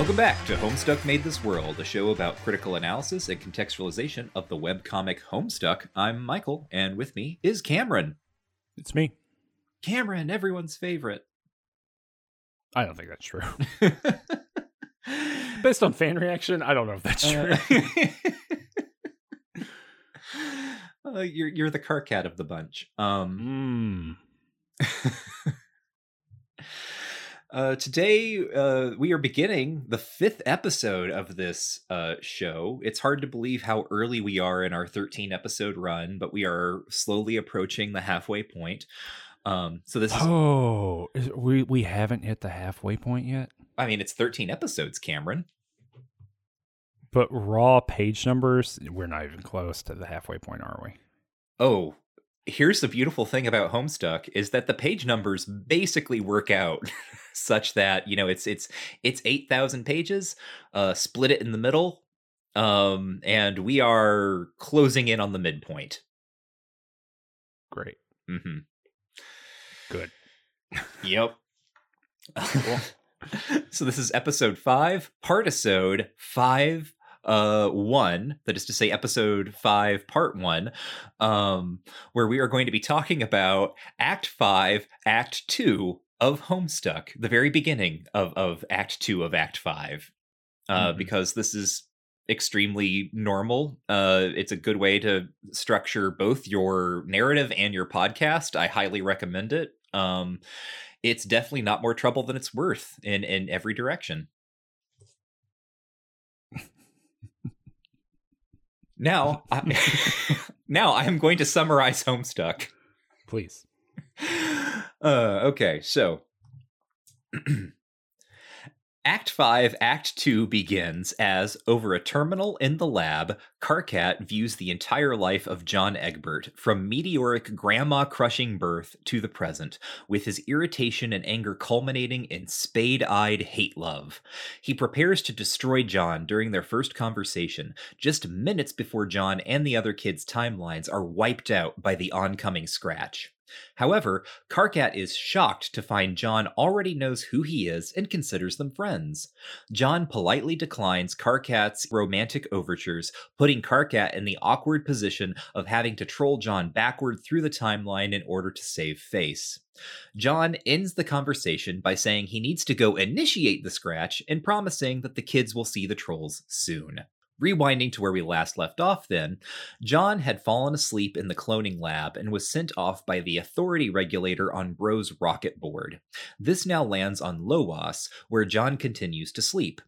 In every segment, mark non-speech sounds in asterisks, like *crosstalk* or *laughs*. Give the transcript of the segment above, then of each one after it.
Welcome back to Homestuck Made This World, a show about critical analysis and contextualization of the webcomic Homestuck. I'm Michael, and with me is Cameron. It's me. Cameron, everyone's favorite. I don't think that's true. *laughs* Based on fan reaction, I don't know if that's true. Uh, *laughs* uh, you're you're the Karkat of the bunch. Um, Mm. *laughs* Uh, today, uh, we are beginning the fifth episode of this uh, show. It's hard to believe how early we are in our 13 episode run, but we are slowly approaching the halfway point. Um, so this is, Oh, is, we we haven't hit the halfway point yet. I mean, it's 13 episodes, Cameron. But raw page numbers, we're not even close to the halfway point, are we? Oh, here's the beautiful thing about Homestuck is that the page numbers basically work out *laughs* such that you know it's it's it's 8,000 pages. Uh, split it in the middle, um, and we are closing in on the midpoint. Great. hmm Good. Yep. *laughs* so this is episode five, partisode five, uh, one. That is to say, episode five, part one, um, where we are going to be talking about Act Five, Act Two of Homestuck, the very beginning of of Act Two of Act Five, uh, Mhm. because this is extremely normal. Uh, it's a good way to structure both your narrative and your podcast. I highly recommend it. Um, it's definitely not more trouble than it's worth in in every direction. Now, *laughs* I, *laughs* now I am going to summarize Homestuck. Please. Uh, okay, so *clears throat* Act 5, Act 2 begins as, over a terminal in the lab, Karkat views the entire life of John Egbert, from meteoric grandma crushing birth to the present, with his irritation and anger culminating in spade eyed hate love. He prepares to destroy John during their first conversation, just minutes before John and the other kids' timelines are wiped out by the oncoming scratch. However, Karkat is shocked to find John already knows who he is and considers them friends. John politely declines Karkat's romantic overtures, putting Karkat in the awkward position of having to troll John backward through the timeline in order to save face. John ends the conversation by saying he needs to go initiate the scratch and promising that the kids will see the trolls soon. Rewinding to where we last left off, then, John had fallen asleep in the cloning lab and was sent off by the authority regulator on Bro's rocket board. This now lands on Lowas, where John continues to sleep.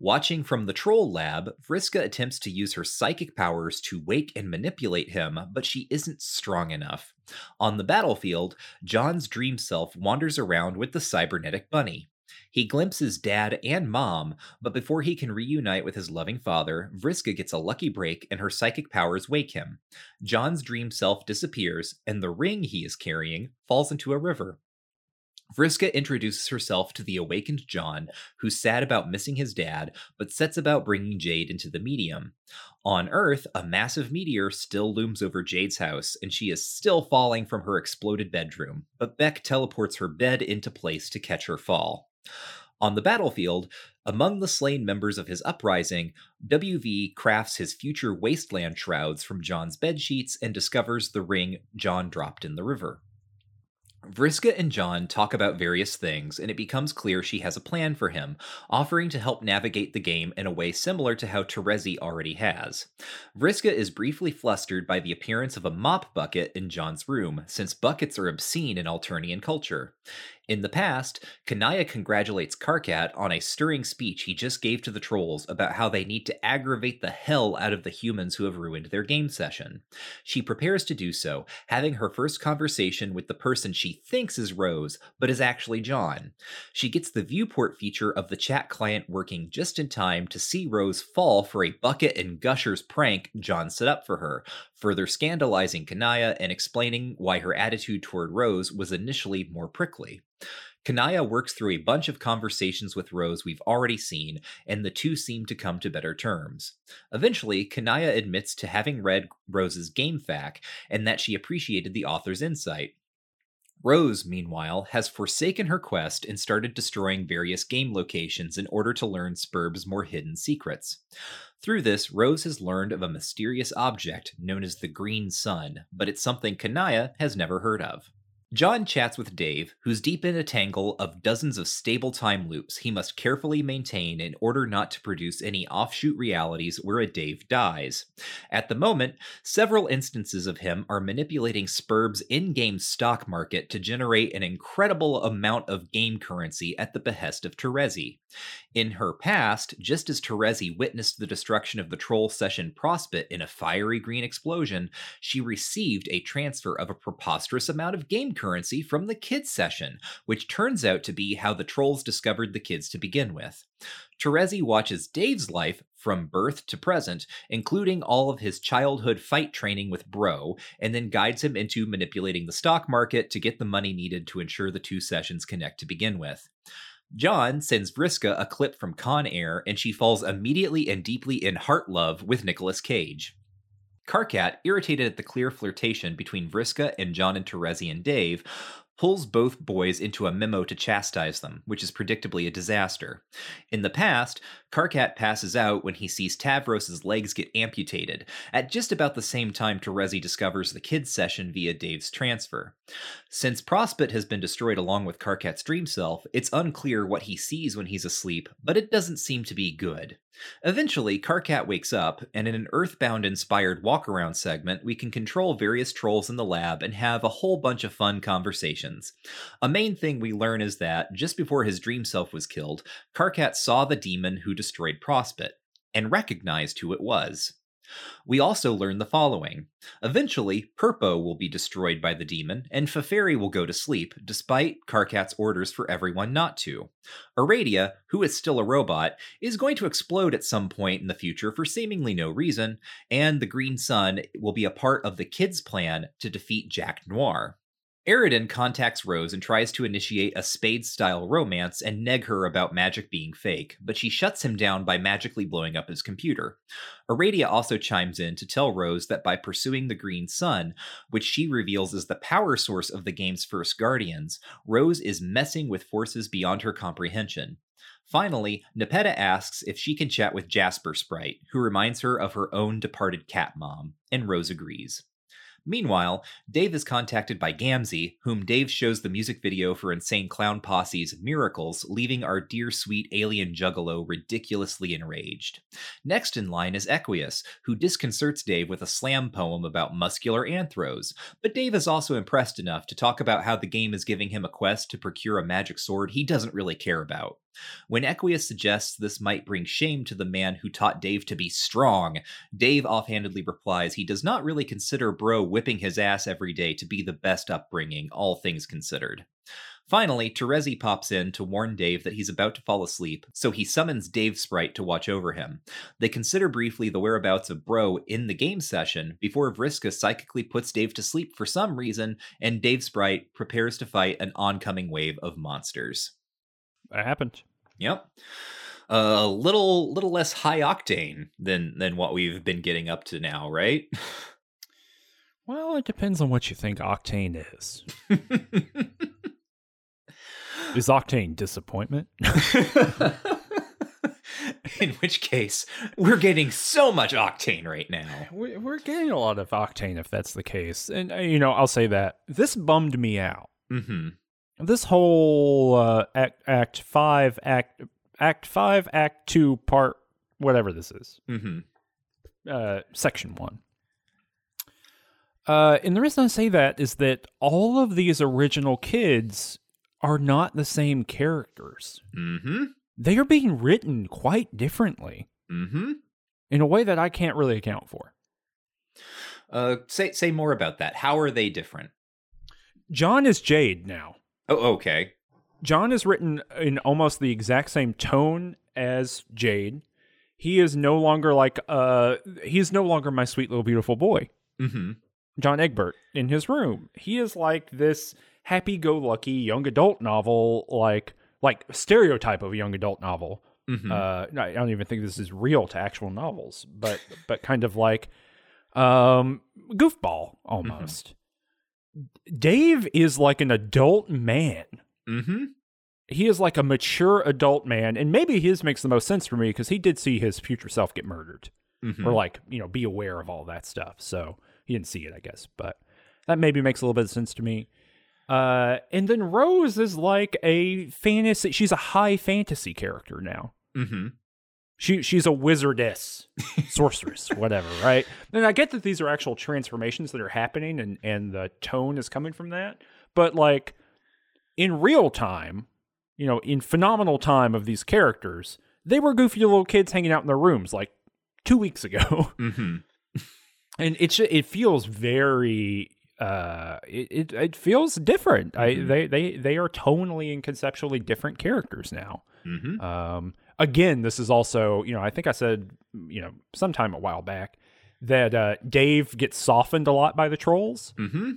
Watching from the troll lab, Vriska attempts to use her psychic powers to wake and manipulate him, but she isn't strong enough. On the battlefield, John's dream self wanders around with the cybernetic bunny. He glimpses dad and mom, but before he can reunite with his loving father, Vriska gets a lucky break and her psychic powers wake him. John's dream self disappears, and the ring he is carrying falls into a river. Vriska introduces herself to the awakened John, who's sad about missing his dad, but sets about bringing Jade into the medium. On Earth, a massive meteor still looms over Jade's house, and she is still falling from her exploded bedroom, but Beck teleports her bed into place to catch her fall. On the battlefield, among the slain members of his uprising, WV crafts his future wasteland shrouds from John's bed sheets and discovers the ring John dropped in the river. Vriska and John talk about various things, and it becomes clear she has a plan for him, offering to help navigate the game in a way similar to how Terezi already has. Vriska is briefly flustered by the appearance of a mop bucket in John's room, since buckets are obscene in Alternian culture. In the past, Kanaya congratulates Karkat on a stirring speech he just gave to the trolls about how they need to aggravate the hell out of the humans who have ruined their game session. She prepares to do so, having her first conversation with the person she thinks is Rose, but is actually John. She gets the viewport feature of the chat client working just in time to see Rose fall for a bucket and gushers prank John set up for her, further scandalizing Kanaya and explaining why her attitude toward Rose was initially more prickly. Kanaya works through a bunch of conversations with Rose we've already seen, and the two seem to come to better terms. Eventually, Kanaya admits to having read Rose's game FAQ and that she appreciated the author's insight. Rose, meanwhile, has forsaken her quest and started destroying various game locations in order to learn Sburb's more hidden secrets. Through this, Rose has learned of a mysterious object known as the Green Sun, but it's something Kanaya has never heard of. John chats with Dave, who's deep in a tangle of dozens of stable time loops he must carefully maintain in order not to produce any offshoot realities where a Dave dies. At the moment, several instances of him are manipulating Sburb's in game stock market to generate an incredible amount of game currency at the behest of Terezi. In her past, just as Terezi witnessed the destruction of the troll session Prospit in a fiery green explosion, she received a transfer of a preposterous amount of game currency from the kids session, which turns out to be how the trolls discovered the kids to begin with. Terezi watches Dave's life from birth to present, including all of his childhood fight training with Bro, and then guides him into manipulating the stock market to get the money needed to ensure the two sessions connect to begin with. John sends Vriska a clip from Con Air, and she falls immediately and deeply in heart love with Nicolas Cage. Karkat, irritated at the clear flirtation between Vriska and John and Terezi and Dave, pulls both boys into a memo to chastise them, which is predictably a disaster. In the past, Karkat passes out when he sees Tavros's legs get amputated, at just about the same time Terezi discovers the kids' session via Dave's transfer. Since Prospit has been destroyed along with Karkat's dream self, it's unclear what he sees when he's asleep, but it doesn't seem to be good. Eventually, Karkat wakes up, and in an Earthbound inspired walk around segment, we can control various trolls in the lab and have a whole bunch of fun conversations. A main thing we learn is that, just before his dream self was killed, Karkat saw the demon who destroyed Prospit, and recognized who it was. We also learn the following. Eventually, Purpo will be destroyed by the demon, and Feferi will go to sleep, despite Karkat's orders for everyone not to. Aradia, who is still a robot, is going to explode at some point in the future for seemingly no reason, and the Green Sun will be a part of the kids' plan to defeat Jack Noir. Eridan contacts Rose and tries to initiate a Spade style romance and neg her about magic being fake, but she shuts him down by magically blowing up his computer. Aradia also chimes in to tell Rose that by pursuing the Green Sun, which she reveals is the power source of the game's first Guardians, Rose is messing with forces beyond her comprehension. Finally, Nepeta asks if she can chat with Jasper Sprite, who reminds her of her own departed cat mom, and Rose agrees. Meanwhile, Dave is contacted by Gamzee, whom Dave shows the music video for Insane Clown Posse's Miracles, leaving our dear sweet alien juggalo ridiculously enraged. Next in line is Equius, who disconcerts Dave with a slam poem about muscular anthros, but Dave is also impressed enough to talk about how the game is giving him a quest to procure a magic sword he doesn't really care about. When Equius suggests this might bring shame to the man who taught Dave to be strong, Dave offhandedly replies he does not really consider Bro whipping his ass every day to be the best upbringing, all things considered. Finally, Terezi pops in to warn Dave that he's about to fall asleep, so he summons Dave Sprite to watch over him. They consider briefly the whereabouts of Bro in the game session before Vriska psychically puts Dave to sleep for some reason, and Dave Sprite prepares to fight an oncoming wave of monsters. That happened. Yep. A little little less high octane than than what we've been getting up to now, right? Well, it depends on what you think octane is. *laughs* is octane disappointment? *laughs* In which case, we're getting so much octane right now. We're getting a lot of octane if that's the case. And, uh, you know, I'll say that. This bummed me out. Mm-hmm. This whole uh, act, act 5, Act Act 5, Act 2, Part whatever this is. Mm-hmm. Uh, section 1. Uh, and the reason I say that is that all of these original kids are not the same characters. Mm-hmm. They are being written quite differently Mm-hmm. in a way that I can't really account for. Uh, say say more about that. How are they different? John is Jade now. Oh, okay. John is written in almost the exact same tone as Jade. He is no longer like uh he is no longer my sweet little beautiful boy. Mm-hmm. John Egbert in his room. He is like this happy-go-lucky young adult novel, like like stereotype of a young adult novel. Mm-hmm. Uh, I don't even think this is real to actual novels, but but kind of like um, goofball almost. Dave is like an adult man. Mm-hmm. He is like a mature adult man, and maybe his makes the most sense for me because he did see his future self get murdered, Mhm. or like you know be aware of all that stuff. So he didn't see it, I guess, but that maybe makes a little bit of sense to me. Uh, and then Rose is like a fantasy. She's a high fantasy character now. Mm-hmm. She she's a wizardess, sorceress, *laughs* whatever, right? And I get that these are actual transformations that are happening and and the tone is coming from that. But like in real time, you know, in phenomenal time of these characters, they were goofy little kids hanging out in their rooms like 2 weeks ago. *laughs* Mm-hmm. and it's it feels very uh it it, it feels different. I Mhm. they they they are tonally and conceptually different characters now. Mm-hmm. Um, again, this is also, you know, I think I said, you know, sometime a while back that uh, Dave gets softened a lot by the trolls. Mm-hmm.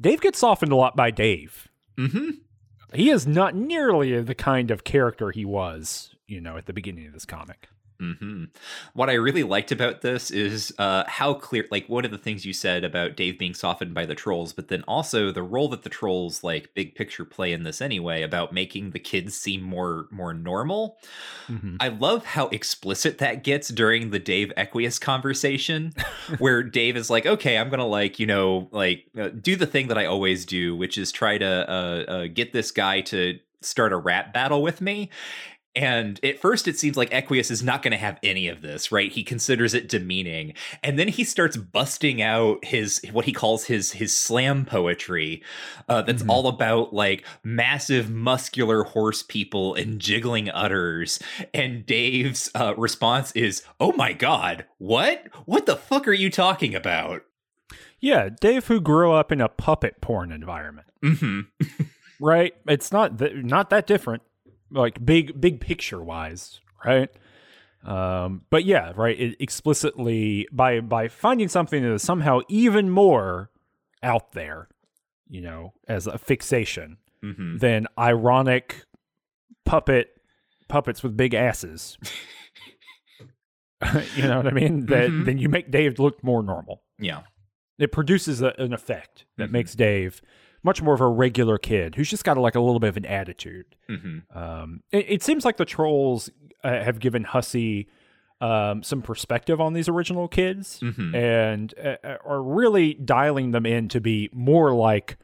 Dave gets softened a lot by Dave. Mm-hmm. He is not nearly the kind of character he was, you know, at the beginning of this comic. Hmm What I really liked about this is uh, how clear, like, one of the things you said about Dave being softened by the trolls, but then also the role that the trolls, like, big picture play in this anyway, about making the kids seem more more normal. Mhm. I love how explicit that gets during the Dave Equius conversation, *laughs* where Dave is like, "Okay, I'm gonna like, you know, like uh, do the thing that I always do, which is try to uh, uh, get this guy to start a rap battle with me." And at first, it seems like Equius is not going to have any of this, right? He considers it demeaning, and then he starts busting out his what he calls his his slam poetry, uh, that's Mhm. all about like massive muscular horse people and jiggling udders. And Dave's uh, response is, "Oh my god, what? What the fuck are you talking about?" Yeah, Dave, who grew up in a puppet porn environment, hmm *laughs* right? It's not th- not that different, like big big picture wise, right? Um, but yeah, right. It explicitly by by finding something that is somehow even more out there, you know, as a fixation hmm than ironic puppet puppets with big asses. *laughs* *laughs* you know what I mean? That Mhm. then you make Dave look more normal. Yeah. It produces a, an effect that Mhm. makes Dave much more of a regular kid who's just got like a little bit of an attitude. hmm Um, it, it seems like the trolls uh, have given Hussie um, some perspective on these original kids hmm and uh, uh, are really dialing them in to be more like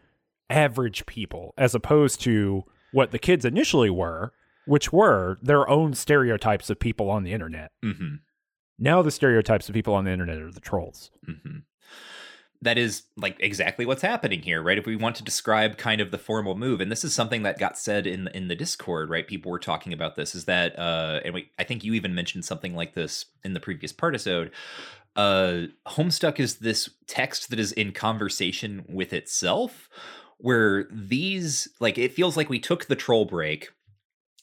average people as opposed to what the kids initially were, which were their own stereotypes of people on the internet. hmm Now the stereotypes of people on the internet are the trolls. That is like exactly what's happening here, right? If we want to describe kind of the formal move, and this is something that got said in in the Discord, right? People were talking about this. Is that, uh, and we, I think you even mentioned something like this in the previous partisode. Uh, Homestuck is this text that is in conversation with itself, where these like it feels like we took the troll break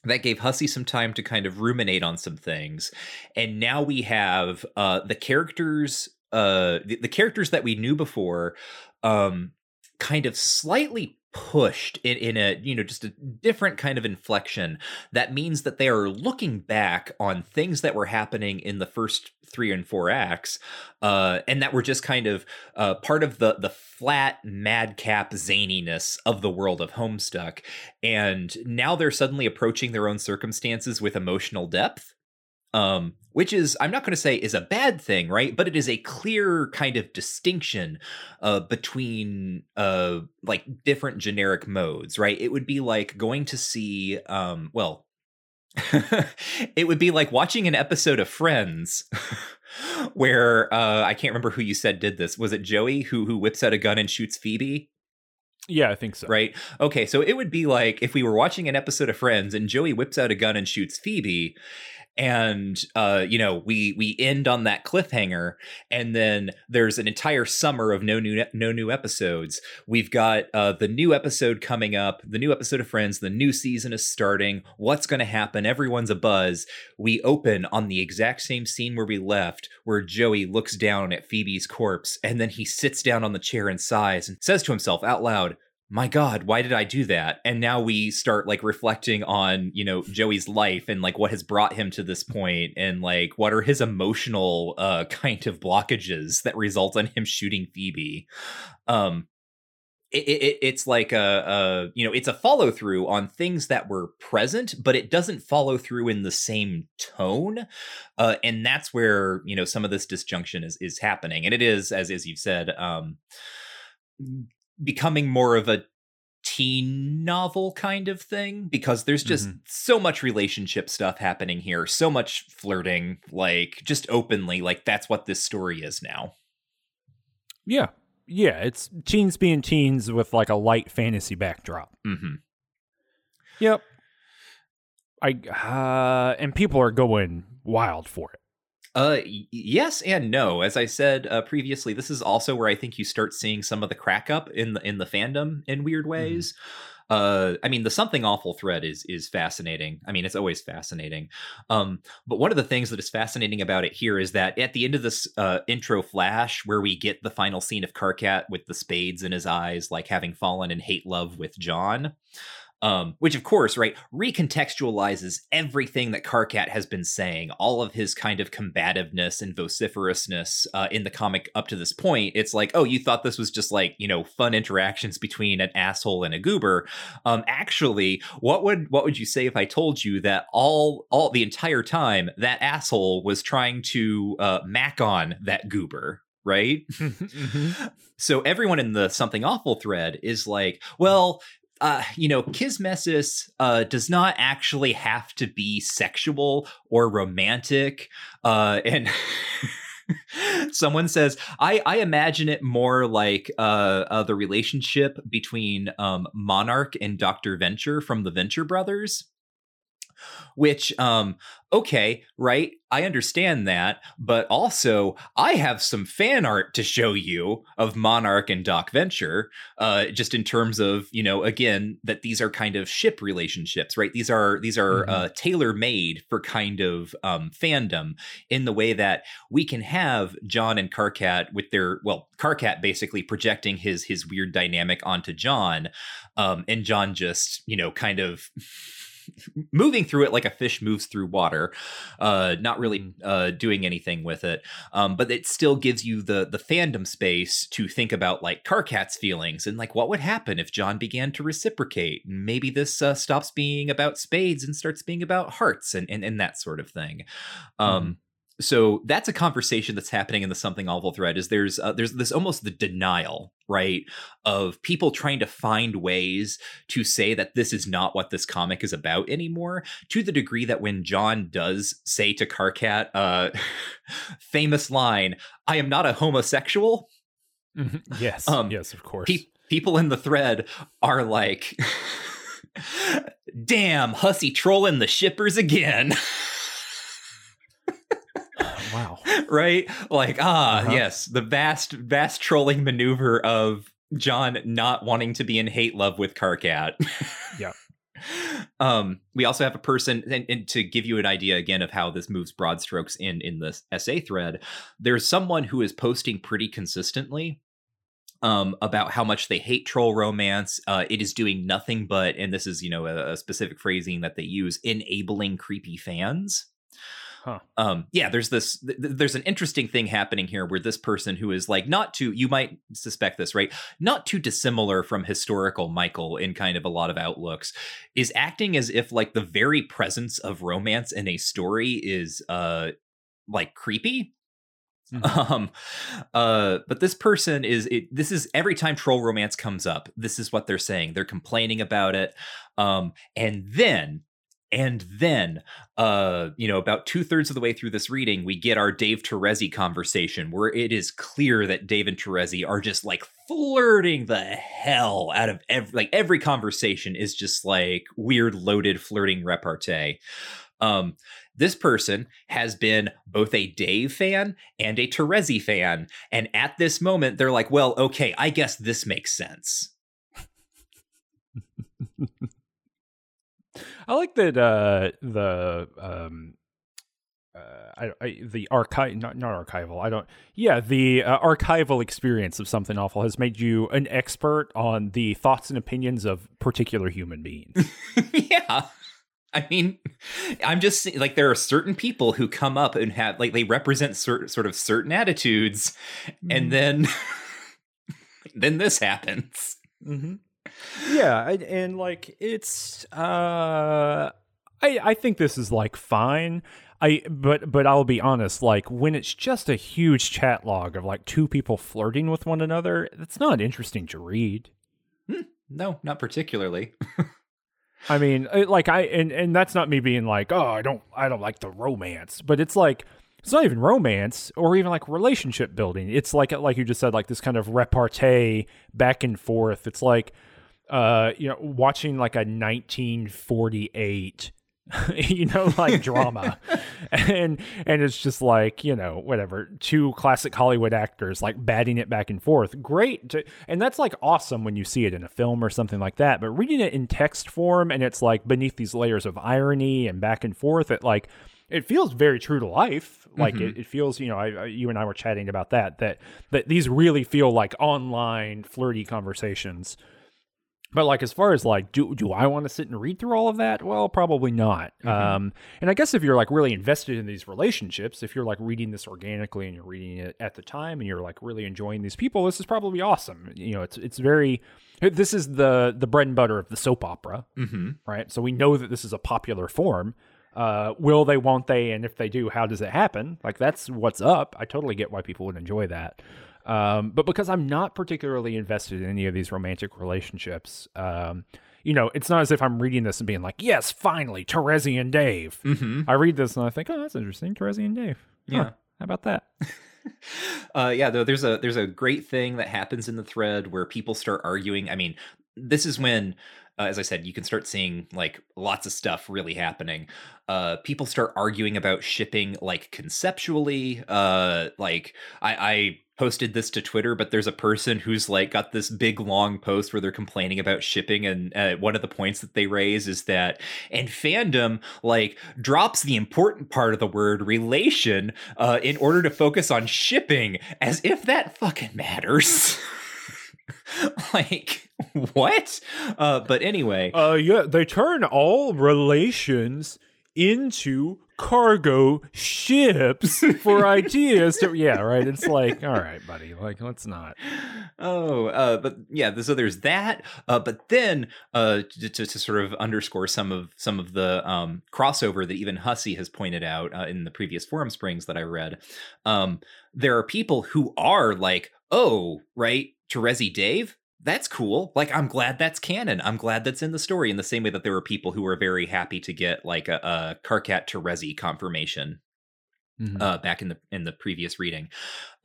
that gave Hussie some time to kind of ruminate on some things. And now we have uh the characters uh the, the characters that we knew before um kind of slightly pushed in, in a you know just a different kind of inflection that means that they are looking back on things that were happening in the first three and four acts uh and that were just kind of uh part of the the flat madcap zaniness of the world of homestuck. And now they're suddenly approaching their own circumstances with emotional depth um which is i'm not going to say is a bad thing right but it is a clear kind of distinction uh between uh like different generic modes right it would be like going to see um well *laughs* it would be like watching an episode of friends *laughs* where uh i can't remember who you said did this was it joey who who whips out a gun and shoots phoebe Yeah, I think so. right? Okay, so it would be like if we were watching an episode of Friends and Joey whips out a gun and shoots Phoebe, and uh, you know we we end on that cliffhanger, and then there's an entire summer of no new no new episodes. We've got uh, the new episode coming up, the new episode of Friends, the new season is starting. What's going to happen? Everyone's a buzz. We open on the exact same scene where we left, where Joey looks down at Phoebe's corpse, and then he sits down on the chair and sighs and says to himself out loud my god why did i do that? And now we start like reflecting on you know joey's life and like what has brought him to this point and like what are his emotional uh *laughs* kind of blockages that result in him shooting phoebe? Um it, it, it's like a, a you know it's a follow through on things that were present but it doesn't follow through in the same tone uh, and that's where you know some of this disjunction is is happening. And it is as as you've said um becoming more of a teen novel kind of thing because there's just mm-hmm. so much relationship stuff happening here so much flirting like just openly like that's what this story is now yeah yeah, it's teens being teens with like a light fantasy backdrop. Mm-hmm. Yep. I uh, and people are going wild for it. Uh, yes and no. As I said uh, previously, this is also where I think you start seeing some of the crack up in the in the fandom in weird mm-hmm. ways. Mm-hmm uh i mean the something awful thread is is fascinating i mean it's always fascinating um but one of the things that is fascinating about it here is that at the end of this uh intro flash where we get the final scene of karkat with the spades in his eyes like having fallen in hate love with john um, which of course, right, recontextualizes everything that Karkat has been saying, all of his kind of combativeness and vociferousness uh, in the comic up to this point. It's like, oh, you thought this was just like you know fun interactions between an asshole and a goober. Um, actually, what would what would you say if I told you that all all the entire time that asshole was trying to uh, mac on that goober? right? mm-hmm. *laughs* So everyone in the something awful thread is like, well, uh, you know, Kismesis uh, does not actually have to be sexual or romantic. Uh, and *laughs* someone says, I, I imagine it more like uh, the relationship between um, Monarch and Dr. Venture from the Venture Brothers which um okay right i understand that but also i have some fan art to show you of monarch and doc venture uh just in terms of you know again that these are kind of ship relationships right these are these are mm-hmm. uh tailor made for kind of um fandom in the way that we can have john and karkat with their well karkat basically projecting his his weird dynamic onto john um and john just you know kind of moving through it like a fish moves through water, uh, not really mm. uh, doing anything with it. Um, but it still gives you the the fandom space to think about like Karkat's feelings and like what would happen if John began to reciprocate. And maybe this uh, stops being about spades and starts being about hearts and and, and that sort of thing. Um, mm so that's a conversation that's happening in the something awful thread is there's uh, there's this almost the denial right of people trying to find ways to say that this is not what this comic is about anymore to the degree that when john does say to karkat uh *laughs* famous line i am not a homosexual mm-hmm. yes um yes of course pe- people in the thread are like *laughs* damn Hussie trolling the shippers again. *laughs* *laughs* right? Like, ah, uh-huh. yes, the vast, vast trolling maneuver of John not wanting to be in hate love with Karkat. yeah. *laughs* Um, we also have a person, and, and, to give you an idea again of how this moves broad strokes in in this SA thread, there's someone who is posting pretty consistently um, about how much they hate troll romance. Uh, it is doing nothing but, and this is you know a, a specific phrasing that they use, enabling creepy fans. Huh. Um, yeah, there's this. Th- there's an interesting thing happening here where this person who is like not too. You might suspect this, right? Not too dissimilar from historical Michael in kind of a lot of outlooks, is acting as if like the very presence of romance in a story is uh like creepy Mm-hmm. Um, uh, but this person is it, this is every time troll romance comes up, this is what they're saying. They're complaining about it. Um, and then and then, uh, you know, about two thirds of the way through this reading, we get our Dave Terezi conversation where it is clear that Dave and Terezi are just like flirting the hell out of every, like every conversation is just like weird, loaded, flirting repartee. Um, this person has been both a Dave fan and a Terezi fan. And at this moment, they're like, well, okay, I guess this makes sense. *laughs* I like that uh, the um, uh, I, I, the archive not not archival I don't yeah the uh, archival experience of something awful has made you an expert on the thoughts and opinions of particular human beings. *laughs* yeah. I mean, I'm just like there are certain people who come up and have like they represent certain sort of certain attitudes, mm. and then *laughs* then this happens. mm-hmm. Yeah, and, and like it's uh I I think this is like fine. I but but I'll be honest, like when it's just a huge chat log of like two people flirting with one another, it's not interesting to read. Hmm, no, not particularly. *laughs* I mean, uh, like I and and that's not me being like, "Oh, I don't I don't like the romance." But it's like it's not even romance or even like relationship building. It's like like you just said like this kind of repartee back and forth. It's like uh you know watching like a 1948 *laughs* you know like drama. *laughs* And and it's just like you know whatever two classic hollywood actors like batting it back and forth. Great to, and that's like awesome when you see it in a film or something like that but reading it in text form and it's like beneath these layers of irony and back and forth it like it feels very true to life. Like mm-hmm. it, it, feels you know I, I, you and i were chatting about that that that these really feel like online flirty conversations but like as far as like do do I want to sit and read through all of that? Well, probably not. Mm-hmm. Um, and I guess if you're like really invested in these relationships, if you're like reading this organically and you're reading it at the time and you're like really enjoying these people, this is probably awesome. You know, it's it's very this is the the bread and butter of the soap opera, mm-hmm. right? So we know that this is a popular form. Uh, will they? Won't they? And if they do, how does it happen? Like that's what's up. I totally get why people would enjoy that. Um, but because I'm not particularly invested in any of these romantic relationships, um, you know, it's not as if I'm reading this and being like, yes, finally, Terezi and Dave. Mm-hmm. I read this and I think, oh, that's interesting, Terezi and Dave. Yeah, huh, how about that? *laughs* uh, yeah, though there's a there's a great thing that happens in the thread where people start arguing. I mean, this is when uh, as I said, you can start seeing like lots of stuff really happening. Uh, people start arguing about shipping like conceptually. Uh, like I, I posted this to Twitter, but there's a person who's like got this big long post where they're complaining about shipping, and uh, one of the points that they raise is that and fandom like drops the important part of the word relation uh, in order to focus on shipping, as if that fucking matters. *laughs* like what? Uh, but anyway, uh, yeah, they turn all relations into cargo ships for *laughs* ideas to yeah right? It's like all right buddy like let's not. Oh uh but yeah so there's that uh but then uh to, to, to sort of underscore some of some of the um crossover that even Hussie has pointed out uh, in the previous Formsprings that i read um there are people who are like oh right Terezi Dave, that's cool. Like, I'm glad that's canon. I'm glad that's in the story. In the same way that there were people who were very happy to get like a, a Karkat Terezi confirmation mm-hmm. uh, back in the in the previous reading.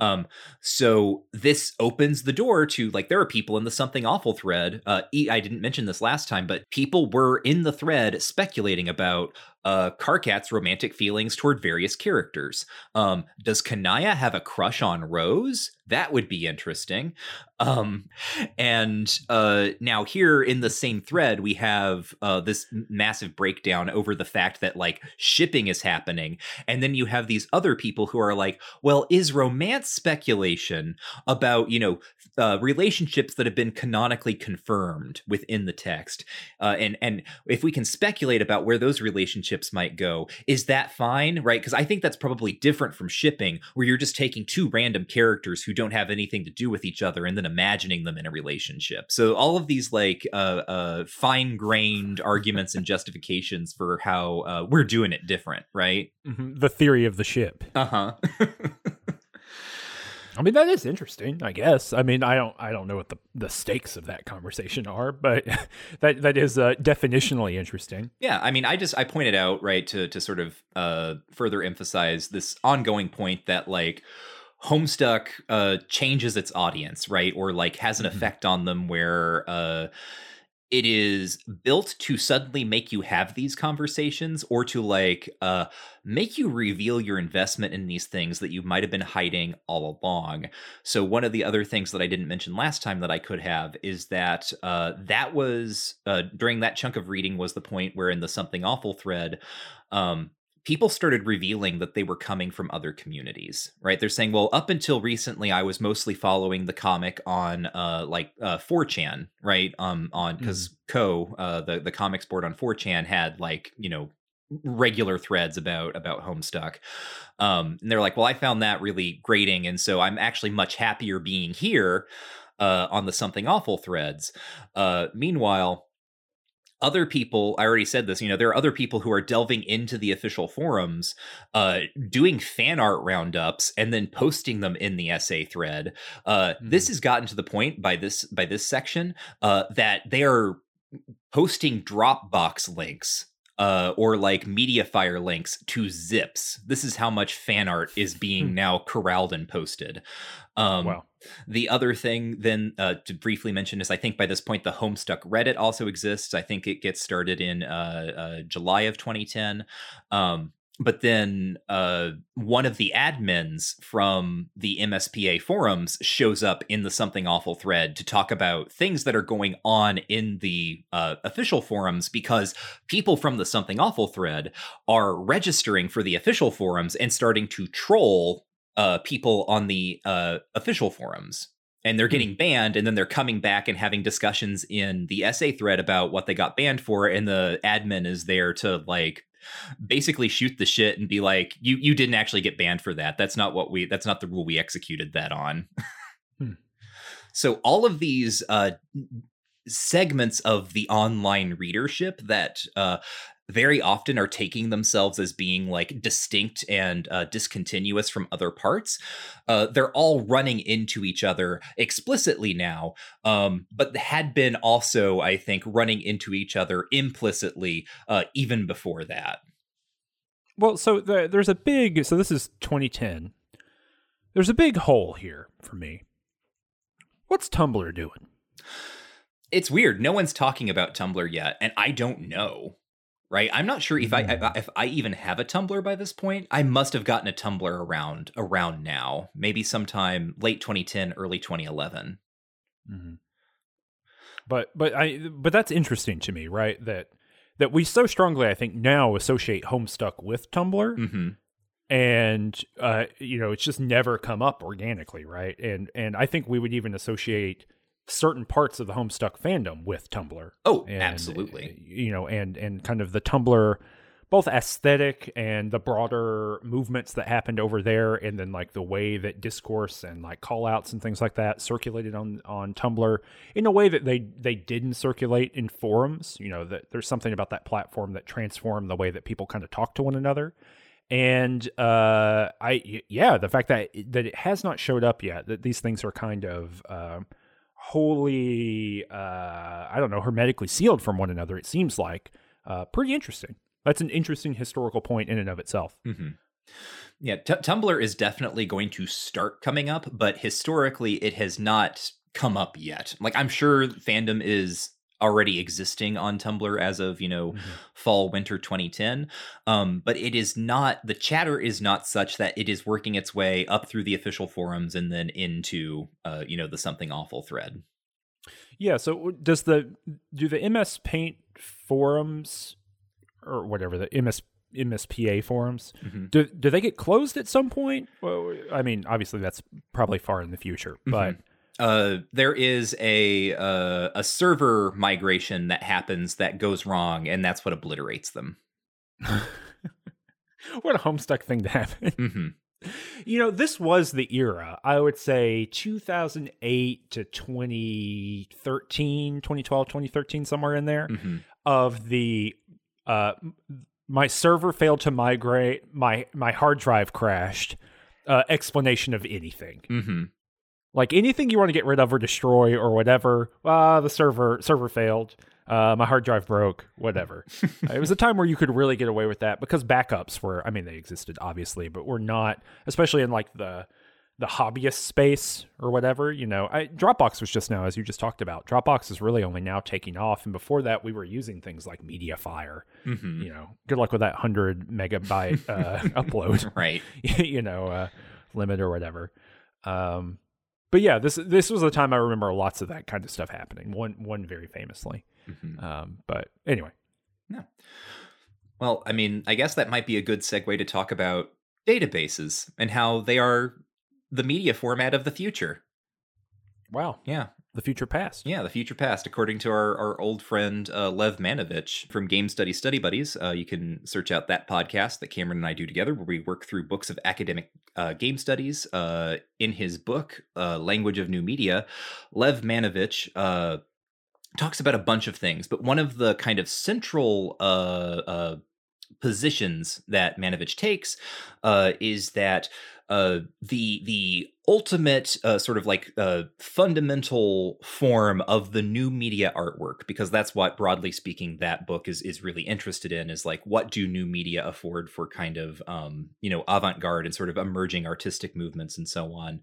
Um, so this opens the door to like there are people in the something awful thread. Uh, I didn't mention this last time, but people were in the thread speculating about uh, Karkat's romantic feelings toward various characters. Um, does Kanaya have a crush on Rose? That would be interesting. Um, and uh, now here in the same thread, we have uh, this massive breakdown over the fact that like shipping is happening, and then you have these other people who are like, "Well, is romance speculation about you know uh, relationships that have been canonically confirmed within the text, uh, and and if we can speculate about where those relationships might go, is that fine, right? Because I think that's probably different from shipping, where you're just taking two random characters who don't have anything to do with each other and then imagining them in a relationship. So all of these like uh, uh, fine grained arguments and justifications for how uh, we're doing it different, right? Mm-hmm. The theory of the ship. Uh huh. *laughs* I mean that is interesting, I guess. I mean, I don't I don't know what the, the stakes of that conversation are, but *laughs* that that is uh, definitionally interesting. Yeah, I mean, I just I pointed out right to to sort of uh, further emphasize this ongoing point that like Homestuck uh, changes its audience, right, or like has an mm-hmm. effect on them where. Uh, it is built to suddenly make you have these conversations or to like uh make you reveal your investment in these things that you might have been hiding all along. So one of the other things that i didn't mention last time that i could have is that uh that was uh during that chunk of reading was the point where in the something awful thread um people started revealing that they were coming from other communities, right? They're saying, well, up until recently, I was mostly following the comic on uh, like uh, 4chan, right? Um, on because mm. Co, uh, the the comics board on 4chan had like you know regular threads about about Homestuck. Um, and they're like, well, I found that really grating, and so I'm actually much happier being here. uh, on the something awful threads. Uh, meanwhile, other people i already said this you know there are other people who are delving into the official forums uh doing fan art roundups and then posting them in the SA thread uh mm-hmm. this has gotten to the point by this by this section uh that they are posting dropbox links uh, or like MediaFire links to zips. This is how much fan art is being hmm. now corralled and posted. Um, wow. The other thing, then, uh, to briefly mention is I think by this point the Homestuck Reddit also exists. I think it gets started in uh, uh, July of 2010. Um, but then uh, one of the admins from the MSPA forums shows up in the Something Awful thread to talk about things that are going on in the uh, official forums because people from the Something Awful thread are registering for the official forums and starting to troll uh, people on the uh, official forums and they're hmm. getting banned and then they're coming back and having discussions in the SA thread about what they got banned for and the admin is there to like basically shoot the shit and be like you you didn't actually get banned for that that's not what we that's not the rule we executed that on hmm. *laughs* so all of these uh segments of the online readership that uh very often are taking themselves as being like distinct and uh, discontinuous from other parts. Uh, they're all running into each other explicitly now, um, but had been also, I think, running into each other implicitly uh, even before that. Well, so the, there's a big, so this is 2010. There's a big hole here for me. What's Tumblr doing? It's weird. No one's talking about Tumblr yet, and I don't know right? I'm not sure if I, I, mm. if I even have a Tumblr by this point. I must have gotten a Tumblr around around now, maybe sometime late 2010, early 2011. Mm-hmm. But but I but that's interesting to me, right? That that we so strongly, I think, now associate Homestuck with Tumblr. Mm-hmm. And uh, you know, it's just never come up organically, right? And and I think we would even associate certain parts of the Homestuck fandom with Tumblr. Oh, and, absolutely. You know, and and kind of the Tumblr both aesthetic and the broader movements that happened over there and then like the way that discourse and like call outs and things like that circulated on on Tumblr in a way that they they didn't circulate in forums you know that there's something about that platform that transformed the way that people kind of talk to one another and uh i yeah the fact that that it has not showed up yet that these things are kind of uh, wholly, uh, I don't know, hermetically sealed from one another. It seems like uh, pretty interesting. That's an interesting historical point in and of itself. Mm-hmm. Yeah, t- Tumblr is definitely going to start coming up, but historically, it has not come up yet. Like, I'm sure fandom is already existing on Tumblr as of you know mm-hmm. fall winter 2010 um, but it is not the chatter is not such that it is working its way up through the official forums and then into uh, you know the something awful thread yeah so does the do the ms paint forums or whatever the ms MSPA forums. Mm-hmm. Do do they get closed at some point? Well, I mean, obviously that's probably far in the future, but mm-hmm uh, there is a uh, a server migration that happens that goes wrong, and that's what obliterates them. *laughs* what a homestuck thing to happen. *laughs* Mm-hmm. You know, this was the era, I would say 2008 to 2013, 2012, 2013, somewhere in there, mm-hmm. of the uh, my server failed to migrate, my my hard drive crashed, uh, explanation of anything. Mm-hmm. Like anything you want to get rid of or destroy or whatever. Ah, the server server failed. Uh, my hard drive broke. Whatever. *laughs* it was a time where you could really get away with that because backups were. I mean, they existed obviously, but were not, especially in like the the hobbyist space or whatever. You know, I, Dropbox was just now, as you just talked about. Dropbox is really only now taking off, and before that, we were using things like MediaFire. Mm-hmm. You know, good luck with that hundred megabyte uh, *laughs* upload, right? *laughs* you know, uh, limit or whatever. Um, but yeah, this this was the time I remember lots of that kind of stuff happening. One one very famously. Mm-hmm. Um, but anyway, yeah. Well, I mean, I guess that might be a good segue to talk about databases and how they are the media format of the future. Wow. Yeah. The future past. Yeah, the future past. According to our, our old friend uh, Lev Manovich from Game Study Study Buddies, uh, you can search out that podcast that Cameron and I do together, where we work through books of academic uh, game studies. Uh, in his book, uh, Language of New Media, Lev Manovich uh, talks about a bunch of things, but one of the kind of central positions that Manovich takes is that uh, the the ultimate uh, sort of like uh, fundamental form of the new media artwork because that's what broadly speaking that book is is really interested in is like what do new media afford for kind of um, you know avant-garde and sort of emerging artistic movements and so on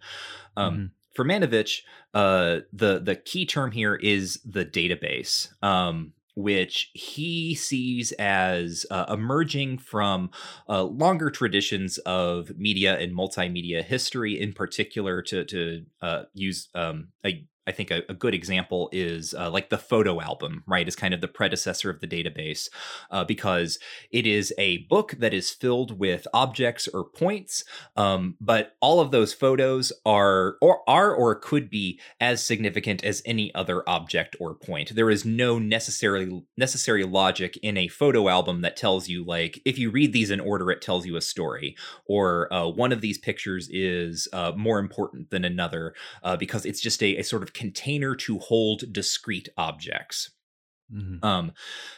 um, mm-hmm. For Manovich, uh, the the key term here is the database. Um, which he sees as uh, emerging from uh, longer traditions of media and multimedia history, in particular, to to uh, use um, a I think a, a good example is uh, like the photo album, right? Is kind of the predecessor of the database uh, because it is a book that is filled with objects or points, um, but all of those photos are or are or could be as significant as any other object or point. There is no necessarily necessary logic in a photo album that tells you like if you read these in order, it tells you a story, or uh, one of these pictures is uh, more important than another uh, because it's just a, a sort of container to hold discrete objects. Mm-hmm. Um,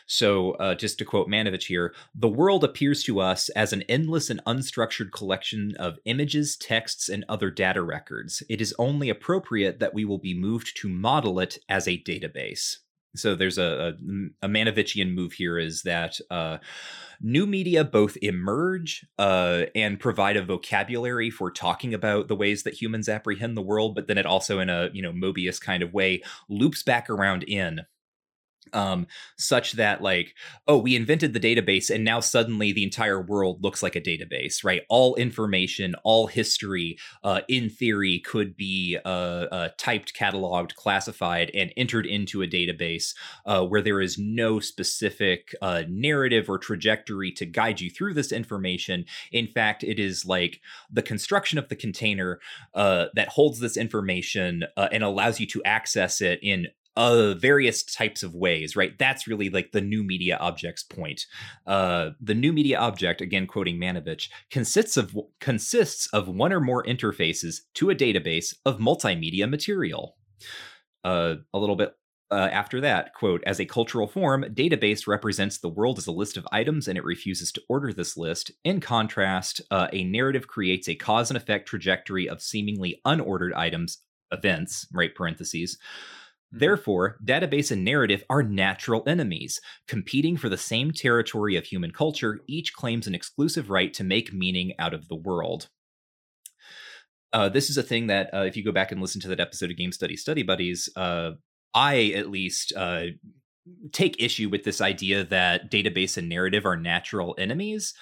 so, uh, just to quote Manovich here, the world appears to us as an endless and unstructured collection of images, texts, and other data records. It is only appropriate that we will be moved to model it as a database. So, there's a, a, a Manovichian move here is that uh, new media both emerge uh, and provide a vocabulary for talking about the ways that humans apprehend the world, but then it also, in a you know Mobius kind of way, loops back around in um, such that like oh we invented the database and now suddenly the entire world looks like a database right? All information all history uh, in theory could be uh, uh, typed cataloged classified and entered into a database uh, where there is no specific uh, narrative or trajectory to guide you through this information. In fact it is like the construction of the container uh, that holds this information and allows you to access it in uh, various types of ways, right? That's really like the new media object's point. Uh, the new media object, again quoting Manovich, consists of consists of one or more interfaces to a database of multimedia material. Uh, a little bit uh, after that, quote, as a cultural form, database represents the world as a list of items and it refuses to order this list. In contrast, uh, a narrative creates a cause and effect trajectory of seemingly unordered items, events, right, parentheses. Therefore, database and narrative are natural enemies. Competing for the same territory of human culture, each claims an exclusive right to make meaning out of the world. Uh, this is a thing that, uh, if you go back and listen to that episode of Game Study Study Buddies, uh, I at least uh, take issue with this idea that database and narrative are natural enemies.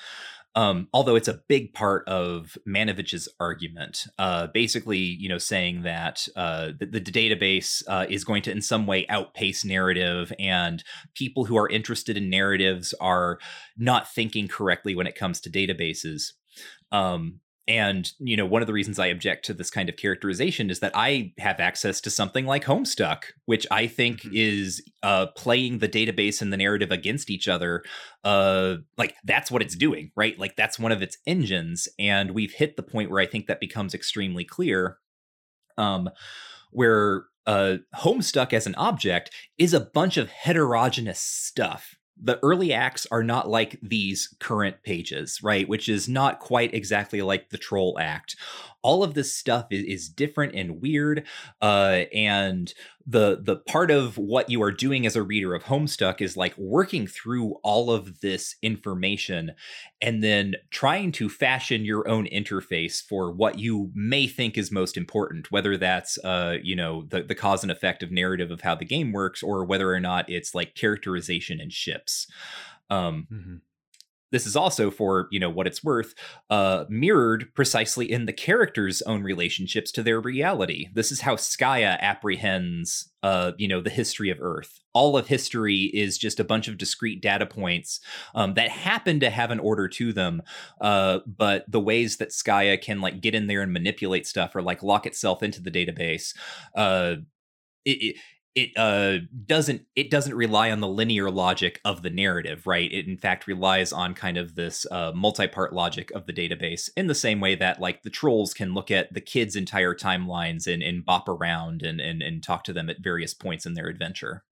Um, although it's a big part of Manovich's argument, uh, basically, you know, saying that uh, the, the, database uh, is going to, in some way, outpace narrative, and people who are interested in narratives are not thinking correctly when it comes to databases. Um, and you know one of the reasons i object to this kind of characterization is that i have access to something like homestuck which i think mm-hmm. is uh, playing the database and the narrative against each other uh, like that's what it's doing right like that's one of its engines and we've hit the point where i think that becomes extremely clear um, where uh, homestuck as an object is a bunch of heterogeneous stuff the early acts are not like these current pages, right? Which is not quite exactly like the Troll Act. All of this stuff is, is different and weird, uh, and the the part of what you are doing as a reader of Homestuck is like working through all of this information and then trying to fashion your own interface for what you may think is most important, whether that's uh, you know, the, the cause and effect of narrative of how the game works, or whether or not it's like characterization and ships. Um, mm-hmm this is also for you know what it's worth uh mirrored precisely in the characters own relationships to their reality. This is how Skaia apprehends uh you know the history of earth. All of history is just a bunch of discrete data points um, that happen to have an order to them uh but the ways that Skaia can like get in there and manipulate stuff or like lock itself into the database uh it, it, it uh, doesn't it doesn't rely on the linear logic of the narrative right? It in fact relies on kind of this uh, multi-part logic of the database in the same way that like the trolls can look at the kids entire timelines and, and bop around and, and and talk to them at various points in their adventure.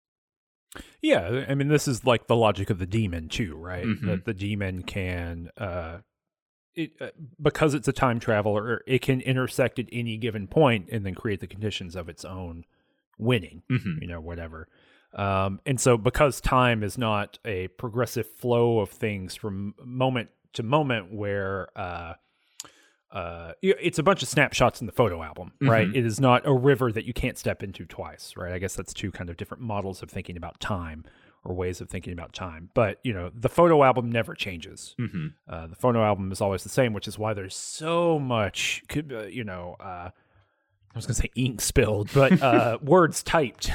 Yeah i mean this is like the logic of the demon too right? Mhm. that the demon can uh it, uh, because it's a time traveler, it can intersect at any given point and then create the conditions of its own winning. Mhm. you know, whatever. Um, and so, because time is not a progressive flow of things from moment to moment, where uh, uh, it's a bunch of snapshots in the photo album, right? Mhm. It is not a river that you can't step into twice, right? I guess that's two kind of different models of thinking about time or ways of thinking about time. But you know, the photo album never changes. Mhm. Uh, the photo album is always the same, which is why there's so much, could, uh, you know, uh, I was going to say ink spilled, but uh, *laughs* words typed,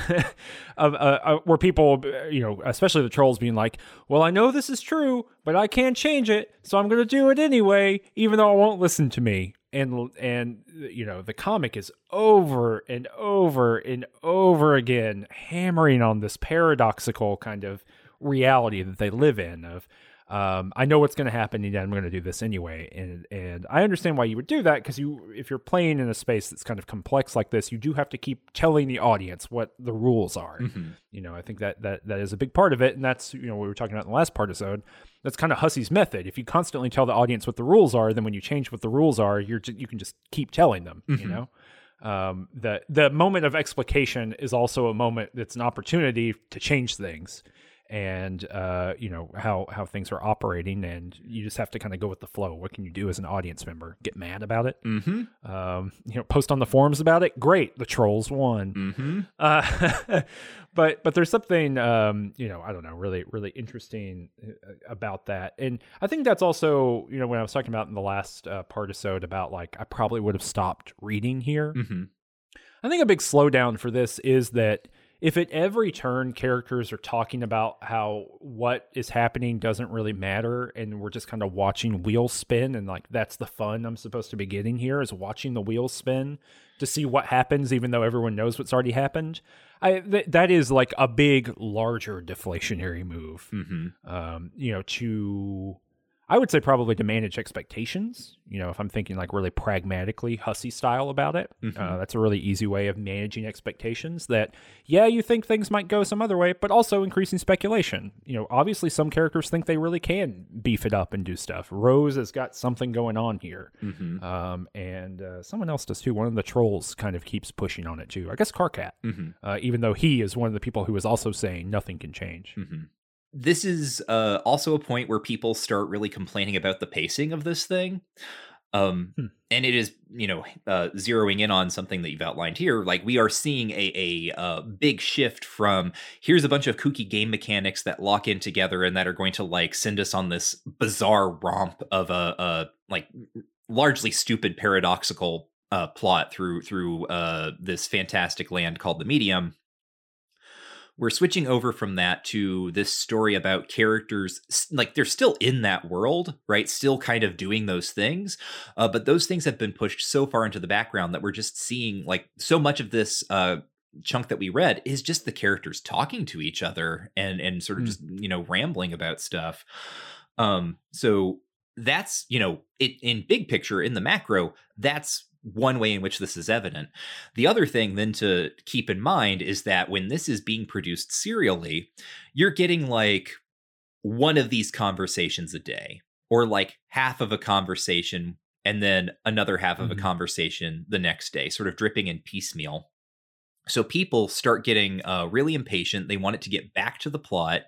of, *laughs* uh, uh, where people, you know, especially the trolls being like, well, I know this is true, but I can't change it, so I'm going to do it anyway, even though it won't listen to me. And, and you know, the comic is over and over and over again hammering on this paradoxical kind of reality that they live in of um, I know what's going to happen, and I'm going to do this anyway. And and I understand why you would do that because you, if you're playing in a space that's kind of complex like this, you do have to keep telling the audience what the rules are. Mhm. You know, I think that that that is a big part of it, and that's you know what we were talking about in the last part episode. That's kind of Hussie's method. If you constantly tell the audience what the rules are, then when you change what the rules are, you're ju- you can just keep telling them. You Mhm. know. Um, the the moment of explication is also a moment that's an opportunity to change things and uh, you know how how things are operating, and you just have to kind of go with the flow. What can you do as an audience member? Get mad about it? Mhm. Um, you know, post on the forums about it. Great, the trolls won. Mhm. Uh, *laughs* but but there's something um, you know I don't know really really interesting uh, about that, and I think that's also you know when I was talking about in the last uh, part episode about like I probably would have stopped reading here. Mhm. I think a big slowdown for this is that if at every turn characters are talking about how what is happening doesn't really matter and we're just kind of watching wheels spin and like that's the fun I'm supposed to be getting here is watching the wheels spin to see what happens even though everyone knows what's already happened. I th- that is like a big larger deflationary move Mhm. um, you know, to I would say probably to manage expectations. You know, if I'm thinking like really pragmatically Hussie style about it, uh, Mhm. that's a really easy way of managing expectations. That yeah, you think things might go some other way, but also increasing speculation. You know, obviously some characters think they really can beef it up and do stuff. Rose has got something going on here. Mhm. Um, and uh, someone else does too. One of the trolls kind of keeps pushing on it too. I guess Karkat, Mhm. uh, even though he is one of the people who is also saying nothing can change. This is uh, also a point where people start really complaining about the pacing of this thing. Um, Hmm. And it is, you know, uh, zeroing in on something that you've outlined here. Like we are seeing a, a, uh big shift from here's a bunch of kooky game mechanics that lock in together and that are going to like send us on this bizarre romp of a, a like largely stupid paradoxical uh, plot through through uh, this fantastic land called the Medium we're switching over from that to this story about characters like they're still in that world right still kind of doing those things uh, but those things have been pushed so far into the background that we're just seeing like so much of this uh, chunk that we read is just the characters talking to each other and and sort of Hmm. just you know rambling about stuff um so that's you know it in big picture in the macro that's one way in which this is evident the other thing then to keep in mind is that when this is being produced serially, you're getting like one of these conversations a day, or like half of a conversation, and then another half of Mhm. a conversation the next day, sort of dripping in piecemeal. So people start getting uh, really impatient. They want it to get back to the plot.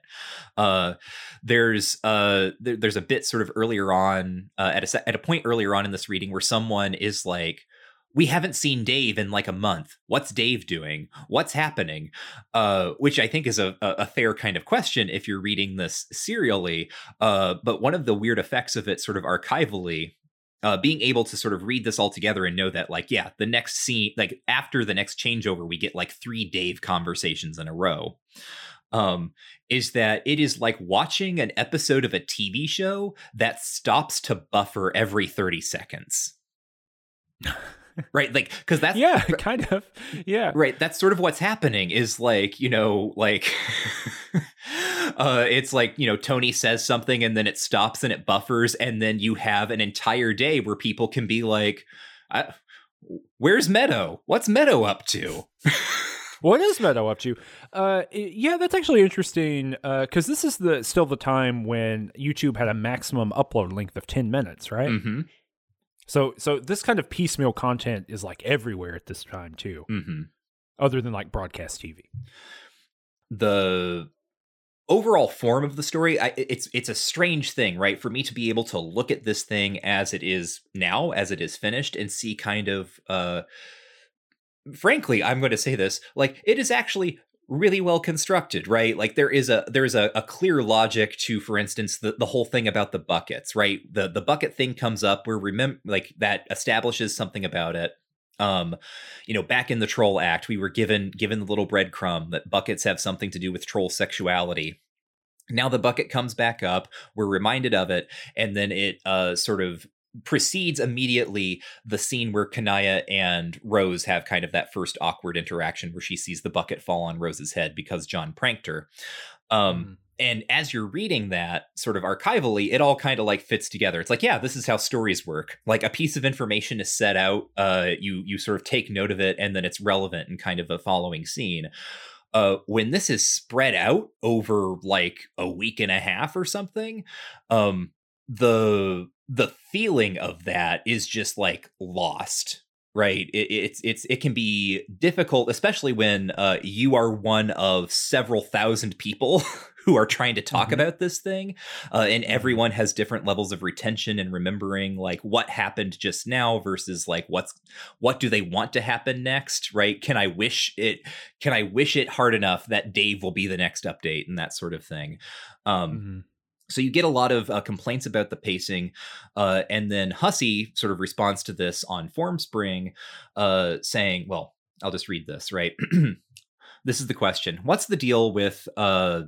Uh, there's uh, there, there's a bit sort of earlier on uh, at a at a point earlier on in this reading where someone is like, we haven't seen Dave in like a month. What's Dave doing? What's happening? Uh, which I think is a, a fair kind of question if you're reading this serially. Uh, but one of the weird effects of it, sort of archivally, uh, being able to sort of read this all together and know that, like, yeah, the next scene, like after the next changeover, we get like three Dave conversations in a row. Um, is that it is like watching an episode of a TV show that stops to buffer every 30 seconds. *laughs* right? Like because that's yeah kind of. Yeah. Right. That's sort of what's happening is like you know like *laughs* uh it's like you know tony says something and then it stops and it buffers and then you have an entire day where people can be like where's meadow? What's meadow up to? *laughs* What is meadow up to? Uh yeah that's actually interesting uh because this is the still the time when youtube had a maximum upload length of 10 minutes right? Mm-hmm. So so this kind of piecemeal content is like everywhere at this time too. Mm-hmm. Other than like broadcast TV. The overall form of the story I, it's it's a strange thing right for me to be able to look at this thing as it is now as it is finished and see kind of uh frankly i'm going to say this like it is actually really well constructed right? Like there is a there's a, a clear logic to for instance the, the whole thing about the buckets right? The the bucket thing comes up where remember like that establishes something about it. Um you know back in the troll act we were given given the little breadcrumb that buckets have something to do with troll sexuality. Now the bucket comes back up we're reminded of it and then it uh sort of precedes immediately the scene where Kanaya and Rose have kind of that first awkward interaction where she sees the bucket fall on Rose's head because John pranked her. Um, mm. And as you're reading that sort of archivally, it all kind of like fits together. It's like, yeah, this is how stories work. Like a piece of information is set out, uh, you you sort of take note of it, and then it's relevant in kind of a following scene. Uh, when this is spread out over like a week and a half or something, um, the the feeling of that is just like lost right? It, it's it's it can be difficult especially when uh, you are one of several thousand people *laughs* who are trying to talk mm-hmm. about this thing uh, and everyone has different levels of retention and remembering like what happened just now versus like what's what do they want to happen next right? Can i wish it can i wish it hard enough that dave will be the next update and that sort of thing? Um mm-hmm so you get a lot of uh, complaints about the pacing, uh, and then Hussie sort of responds to this on Formspring, uh, saying, "Well, I'll just read this. Right, *clears throat* this is the question: What's the deal with uh,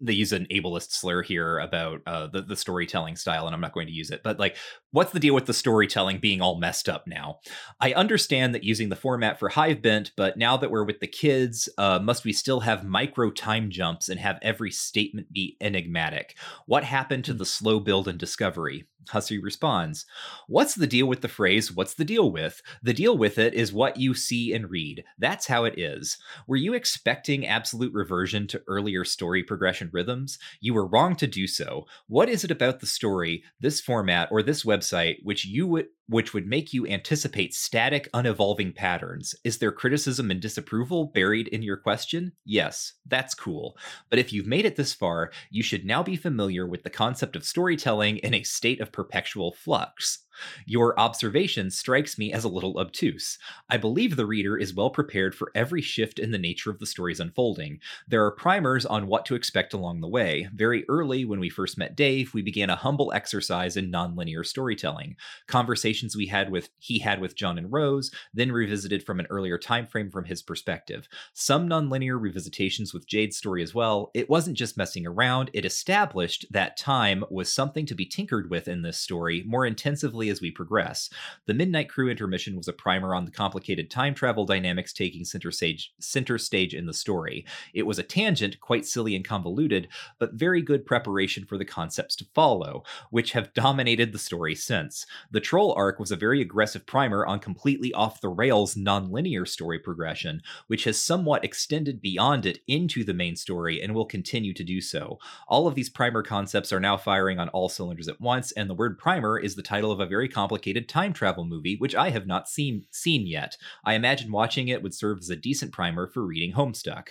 they use an ableist slur here about uh, the the storytelling style, and I'm not going to use it. But like, what's the deal with the storytelling being all messed up now? I understand that using the format for Hivebent, but now that we're with the kids, uh, must we still have micro time jumps and have every statement be enigmatic? What happened to the slow build and discovery? Hussie responds, What's the deal with the phrase, what's the deal with? The deal with it is what you see and read. That's how it is. Were you expecting absolute reversion to earlier story progression rhythms? You were wrong to do so. What is it about the story, this format, or this website which you would which would make you anticipate static, unevolving patterns. Is there criticism and disapproval buried in your question? Yes, that's cool. But if you've made it this far, you should now be familiar with the concept of storytelling in a state of perpetual flux. Your observation strikes me as a little obtuse. I believe the reader is well prepared for every shift in the nature of the story's unfolding. There are primers on what to expect along the way. Very early, when we first met Dave, we began a humble exercise in nonlinear storytelling. Conversations we had with he had with John and Rose, then revisited from an earlier time frame from his perspective. Some nonlinear revisitations with Jade's story as well. It wasn't just messing around, it established that time was something to be tinkered with in this story more intensively as we progress. The Midnight Crew intermission was a primer on the complicated time travel dynamics taking center stage center stage in the story. It was a tangent, quite silly and convoluted, but very good preparation for the concepts to follow, which have dominated the story since. The Troll arc was a very aggressive primer on completely off the rails nonlinear story progression, which has somewhat extended beyond it into the main story and will continue to do so. All of these primer concepts are now firing on all cylinders at once, and the word primer is the title of a very complicated time travel movie, which I have not seen seen yet. I imagine watching it would serve as a decent primer for reading Homestuck.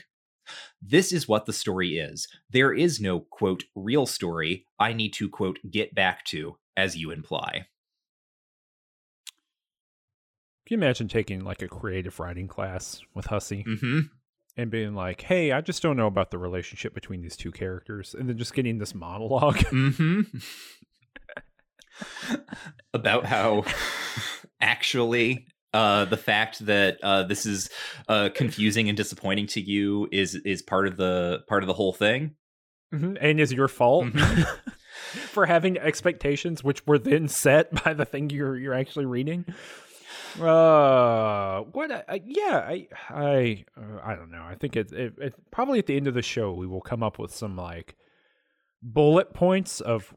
This is what the story is. There is no, quote, real story I need to, quote, get back to, as you imply. Can you imagine taking like a creative writing class with Hussie Mm-hmm. and being like, "Hey, I just don't know about the relationship between these two characters," and then just getting this monologue? Mm-hmm. About how actually uh, the fact that uh, this is uh, confusing and disappointing to you is is part of the part of the whole thing. Mhm, and is your fault Mhm. *laughs* for having expectations which were then set by the thing you're you're actually reading. Uh, what? I, I- yeah, I I uh, I don't know. I think it, it, it probably at the end of the show we will come up with some like bullet points of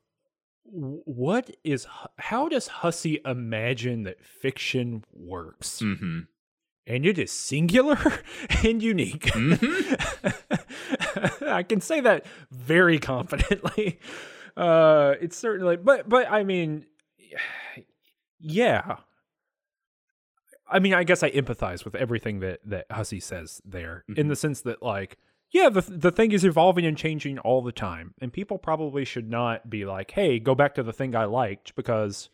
what is how does Hussie imagine that fiction works, Mm-hmm. and it is singular *laughs* and unique. Mhm. *laughs* I can say that very confidently. *laughs* Uh, it's certainly, but but I mean, *sighs* yeah. I mean, I guess I empathize with everything that that Hussie says there, in Mhm. the sense that like, yeah, the the thing is evolving and changing all the time, and people probably should not be like, hey, go back to the thing I liked because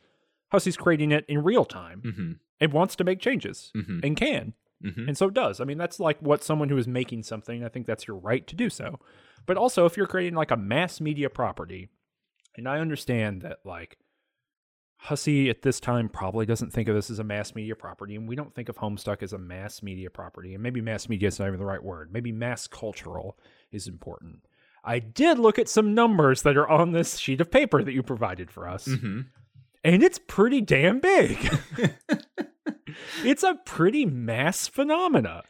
Hussie's creating it in real time Mm-hmm. and wants to make changes Mm-hmm. and can Mm-hmm. and so it does. I mean, that's like what someone who is making something. I think that's your right to do so. But also, if you're creating like a mass media property, and I understand that like Hussie at this time probably doesn't think of this as a mass media property, and we don't think of Homestuck as a mass media property, and maybe mass media is not even the right word. Maybe mass cultural is important. I did look at some numbers that are on this sheet of paper that you provided for us, Mm-hmm. and it's pretty damn big. *laughs* it's a pretty mass phenomena.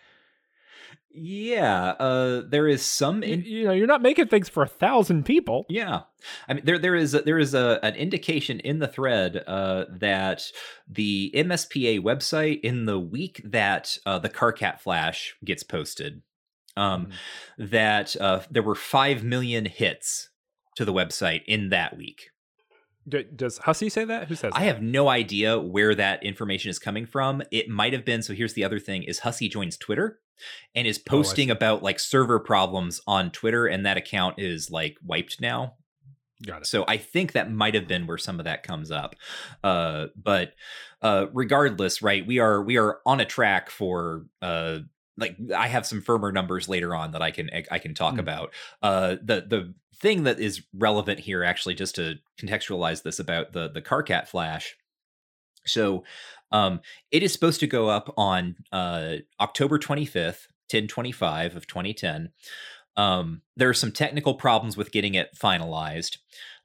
Yeah, uh, there is some in- you know, you're not making things for a thousand people. Yeah, I mean there there is a, there is a an indication in the thread uh, that the MSPA website in the week that uh, the Karkat Flash gets posted, um, that uh, there were five million hits to the website in that week. D- does Hussie say that? Who says I that? have no idea where that information is coming from. It might have been. So here's the other thing: is Hussie joins Twitter and is posting see. about like server problems on Twitter, and that account is like wiped now. Got it. So I think that might have been where some of that comes up. Uh, but uh, regardless, right? We are we are on a track for uh, like I have some firmer numbers later on that I can I can talk Mm. about. Uh, the the thing that is relevant here, actually, just to contextualize this about the the Karkat Flash. So um, it is supposed to go up on uh, October 25th, 1025 of 2010. Um, there are some technical problems with getting it finalized.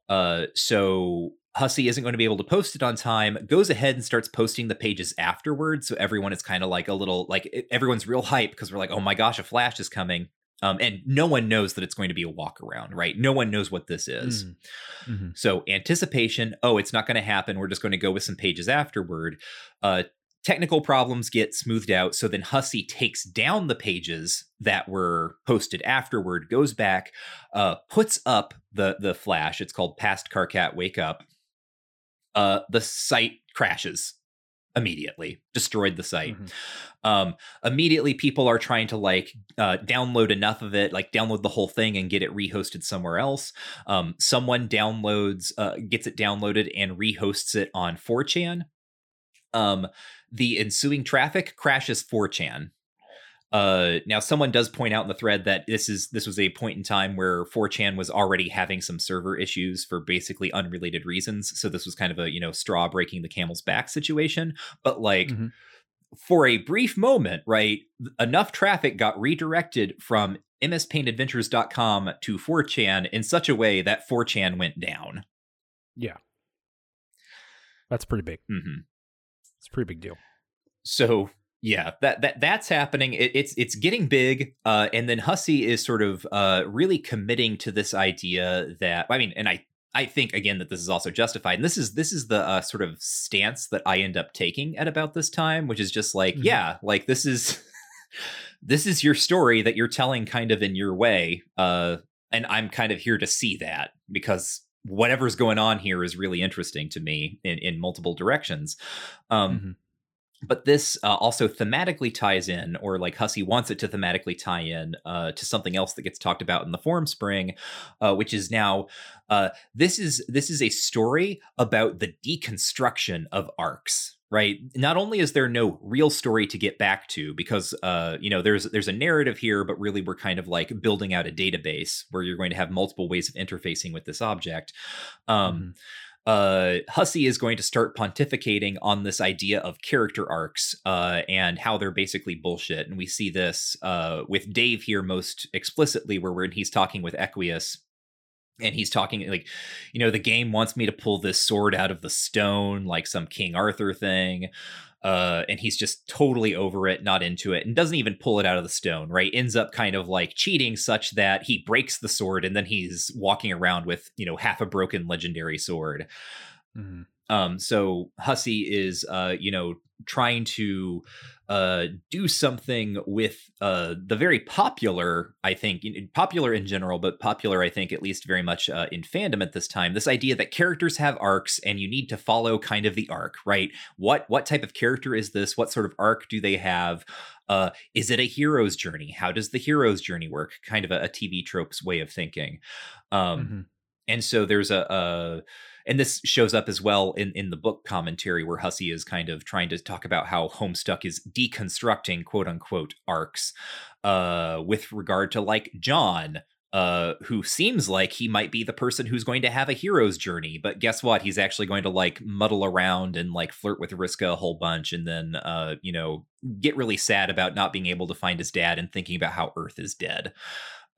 Uh, so Hussie isn't going to be able to post it on time, goes ahead and starts posting the pages afterwards. So everyone is kind of like a little, like everyone's real hype because we're like, oh my gosh, a flash is coming. Um, and no one knows that it's going to be a walk around, right? No one knows what this is. Mm. Mhm. So anticipation, oh, it's not going to happen. We're just going to go with some pages afterward. Uh, technical problems get smoothed out. So then Hussie takes down the pages that were posted afterward, goes back, uh, puts up the the flash. It's called Past Karkat Wake Up. Uh, the site crashes immediately, destroyed the site. Mhm. um immediately people are trying to like uh download enough of it like download the whole thing and get it rehosted somewhere else. Um someone downloads uh gets it downloaded and rehosts it on 4chan um the ensuing traffic crashes 4chan uh now someone does point out in the thread that this is this was a point in time where 4chan was already having some server issues for basically unrelated reasons so this was kind of a you know straw breaking the camel's back situation but like Mhm. for a brief moment, right, enough traffic got redirected from mspaintadventures.com to 4chan in such a way that 4chan went down. Yeah. That's pretty big. Mm-hmm. It's a pretty big deal. So yeah, that that that's happening. It, it's it's getting big, uh, and then Hussie is sort of uh, really committing to this idea that I mean, and I I think again that this is also justified, and this is this is the uh, sort of stance that I end up taking at about this time, which is just like, Mhm. yeah, like this is *laughs* this is your story that you're telling kind of in your way, uh, and I'm kind of here to see that because whatever's going on here is really interesting to me in in multiple directions. Um, Mhm. But this uh, also thematically ties in or like Hussie wants it to thematically tie in uh, to something else that gets talked about in the Formspring uh, which is now uh, this is this is a story about the deconstruction of arcs right not only is there no real story to get back to because uh you know there's there's a narrative here but really we're kind of like building out a database where you're going to have multiple ways of interfacing with this object um Mhm. Uh Hussie is going to start pontificating on this idea of character arcs uh and how they're basically bullshit. And we see this uh with Dave here most explicitly where he's talking with Equius and he's talking like you know the game wants me to pull this sword out of the stone like some king arthur thing uh and he's just totally over it not into it and doesn't even pull it out of the stone right ends up kind of like cheating such that he breaks the sword and then he's walking around with you know half a broken legendary sword Mhm. um so Hussie is uh you know trying to uh do something with uh the very popular i think in- popular in general but popular i think at least very much uh, in fandom at this time this idea that characters have arcs and you need to follow kind of the arc right? What what type of character is this? What sort of arc do they have? Uh is it a hero's journey? How does the hero's journey work? Kind of a, a tv tropes way of thinking. Um Mhm. and so there's a, a and this shows up as well in in the book commentary where Hussie is kind of trying to talk about how Homestuck is deconstructing quote unquote arcs uh with regard to like John uh who seems like he might be the person who's going to have a hero's journey but guess what? He's actually going to like muddle around and like flirt with Vriska a whole bunch and then uh you know get really sad about not being able to find his dad and thinking about how earth is dead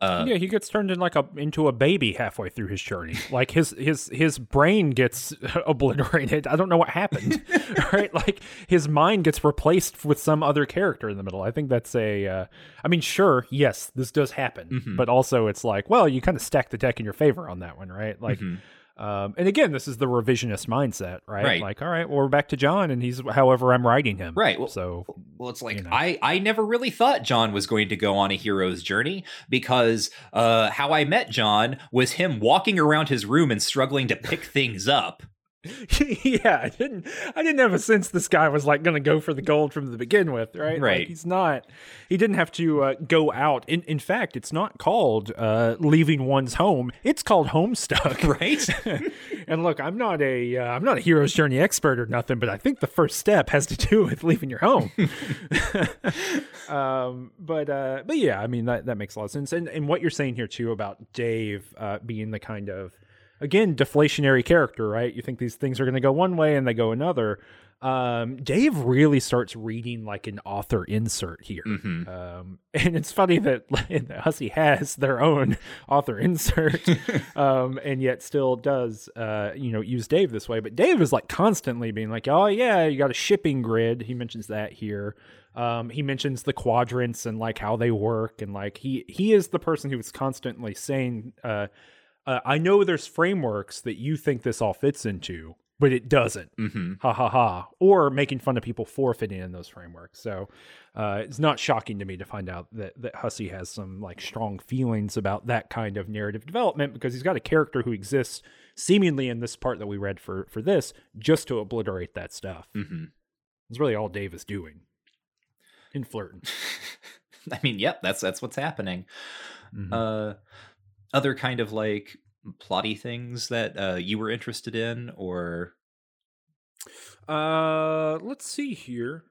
uh yeah, he gets turned in like a into a baby halfway through his journey. Like his his his brain gets *laughs* obliterated. I don't know what happened. *laughs* right? Like his mind gets replaced with some other character in the middle. I think that's a. Uh, I mean, sure, yes, this does happen, Mhm. but also it's like, well, you kind of stack the deck in your favor on that one, right? Like. mhm. Um, and again, this is the revisionist mindset, right? Right. Like, all right, well, we're back to John, and he's however I'm writing him, Right, well- so Well, it's like you know. I I never really thought John was going to go on a hero's journey because uh how I met John was him walking around his room and struggling to pick things up. *laughs* yeah, I didn't I didn't have a sense this guy was like going to go for the gold from the begin with, right? Like, Right. he's not. He didn't have to uh, go out. In in fact, it's not called uh, leaving one's home. It's called homestuck, *laughs* Right? *laughs* and look, I'm not a uh, I'm not a hero's journey expert or nothing, but I think the first step has to do with leaving your home. um, but uh, but yeah, I mean that that makes a lot of sense. And and what you're saying here too about Dave uh, being the kind of again deflationary character, right? You think these things are going to go one way and they go another. Um, Dave really starts reading like an author insert here. Mhm. Um, *laughs* and it's funny *laughs* that Hussie has their own *laughs* author insert, um, and yet still does, uh, you know, use Dave this way. But Dave is like constantly being like, "Oh yeah, you got a shipping grid." He mentions that here. Um, he mentions the quadrants and like how they work, and like he he is the person who is constantly saying, uh, uh, "I know there's frameworks that you think this all fits into." But it doesn't Mhm. ha ha ha, or making fun of people for fitting in those frameworks. So uh, it's not shocking to me to find out that that Hussie has some like strong feelings about that kind of narrative development because he's got a character who exists seemingly in this part that we read for for this just to obliterate that stuff. Mhm. It's really all Dave is doing in flirting. *laughs* I mean, yep, that's that's what's happening. Mhm. Uh other kind of like plotty things that uh you were interested in or Uh, let's see here.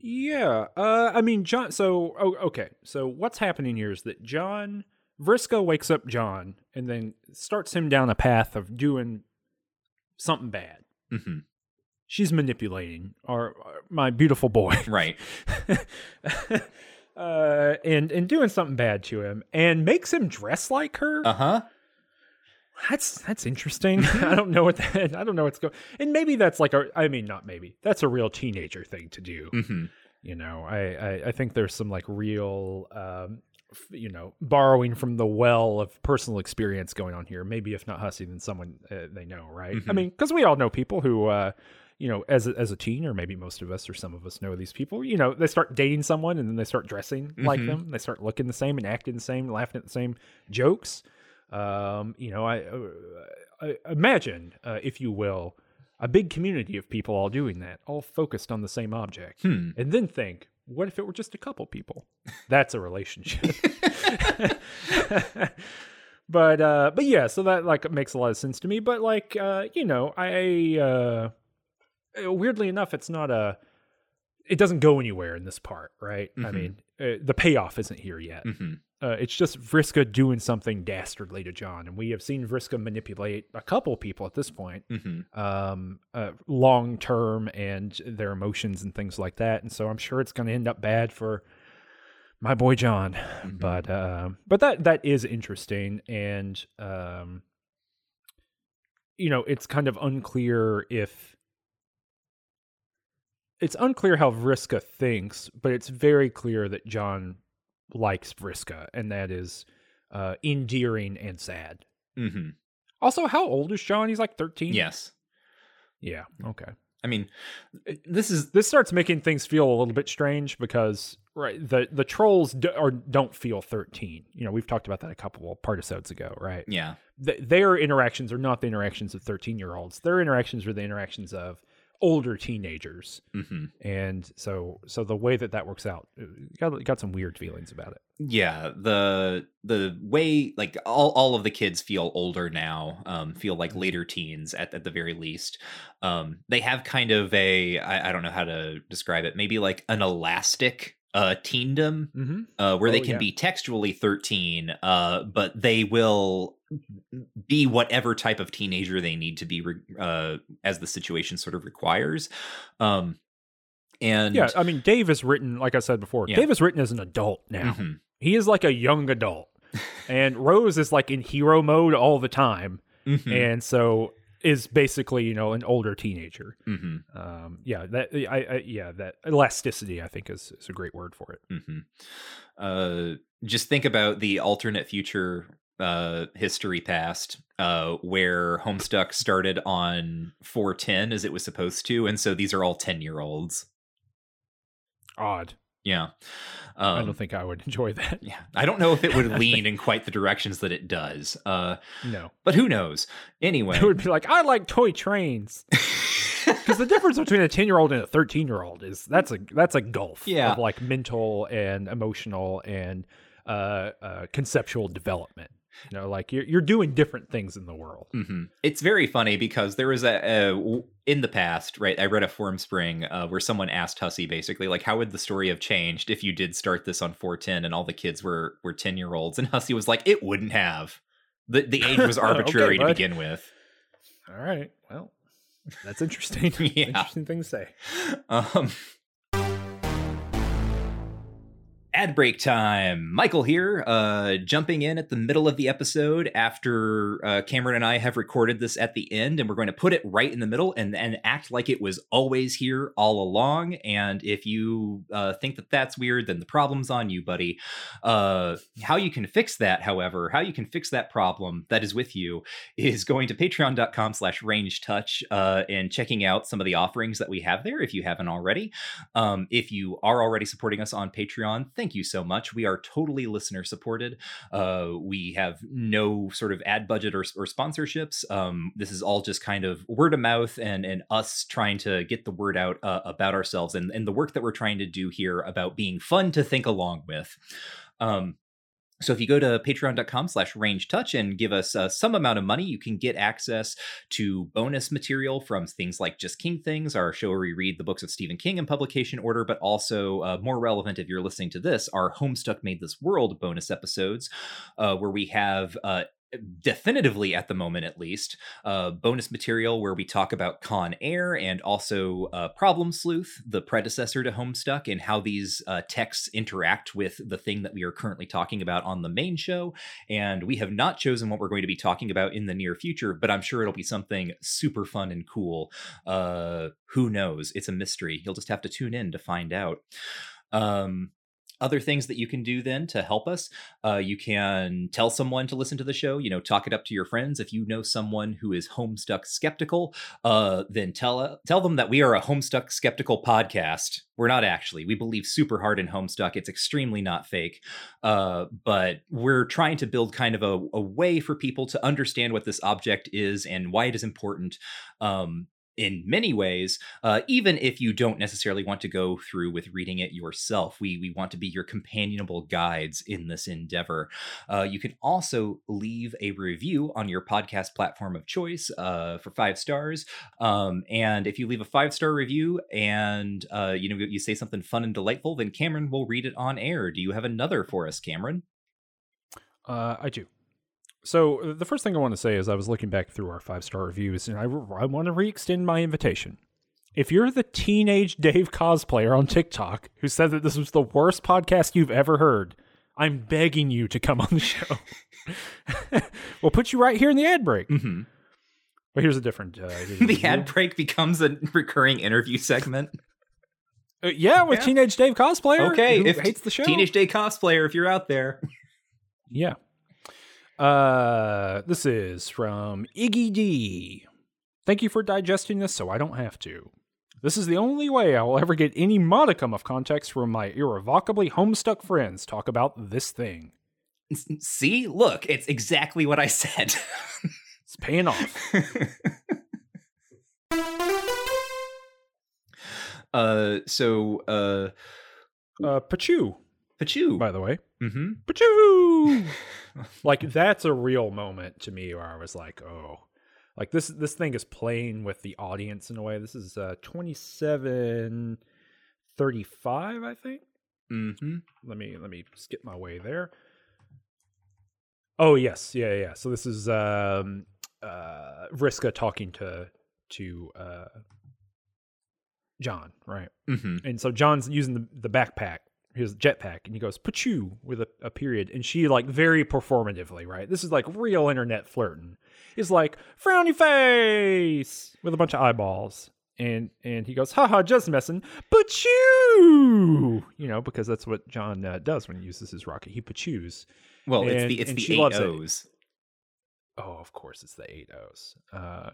Yeah. Uh, I mean, John. So, oh, okay. So, what's happening here is that John Vriska wakes up John and then starts him down a path of doing something bad. Mhm. She's manipulating our, our my beautiful boy, right. *laughs* uh, and and doing something bad to him, and makes him dress like her. Uh-huh. That's that's interesting. *laughs* I don't know what that. I don't know what's going. And maybe that's like a. I mean, not maybe. That's a real teenager thing to do. Mhm. You know, I I, I think there's some like real, um, you know, borrowing from the well of personal experience going on here. Maybe if not Hussie, then someone uh, they know, right? I Mhm. mean, because we all know people who. uh you know, as a, as a teen, or maybe most of us, or some of us know these people. You know, they start dating someone, and then they start dressing like Mhm. them. They start looking the same and acting the same, laughing at the same jokes. Um, you know, I, uh, I imagine, uh, if you will, a big community of people all doing that, all focused on the same object, Hmm. and then think, what if it were just a couple people? That's a relationship. *laughs* but uh, but yeah, so that like makes a lot of sense to me. But like, uh, you know, I. Uh, weirdly enough, it's not a. It doesn't go anywhere in this part, right? I Mhm. mean, uh, the payoff isn't here yet. hmm Uh, it's just Vriska doing something dastardly to John, and we have seen Vriska manipulate a couple people at this point, hmm um, uh, long term, and their emotions and things like that. And so I'm sure it's going to end up bad for my boy John. Mhm. But um, but that that is interesting, and um, you know, it's kind of unclear if it's unclear how Vriska thinks, but it's very clear that John likes Vriska, and that is uh, endearing and sad. hmm Also, how old is John? He's like 13. Yes. Yeah. Okay. I mean, this is This starts making things feel a little bit strange because right the the trolls d- or don't feel 13. You know, we've talked about that a couple of partisodes ago, right? yeah. Th- their interactions are not the interactions of 13 year olds. Their interactions are the interactions of older teenagers. hmm And so so the way that that works out, uh, got got some weird feelings about it. Yeah, the the way like all, all of the kids feel older now, um, feel like later teens at, at the very least. Um, they have kind of a I, I don't know how to describe it, maybe like an elastic uh teendom Mm-hmm. uh, where they Oh, can yeah. be textually 13, uh, but they will be whatever type of teenager they need to be re- uh, as the situation sort of requires. Um, and Yeah, I mean, Dave is written, like I said before, Yeah. Dave is written as an adult now. Mhm. He is like a young adult. *laughs* and Rose is like in hero mode all the time. Mhm. And so is basically, you know, an older teenager. Mhm. Um, yeah, that I, I yeah, that elasticity I think is, is a great word for it. hmm Uh, just think about the alternate future uh history past uh where homestuck started on 410 as it was supposed to and so these are all 10 year olds Odd. Yeah I um don't think I would *laughs* enjoy that. yeah i don't know if it would *laughs* lean in quite the directions that it does uh No. but who knows anyway *laughs* It would be like, I like toy trains. Because the difference between a ten year old and a thirteen year old is that's a that's a gulf Yeah. of like mental and emotional and uh, uh, conceptual development. You know, like you're you're doing different things in the world. hmm It's very funny because there was a in the past, right? I read a Formspring uh, where someone asked Hussie basically like, how would the story have changed if you did start this on 410 and all the kids were were 10 year olds? And Hussie was like, it wouldn't have. The the age was *laughs* Okay, arbitrary to bud. begin with. All right. Well, that's interesting. *laughs* Yeah. Interesting thing to say. Um, ad break time. Michael here, uh, jumping in at the middle of the episode after uh, Cameron and I have recorded this at the end, and we're going to put it right in the middle and and act like it was always here all along. And if you uh, think that that's weird, then the problem's on you, buddy. Uh, how you can fix that, however, how you can fix that problem that is with you is going to patreon.com slash rangedtouch uh, and checking out some of the offerings that we have there if you haven't already. Um, if you are already supporting us on Patreon, thank you so much. We are totally listener supported. Uh, we have no sort of ad budget or, or sponsorships. Um, this is all just kind of word of mouth and and us trying to get the word out uh, about ourselves and, and the work that we're trying to do here about being fun to think along with. Um, so if you go to patreon.com slash rangedtouch and give us uh, some amount of money, you can get access to bonus material from things like Just King Things, our show where we read the books of Stephen King in publication order, but also uh, more relevant if you're listening to this, our Homestuck Made This World bonus episodes, uh, where we have uh, definitively at the moment at least uh, bonus material where we talk about con air and also uh, problem sleuth the predecessor to homestuck and how these uh, texts interact with the thing that we are currently talking about on the main show. And we have not chosen what we're going to be talking about in the near future but i'm sure it'll be something super fun and cool. Uh who knows? It's a mystery. You'll just have to tune in to find out. Um other things that you can do then to help us. Uh, you can tell someone to listen to the show you know talk it up to your friends. If you know someone who is homestuck skeptical uh, then tell tell them that we are a homestuck skeptical podcast. We're not actually. We believe super hard in homestuck. It's extremely not fake. Uh, but we're trying to build kind of a, a way for people to understand what this object is and why it is important. Um, in many ways, uh, even if you don't necessarily want to go through with reading it yourself. We we want to be your companionable guides in this endeavor. Uh, you can also leave a review on your podcast platform of choice uh, for five stars. Um, and if you leave a five star review and uh, you know you say something fun and delightful, then Cameron will read it on air. Do you have another for us, Cameron? Uh, I do. So uh, the first thing I want to say is I was looking back through our five star reviews, and I, I want to re-extend my invitation. If you're the teenage Dave cosplayer on TikTok who said that this was the worst podcast you've ever heard, I'm begging you to come on the show. *laughs* we'll put you right here in the ad break. Mm-hmm. But here's a different. Uh, *laughs* the ad break becomes a recurring interview segment. Uh, yeah, with Yeah. teenage Dave cosplayer. Okay, who if hates the show. Teenage Dave cosplayer, if you're out there. Yeah. Uh, this is from Iggy D. Thank you for digesting this so I don't have to. This is the only way I will ever get any modicum of context from my irrevocably homestuck friends talk about this thing. See, look, it's exactly what I said. *laughs* It's paying off. *laughs* uh, so, uh, Uh, Pachu, Pachu. by the way. mm-hmm. Pachu! *laughs* like, that's a real moment to me where I was like, oh. Like this this thing is playing with the audience in a way. This is uh 27 35, I think. Mm-hmm. let me let me skip my way there. Oh yes, yeah, yeah. So this is um uh Vriska talking to to uh John, right? Mm-hmm. And so John's using the, the backpack, his jetpack, and he goes, Pachu with a, a period. And she like very performatively, right? This is like real internet flirting. Is like, frowny face with a bunch of eyeballs. And and he goes, haha, just messing. Pachu! You know, because that's what John uh, does when he uses his rocket. He pachus. Well, it's the it's the eight loves it. O's. Oh, of course, it's the eight O's. Uh,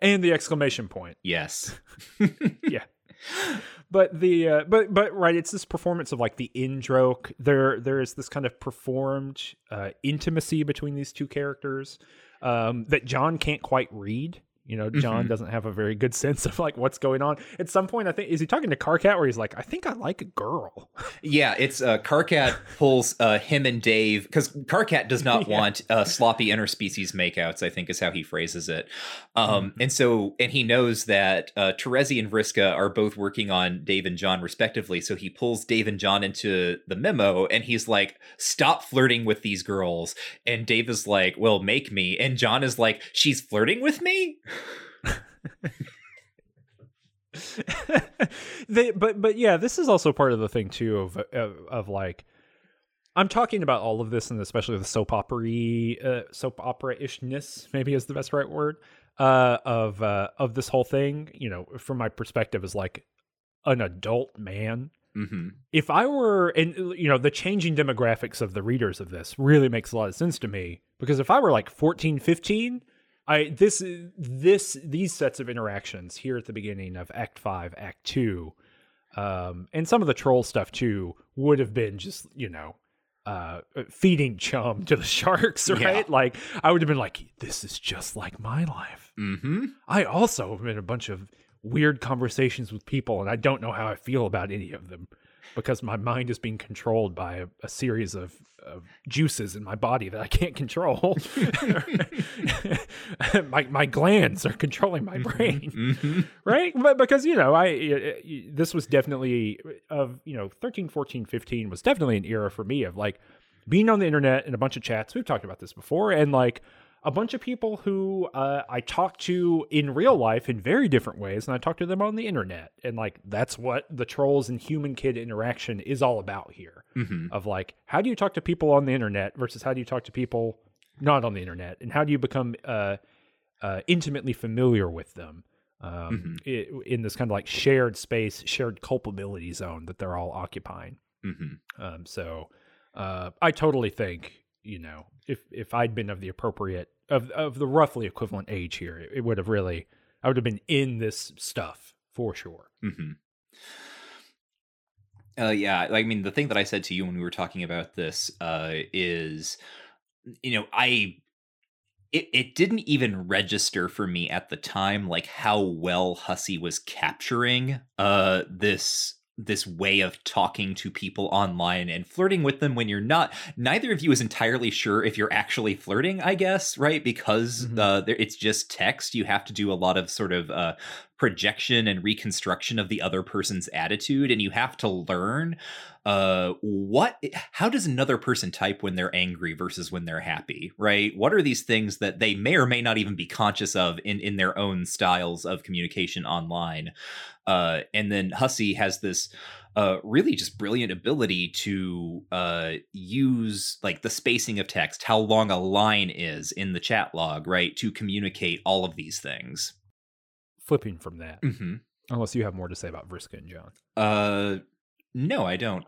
and the exclamation point. Yes. *laughs* Yeah. *gasps* but the uh, but but right it's this performance of like the in joke. There there is this kind of performed uh, intimacy between these two characters um, that john can't quite read you know john Mhm. doesn't have a very good *laughs* sense of like what's going on at some point i think is he talking to karkat where he's like i think i like a girl *laughs* Yeah, it's uh, Karkat pulls uh, him and Dave because Karkat does not *laughs* Yeah. want uh, sloppy interspecies makeouts. I think is how he phrases it. Um, Mhm. And so, and he knows that uh, Terezi and Vriska are both working on Dave and John respectively. So he pulls Dave and John into the memo, and he's like, "Stop flirting with these girls." And Dave is like, "Well, make me." And John is like, "She's flirting with me." *laughs* they, but but yeah, this is also part of the thing too of of, of like I'm talking about all of this and especially the soap opera uh, soap opera ishness maybe is the best right word uh, of uh, of this whole thing. You know, from my perspective as like an adult man. hmm If I were, and you know, the changing demographics of the readers of this really makes a lot of sense to me because if I were like 14, 15, I this this these sets of interactions here at the beginning of Act Five, Act Two, um, and some of the troll stuff too would have been just you know uh feeding chum to the *laughs* sharks right? Yeah. like i would have been like this is just like my life. Hmm i also have been in a bunch of weird conversations with people and i don't know how i feel about any of them because my mind is being controlled by a, a series of, of juices in my body that i can't control. *laughs* *laughs* My, my glands are controlling my brain. Hmm *laughs* right? But because you know i I- I- this was definitely of you know 13 14 15 was definitely an era for me of like being on the internet and a bunch of chats. We've talked about this before. And like a bunch of people who uh, i talk to in real life in very different ways and i talk to them on the internet. And like that's what the trolls and human kid interaction is all about here. Hmm of like how do you talk to people on the internet versus how do you talk to people not on the internet? And how do you become uh, uh, intimately familiar with them? Um, i- in this kind of like shared space shared culpability zone that they're all occupying. Hmm um, so uh, i totally think you know if if i'd been of the appropriate of of the roughly equivalent age here it, it would have really i would have been in this stuff for sure Mm-hmm. Uh, yeah, I mean, the thing that I said to you when we were talking about this uh, is, you know, I it, it didn't even register for me at the time like how well Hussie was capturing uh this this way of talking to people online and flirting with them when you're not. Neither of you is entirely sure if you're actually flirting i guess right? Because Mhm. uh, it's just text. You have to do a lot of sort of uh, projection and reconstruction of the other person's attitude and you have to learn uh what how does another person type when they're angry versus when they're happy right? What are these things that they may or may not even be conscious of in in their own styles of communication online uh and then hussie has this uh really just brilliant ability to uh use like the spacing of text how long a line is in the chat log right to communicate all of these things Flipping from that, mm-hmm. unless you have more to say about Vriska and John. uh no i don't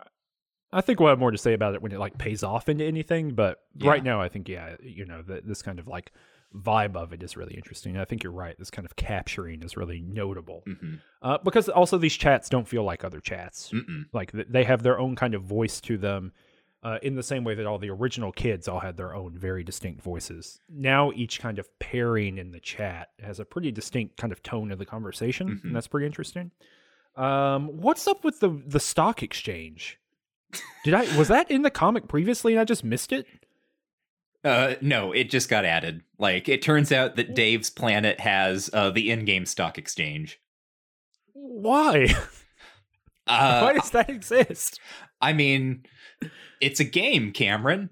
I think we'll have more to say about it when it like pays off into anything, but Yeah. right now I think yeah, you know, the, this kind of like vibe of it is really interesting. I think you're right. This kind of capturing is really notable mm-hmm. uh, because also these chats don't feel like other chats. Mm-mm. Like they have their own kind of voice to them. Uh, in the same way that all the original kids all had their own very distinct voices. Now each kind of pairing in the chat has a pretty distinct kind of tone of the conversation, Mhm. and that's pretty interesting. Um, what's up with the the stock exchange? Did I was that in the comic previously and I just missed it? Uh, no, it just got added. Like, it turns out that Dave's planet has uh, the in-game stock exchange. Why? *laughs* Uh, Why does that exist? I mean, it's a game, Cameron.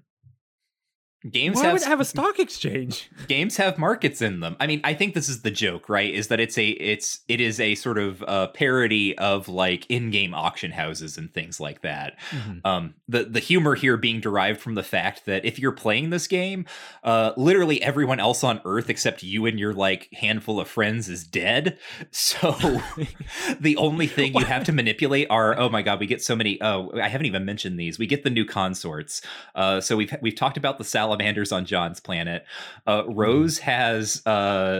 Games Why have, would it have a stock exchange? *laughs* games have markets in them. I mean, I think this is the joke, right? Is that it's a it's it is a sort of uh, parody of like in-game auction houses and things like that. Um, the the humor here being derived from the fact that if you're playing this game, uh, literally everyone else on Earth except you and your like handful of friends is dead. *laughs* So *laughs* the only thing you have to manipulate are oh my god, we get so many. Oh, I haven't even mentioned these. We get the new consorts. Uh, so we've we've talked about the salamanders on John's planet. Uh, Rose has uh,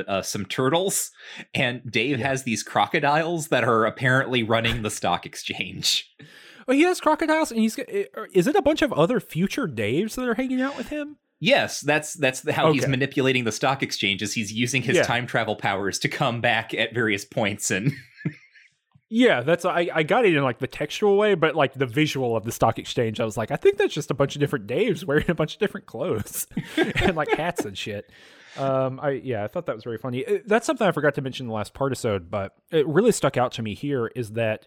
uh, some turtles, and Dave Yeah. has these crocodiles that are apparently running the stock exchange. *laughs* Oh, he has crocodiles, and he's got- is it a bunch of other future Daves that are hanging out with him? Yes, that's that's how he's manipulating the stock exchanges. He's using his Yeah. time travel powers to come back at various points and Yeah, that's I, I got it in like the textual way, but like the visual of the stock exchange, I was like, I think that's just a bunch of different Daves wearing a bunch of different clothes *laughs* and like hats and shit. Um, I yeah, I thought that was very funny. Uh, That's something I forgot to mention in the last partisode, but it really stuck out to me here is that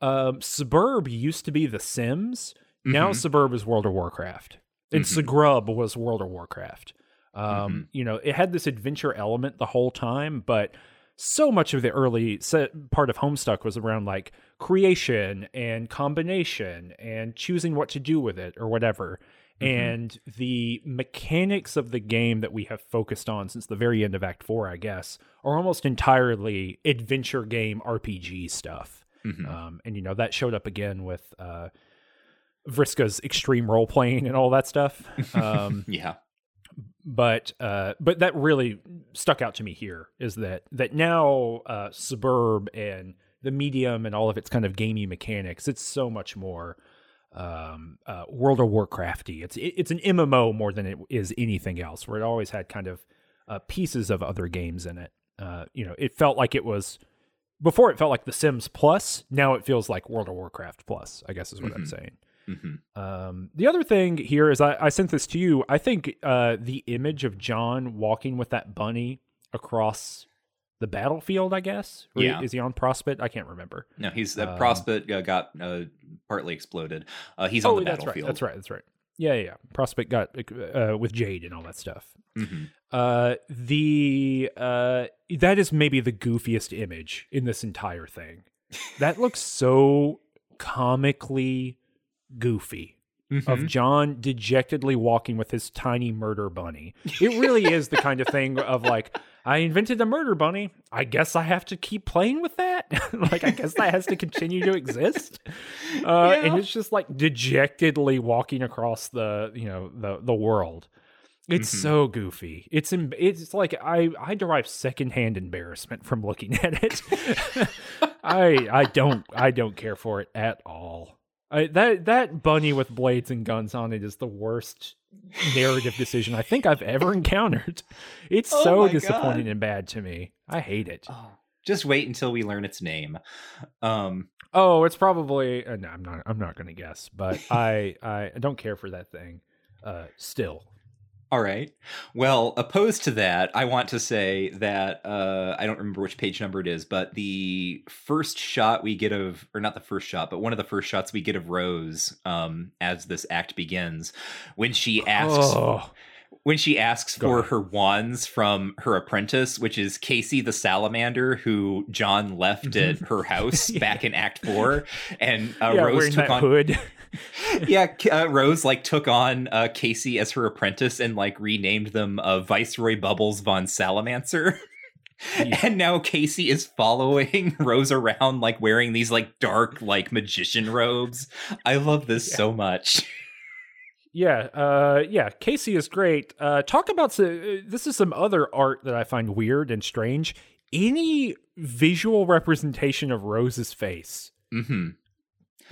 um, Sburb used to be The Sims. Now Mhm. Sburb is World of Warcraft, and Mhm. Sburb was World of Warcraft. Um, Mm-hmm. You know, it had this adventure element the whole time, but so much of the early set part of Homestuck was around like creation and combination and choosing what to do with it or whatever. Mhm. And the mechanics of the game that we have focused on since the very end of Act 4, I guess, are almost entirely adventure game RPG stuff. Mhm. Um, and, you know, that showed up again with uh, Vriska's extreme role playing and all that stuff. *laughs* Um, yeah. But uh but that really stuck out to me here is that that now uh sburb and the medium and all of its kind of gamey mechanics it's so much more um uh world of warcrafty. It's it, it's an mmo more than it is anything else where it always had kind of uh pieces of other games in it. Uh you know it felt like it was before it felt like the sims plus now it feels like world of warcraft plus i guess is what i'm Mhm. saying hmm um, the other thing here is I, I sent this to you. I think uh, the image of John walking with that bunny across the battlefield, I guess. Yeah. Is he on Prospect? I can't remember. No, he's the Um, prospect uh, got uh, partly exploded. Uh, he's on the Oh, that's right. battlefield. That's right. That's right. Yeah, yeah, yeah. Prospect got uh, with Jade and all that stuff. hmm Uh, the uh, that is maybe the goofiest image in this entire thing. That looks so comically goofy. Mm-hmm. of John dejectedly walking with his tiny murder bunny. It really is the kind of thing of like, I invented the murder bunny. I guess I have to keep playing with that. *laughs* like, I guess that has to continue to exist. Uh, And it's just like dejectedly walking across the, you know, the the world. It's Mhm. so goofy. It's it's like I I derive secondhand embarrassment from looking at it. *laughs* I I don't I don't care for it at all. I, that that bunny with blades and guns on it is the worst narrative decision I think I've ever encountered. It's Oh so disappointing God. and bad to me. I hate it. Oh, just wait until we learn its name. Um, Oh, it's probably uh, no, I'm not I'm not going to guess, but I I don't care for that thing. Uh still. All right. Well, opposed to that, I want to say that uh, I don't remember which page number it is, but the first shot we get of, or not the first shot, but one of the first shots we get of Rose um, as this act begins, when she asks, Oh, when she asks Go for ahead. her wands from her apprentice, which is Casey the salamander, who John left at her *laughs* house Yeah. back in Act Four, and uh, yeah, Rose took on hood. *laughs* yeah, uh, Rose like took on uh, Casey as her apprentice and like renamed them uh, Viceroy Bubbles von Salamancer. Yeah. And now Casey is following *laughs* Rose around like wearing these like dark like magician robes. I love this Yeah. so much. Yeah, uh, yeah. Casey is great. Uh, talk about s- uh, this is some other art that I find weird and strange. Any visual representation of Rose's face. Mm-hmm.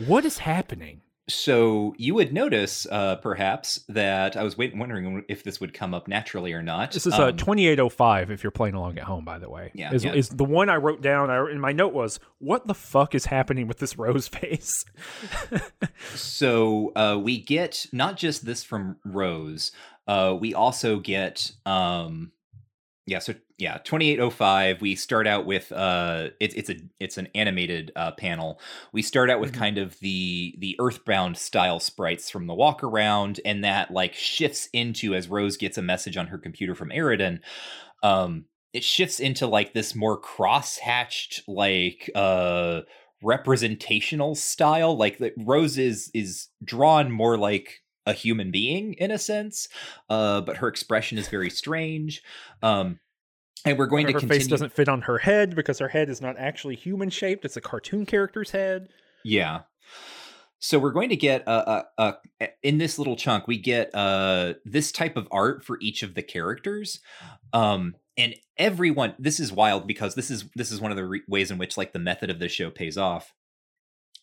What is happening? So you would notice, uh, perhaps, that I was wait- wondering if this would come up naturally or not. This is uh, Um, 2805. If you're playing along at home, by the way, Yeah, is, yeah. is the one I wrote down. I, in my note was, "What the fuck is happening with this Rose face?" *laughs* So uh, we get not just this from Rose. Uh, we also get um, yeah. So yeah, twenty eight oh five. We start out with uh, it's it's a it's an animated uh, panel. We start out with Mhm. kind of the the Earthbound style sprites from the walk around, and that like shifts into as Rose gets a message on her computer from Eridan. Um, it shifts into like this more cross-hatched like uh representational style like that rose is is drawn more like a human being in a sense uh but her expression is very strange um and we're going her to continue face doesn't fit on her head because her head is not actually human shaped. It's a cartoon character's head. Yeah. So we're going to get a, uh, uh in this little chunk we get uh this type of art for each of the characters. Um and everyone this is wild because this is this is one of the re- ways in which like the method of this show pays off.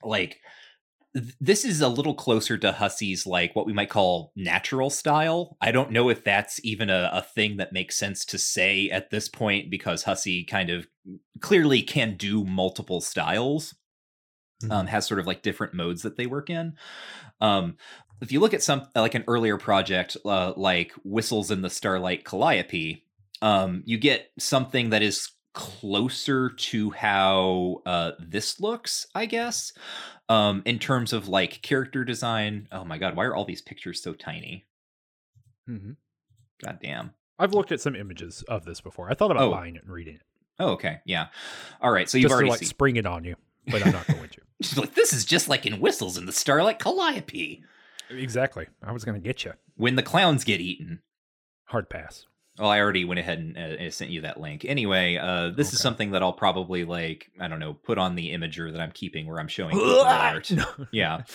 Like this is a little closer to Hussie's like what we might call natural style. I don't know if that's even a, a thing that makes sense to say at this point because Hussie kind of clearly can do multiple styles um, has sort of like different modes that they work in. Um, if you look at some like an earlier project uh, like Whistles in the Starlight Calliope, um, you get something that is closer to how uh, this looks, I guess, um, in terms of like character design. Oh my god, why are all these pictures so tiny? Mm-hmm. God damn. I've looked at some images of this before. I thought about Oh. buying it and reading it, Oh, okay, yeah. All right, so you've just to already like seen. spring it on you, but I'm not going to. *laughs* She's like, this is just like in Whistles in the Starlight Calliope exactly. I was going to get you. when the clowns get eaten. Hard pass. Well, I already went ahead and uh, sent you that link. Anyway, uh, this is something that I'll probably like, I don't know, put on the Imgur that I'm keeping where I'm showing *laughs* the art. Yeah. *laughs*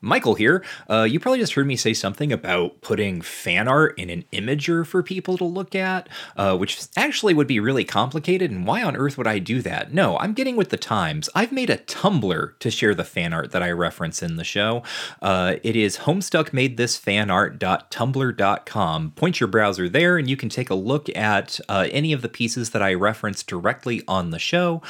Michael here. Uh, you probably just heard me say something about putting fan art in an Imgur for people to look at, uh, which actually would be really complicated. And why on earth would I do that? No, I'm getting with the times. I've made a Tumblr to share the fan art that I reference in the show. Uh, it is homestuckmadethisfanart.tumblr.com. Point your browser there, and you can take a look at uh, any of the pieces that I reference directly on the show.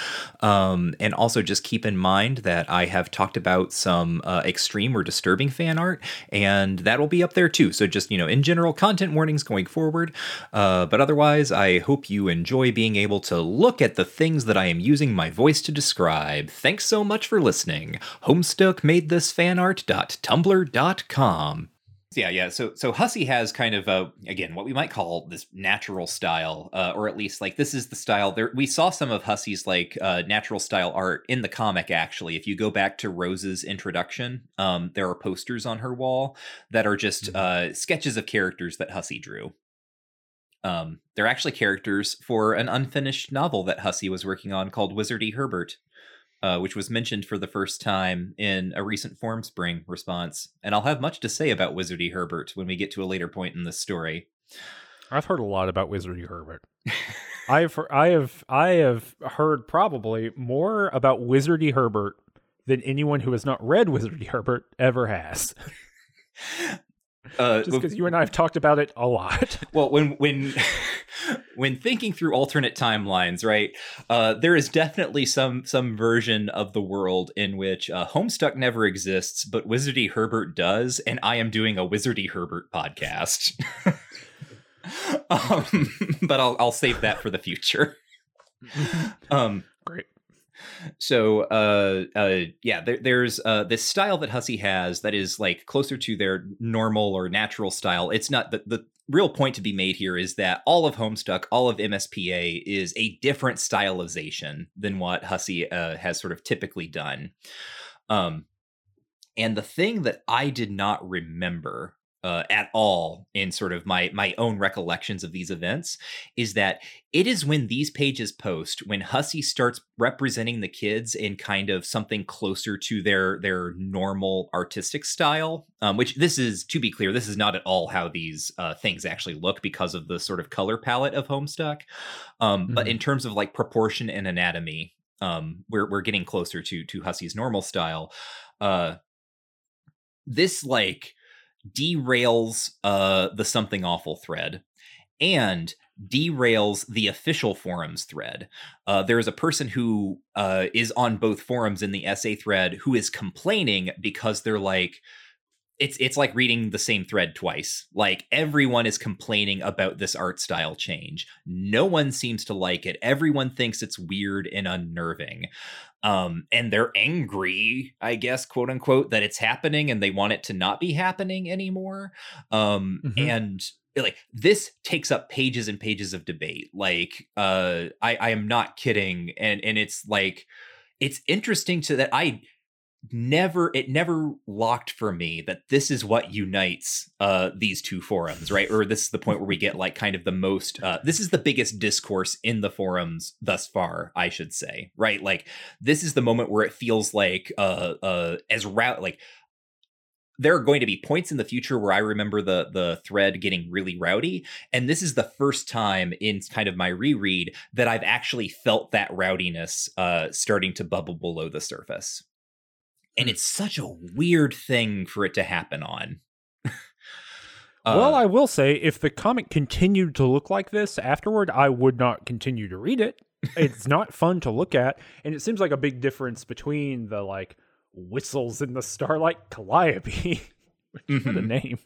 Um, and also just keep in mind that I have talked about some uh, extreme or disturbing fan art, and that will be up there too. So just you know, in general, content warnings going forward. Uh, but otherwise, I hope you enjoy being able to look at the things that I am using my voice to describe. Thanks so much for listening. Homestuck made this. Yeah, yeah. So, so Hussie has kind of a again what we might call this natural style, uh, or at least like this is the style. There, we saw some of Hussie's like uh, natural style art in the comic. Actually, if you go back to Rose's introduction, um, there are posters on her wall that are just Mhm. uh, sketches of characters that Hussie drew. Um, they're actually characters for an unfinished novel that Hussie was working on called Wizard E. Herbert uh, which was mentioned for the first time in a recent Formspring response. And I'll have much to say about Wizard E. Herbert when we get to a later point in this story. I've heard a lot about Wizard E. Herbert. *laughs* I've I have I have heard probably more about Wizard E. Herbert than anyone who has not read Wizardy Herbert ever has. *laughs* Uh, Just because you and I have talked about it a lot. *laughs* well, when when *laughs* when thinking through alternate timelines, right? Uh, there is definitely some some version of the world in which uh, Homestuck never exists, but Wizardy Herbert does, and I am doing a Wizardy Herbert podcast. *laughs* um, but I'll I'll save that for the future. um. So uh uh yeah there, there's uh this style that hussie has that is like closer to their normal or natural style. It's not the, the real point to be made here is that all of homestuck all of mspa is a different stylization than what hussie uh, has sort of typically done. Um and the thing that i did not remember uh, at all in sort of my my own recollections of these events is that it is when these pages post when Hussie starts representing the kids in kind of something closer to their their normal artistic style um, which this is to be clear this is not at all how these uh, things actually look because of the sort of color palette of Homestuck um, mm-hmm. but in terms of like proportion and anatomy um, we're we're getting closer to to Hussie's normal style uh, this like derails uh, the something awful thread and derails the official forums thread. Uh, there is a person who uh, is on both forums in the SA thread who is complaining because they're like, it's it's like reading the same thread twice. Like everyone is complaining about this art style change. No one seems to like it. Everyone thinks it's weird and unnerving um and they're angry i guess quote unquote that it's happening and they want it to not be happening anymore um mm-hmm. and like this takes up pages and pages of debate like uh i i am not kidding and and it's like it's interesting to that i never it never locked for me that this is what unites uh these two forums right? Or this is the point where we get like kind of the most uh this is the biggest discourse in the forums thus far i should say right? Like this is the moment where it feels like uh uh as route like there are going to be points in the future where I remember the the thread getting really rowdy, and this is the first time in kind of my reread that I've actually felt that rowdiness uh, starting to bubble below the surface and it's such a weird thing for it to happen on. *laughs* uh, well, I will say, if the comic continued to look like this afterward, I would not continue to read it. it's not fun to look at, and it seems like a big difference between the like whistles in the Starlight Calliope. *laughs* mm-hmm. What a name!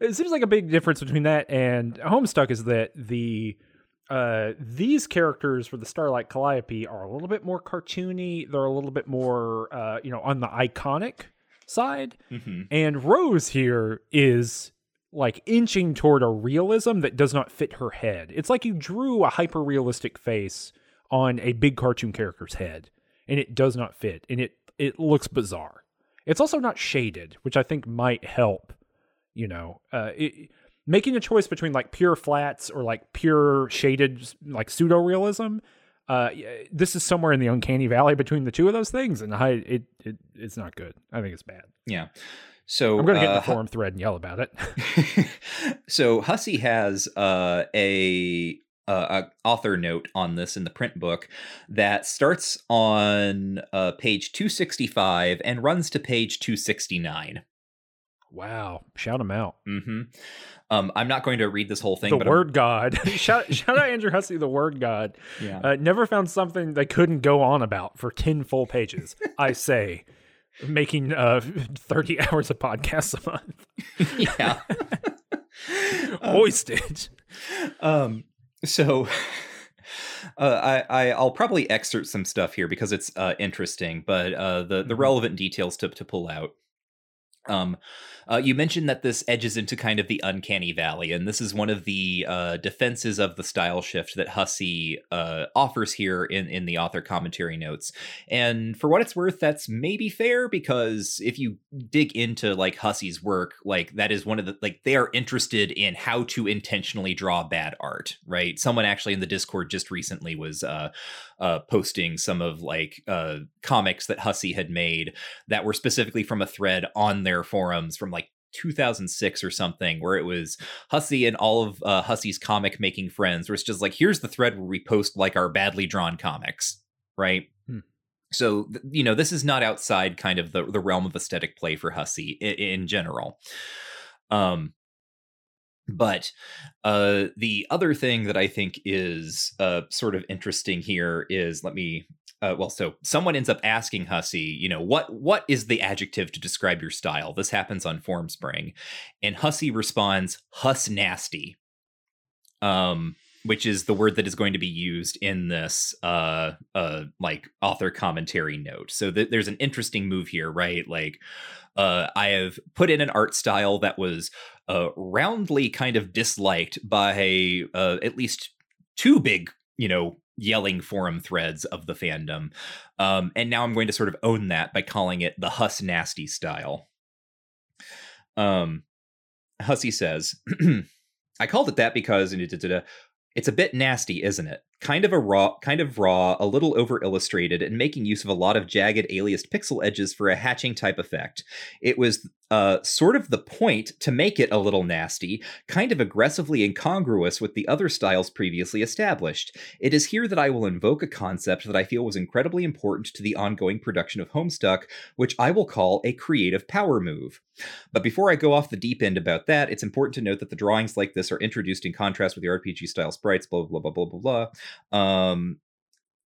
It seems like a big difference between that and Homestuck is that the uh, these characters for the Starlight Calliope are a little bit more cartoony. They're a little bit more, uh, you know, on the iconic side. Mm-hmm. And Rose here is like inching toward a realism that does not fit her head. It's like you drew a hyper realistic face on a big cartoon character's head, and it does not fit, and it it looks bizarre. It's also not shaded, which I think might help. You know, uh, it, making a choice between like pure flats or like pure shaded like pseudo realism uh this is somewhere in the uncanny valley between the two of those things and i it, it it's not good. I think it's bad. Yeah. So i'm gonna get uh, the forum thread and yell about it. *laughs* *laughs* So hussie has uh a uh, a author note on this in the print book that starts on uh, page 265 and runs to page 269 Wow! Shout him out. Mm-hmm. Um, I'm not going to read this whole thing. The word I'm... God. *laughs* shout, shout out Andrew Hussie, the word God. Yeah. Uh, never found something they couldn't go on about for ten full pages. I *laughs* say, making uh, 30 hours of podcasts a month. *laughs* yeah. Hoisted. Um. So. Uh, I, I will probably excerpt some stuff here because it's uh, interesting, but uh, the the mm-hmm. relevant details to to pull out. Um, uh, you mentioned that this edges into kind of the uncanny valley, and this is one of the uh, defenses of the style shift that Hussie uh, offers here in in the author commentary notes. And for what it's worth, that's maybe fair because if you dig into like Hussie's work, like that is one of the like they are interested in how to intentionally draw bad art, right? Someone actually in the Discord just recently was uh, uh, posting some of like uh, comics that Hussie had made that were specifically from a thread on their forums from like 2006 or something where it was Hussie and all of uh, Hussie's comic making friends where it's just like here's the thread where we post like our badly drawn comics right hmm. so you know this is not outside kind of the, the realm of aesthetic play for Hussie in, in general. Um, but uh, the other thing that I think is uh, sort of interesting here is let me. Uh, well, so someone ends up asking Hussie, you know, what what is the adjective to describe your style? This happens on Formspring, and Hussie responds, "Huss nasty," um, which is the word that is going to be used in this uh, uh, like author commentary note. So th- there's an interesting move here, right? Like, uh, I have put in an art style that was uh, roundly kind of disliked by uh, at least two big, you know, yelling forum threads of the fandom. Um, and now I'm going to sort of own that by calling it the Huss Nasty style. Um, Hussie says, *clears throat* I called it that because it's a bit nasty, isn't it? Kind of a raw, kind of raw, a little over illustrated, and making use of a lot of jagged, aliased pixel edges for a hatching type effect. It was uh, sort of the point to make it a little nasty, kind of aggressively incongruous with the other styles previously established. It is here that I will invoke a concept that I feel was incredibly important to the ongoing production of Homestuck, which I will call a creative power move. But before I go off the deep end about that, it's important to note that the drawings like this are introduced in contrast with the RPG style sprites, blah, blah, blah, blah, blah, blah. Um,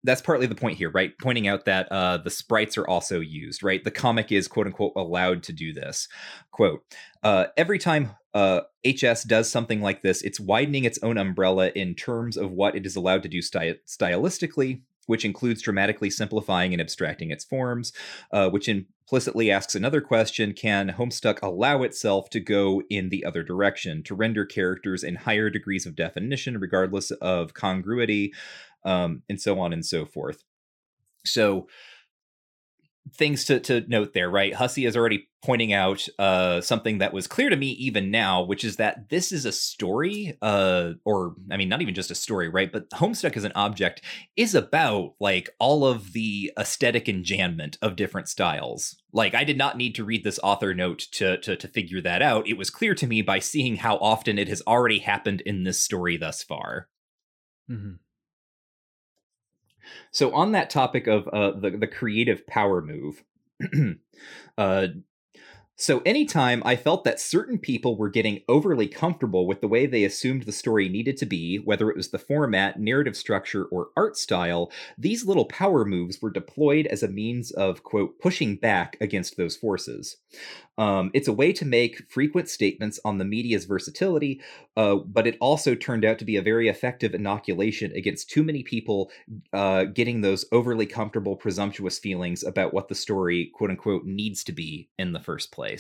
that's partly the point here, right? Pointing out that uh, the sprites are also used, right? The comic is quote unquote allowed to do this. Quote, uh, every time uh, HS does something like this, it's widening its own umbrella in terms of what it is allowed to do sty- stylistically, which includes dramatically simplifying and abstracting its forms, uh, which implicitly asks another question Can Homestuck allow itself to go in the other direction, to render characters in higher degrees of definition, regardless of congruity, um, and so on and so forth? So, things to, to note there, right? Hussie is already pointing out uh, something that was clear to me even now, which is that this is a story, uh, or I mean, not even just a story, right? But Homestuck as an object is about like all of the aesthetic enjambment of different styles. Like, I did not need to read this author note to, to to figure that out. It was clear to me by seeing how often it has already happened in this story thus far. Mm-hmm. So on that topic of uh, the the creative power move, *clears throat* uh, so, anytime I felt that certain people were getting overly comfortable with the way they assumed the story needed to be, whether it was the format, narrative structure, or art style, these little power moves were deployed as a means of, quote, pushing back against those forces. Um, it's a way to make frequent statements on the media's versatility, uh, but it also turned out to be a very effective inoculation against too many people uh, getting those overly comfortable, presumptuous feelings about what the story, quote unquote, needs to be in the first place.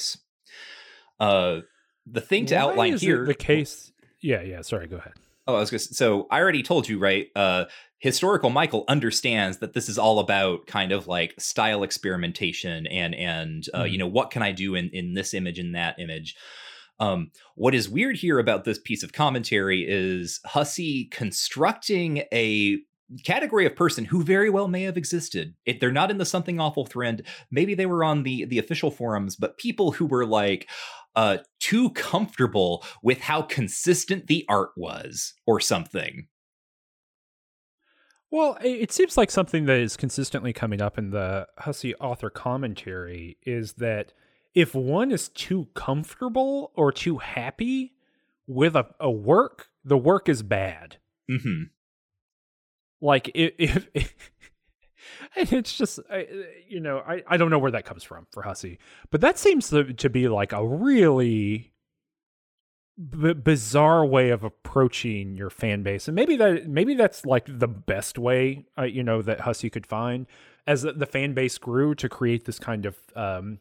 Uh, the thing to Why outline here, the case. Yeah, yeah. Sorry, go ahead. Oh, I was going to. So I already told you, right? Uh, historical Michael understands that this is all about kind of like style experimentation and and uh, mm-hmm. you know what can I do in in this image in that image. Um, what is weird here about this piece of commentary is Hussie constructing a category of person who very well may have existed. If they're not in the something awful thread, maybe they were on the the official forums, but people who were like, uh, too comfortable with how consistent the art was or something. Well, it seems like something that is consistently coming up in the Hussie author commentary is that if one is too comfortable or too happy with a, a work, the work is bad. Mm-hmm. Like if, if *laughs* it's just you know I, I don't know where that comes from for Hussie, but that seems to, to be like a really b- bizarre way of approaching your fan base, and maybe that maybe that's like the best way uh, you know that Hussie could find as the, the, fan base grew to create this kind of um,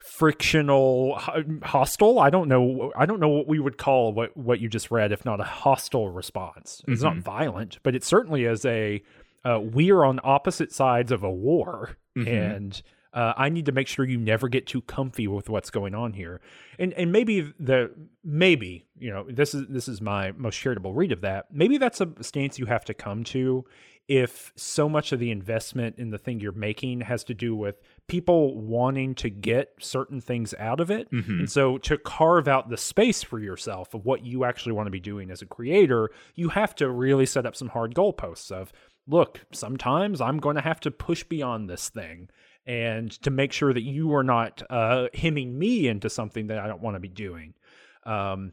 frictional hostile i don't know i don't know what we would call what what you just read if not a hostile response it's mm-hmm. not violent but it certainly is a uh, we are on opposite sides of a war, mm-hmm. and uh, I need to make sure you never get too comfy with what's going on here. And and maybe the maybe you know this is this is my most charitable read of that. Maybe that's a stance you have to come to if so much of the investment in the thing you're making has to do with people wanting to get certain things out of it. Mm-hmm. And so to carve out the space for yourself of what you actually want to be doing as a creator, you have to really set up some hard goalposts of look, sometimes I'm going to have to push beyond this thing and to make sure that you are not uh, hemming me into something that I don't want to be doing. Um,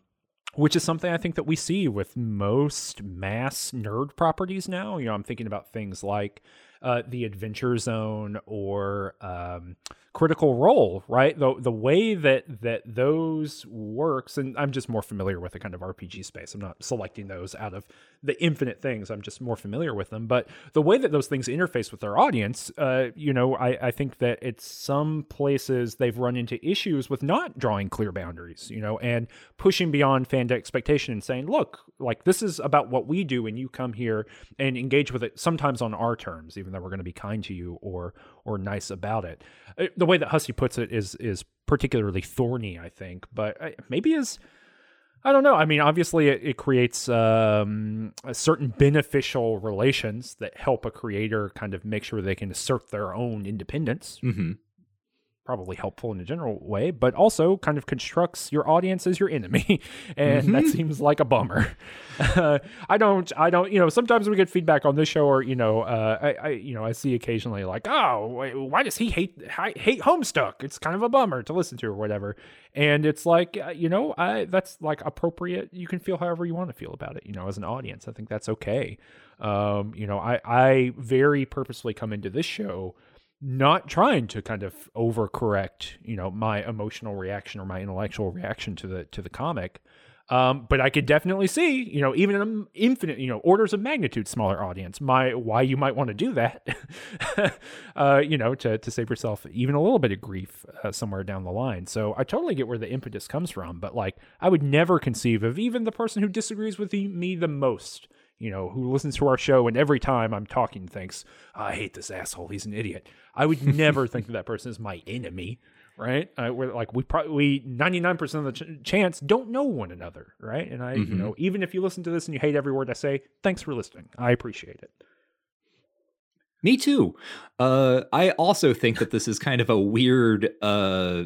which is something I think that we see with most mass nerd properties now. You know, I'm thinking about things like uh, the Adventure Zone or um, Critical Role, right? The the way that that those works, and I'm just more familiar with the kind of RPG space. I'm not selecting those out of the infinite things. I'm just more familiar with them. But the way that those things interface with their audience, uh, you know, I, I think that it's some places they've run into issues with not drawing clear boundaries, you know, and pushing beyond fan expectation and saying, look, like this is about what we do, and you come here and engage with it sometimes on our terms, even though we're going to be kind to you or or nice about it. Uh, the way that Hussie puts it is is particularly thorny, I think, but uh, maybe is I don't know. I mean, obviously, it, it creates um, certain beneficial relations that help a creator kind of make sure they can assert their own independence. Mm-hmm probably helpful in a general way, but also kind of constructs your audience as your enemy, *laughs* and mm-hmm. that seems like a bummer. Uh, *laughs* I don't, I don't, you know, sometimes we get feedback on this show, or you know, uh, I, I, you know, I see occasionally like, oh, why does he hate hate Homestuck? It's kind of a bummer to listen to, or whatever. And it's like, uh, you know, I that's like appropriate. You can feel however you want to feel about it. You know, as an audience, I think that's okay. Um, you know, I I very purposefully come into this show not trying to kind of overcorrect, you know, my emotional reaction or my intellectual reaction to the to the comic. Um, but I could definitely see, you know, even an infinite, you know, orders of magnitude smaller audience, my why you might want to do that, *laughs* uh, you know, to to save yourself even a little bit of grief uh, somewhere down the line. So I totally get where the impetus comes from, but like I would never conceive of even the person who disagrees with me the most you know, who listens to our show and every time I'm talking thinks, I hate this asshole. He's an idiot. I would *laughs* never think that that person is my enemy, right? Uh, we're like, we probably 99% of the ch- chance don't know one another, right? And I, mm-hmm. you know, even if you listen to this and you hate every word I say, thanks for listening. I appreciate it. Me too. Uh, I also think that this is kind of a weird uh,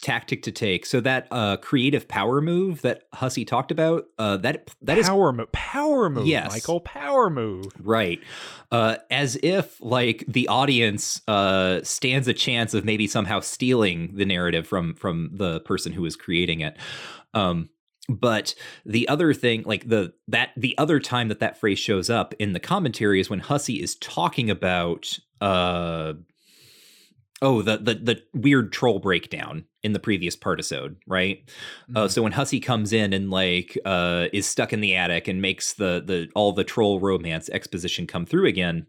tactic to take. So that uh, creative power move that Hussie talked about, uh, that that power is power move, power move, yes. Michael, power move, right? Uh, as if like the audience uh, stands a chance of maybe somehow stealing the narrative from from the person who is creating it. Um, but the other thing like the that the other time that that phrase shows up in the commentary is when Hussie is talking about uh Oh, the the the weird troll breakdown in the previous partisode, right? Uh, mm-hmm. Uh, so when Hussie comes in and like uh, is stuck in the attic and makes the the all the troll romance exposition come through again,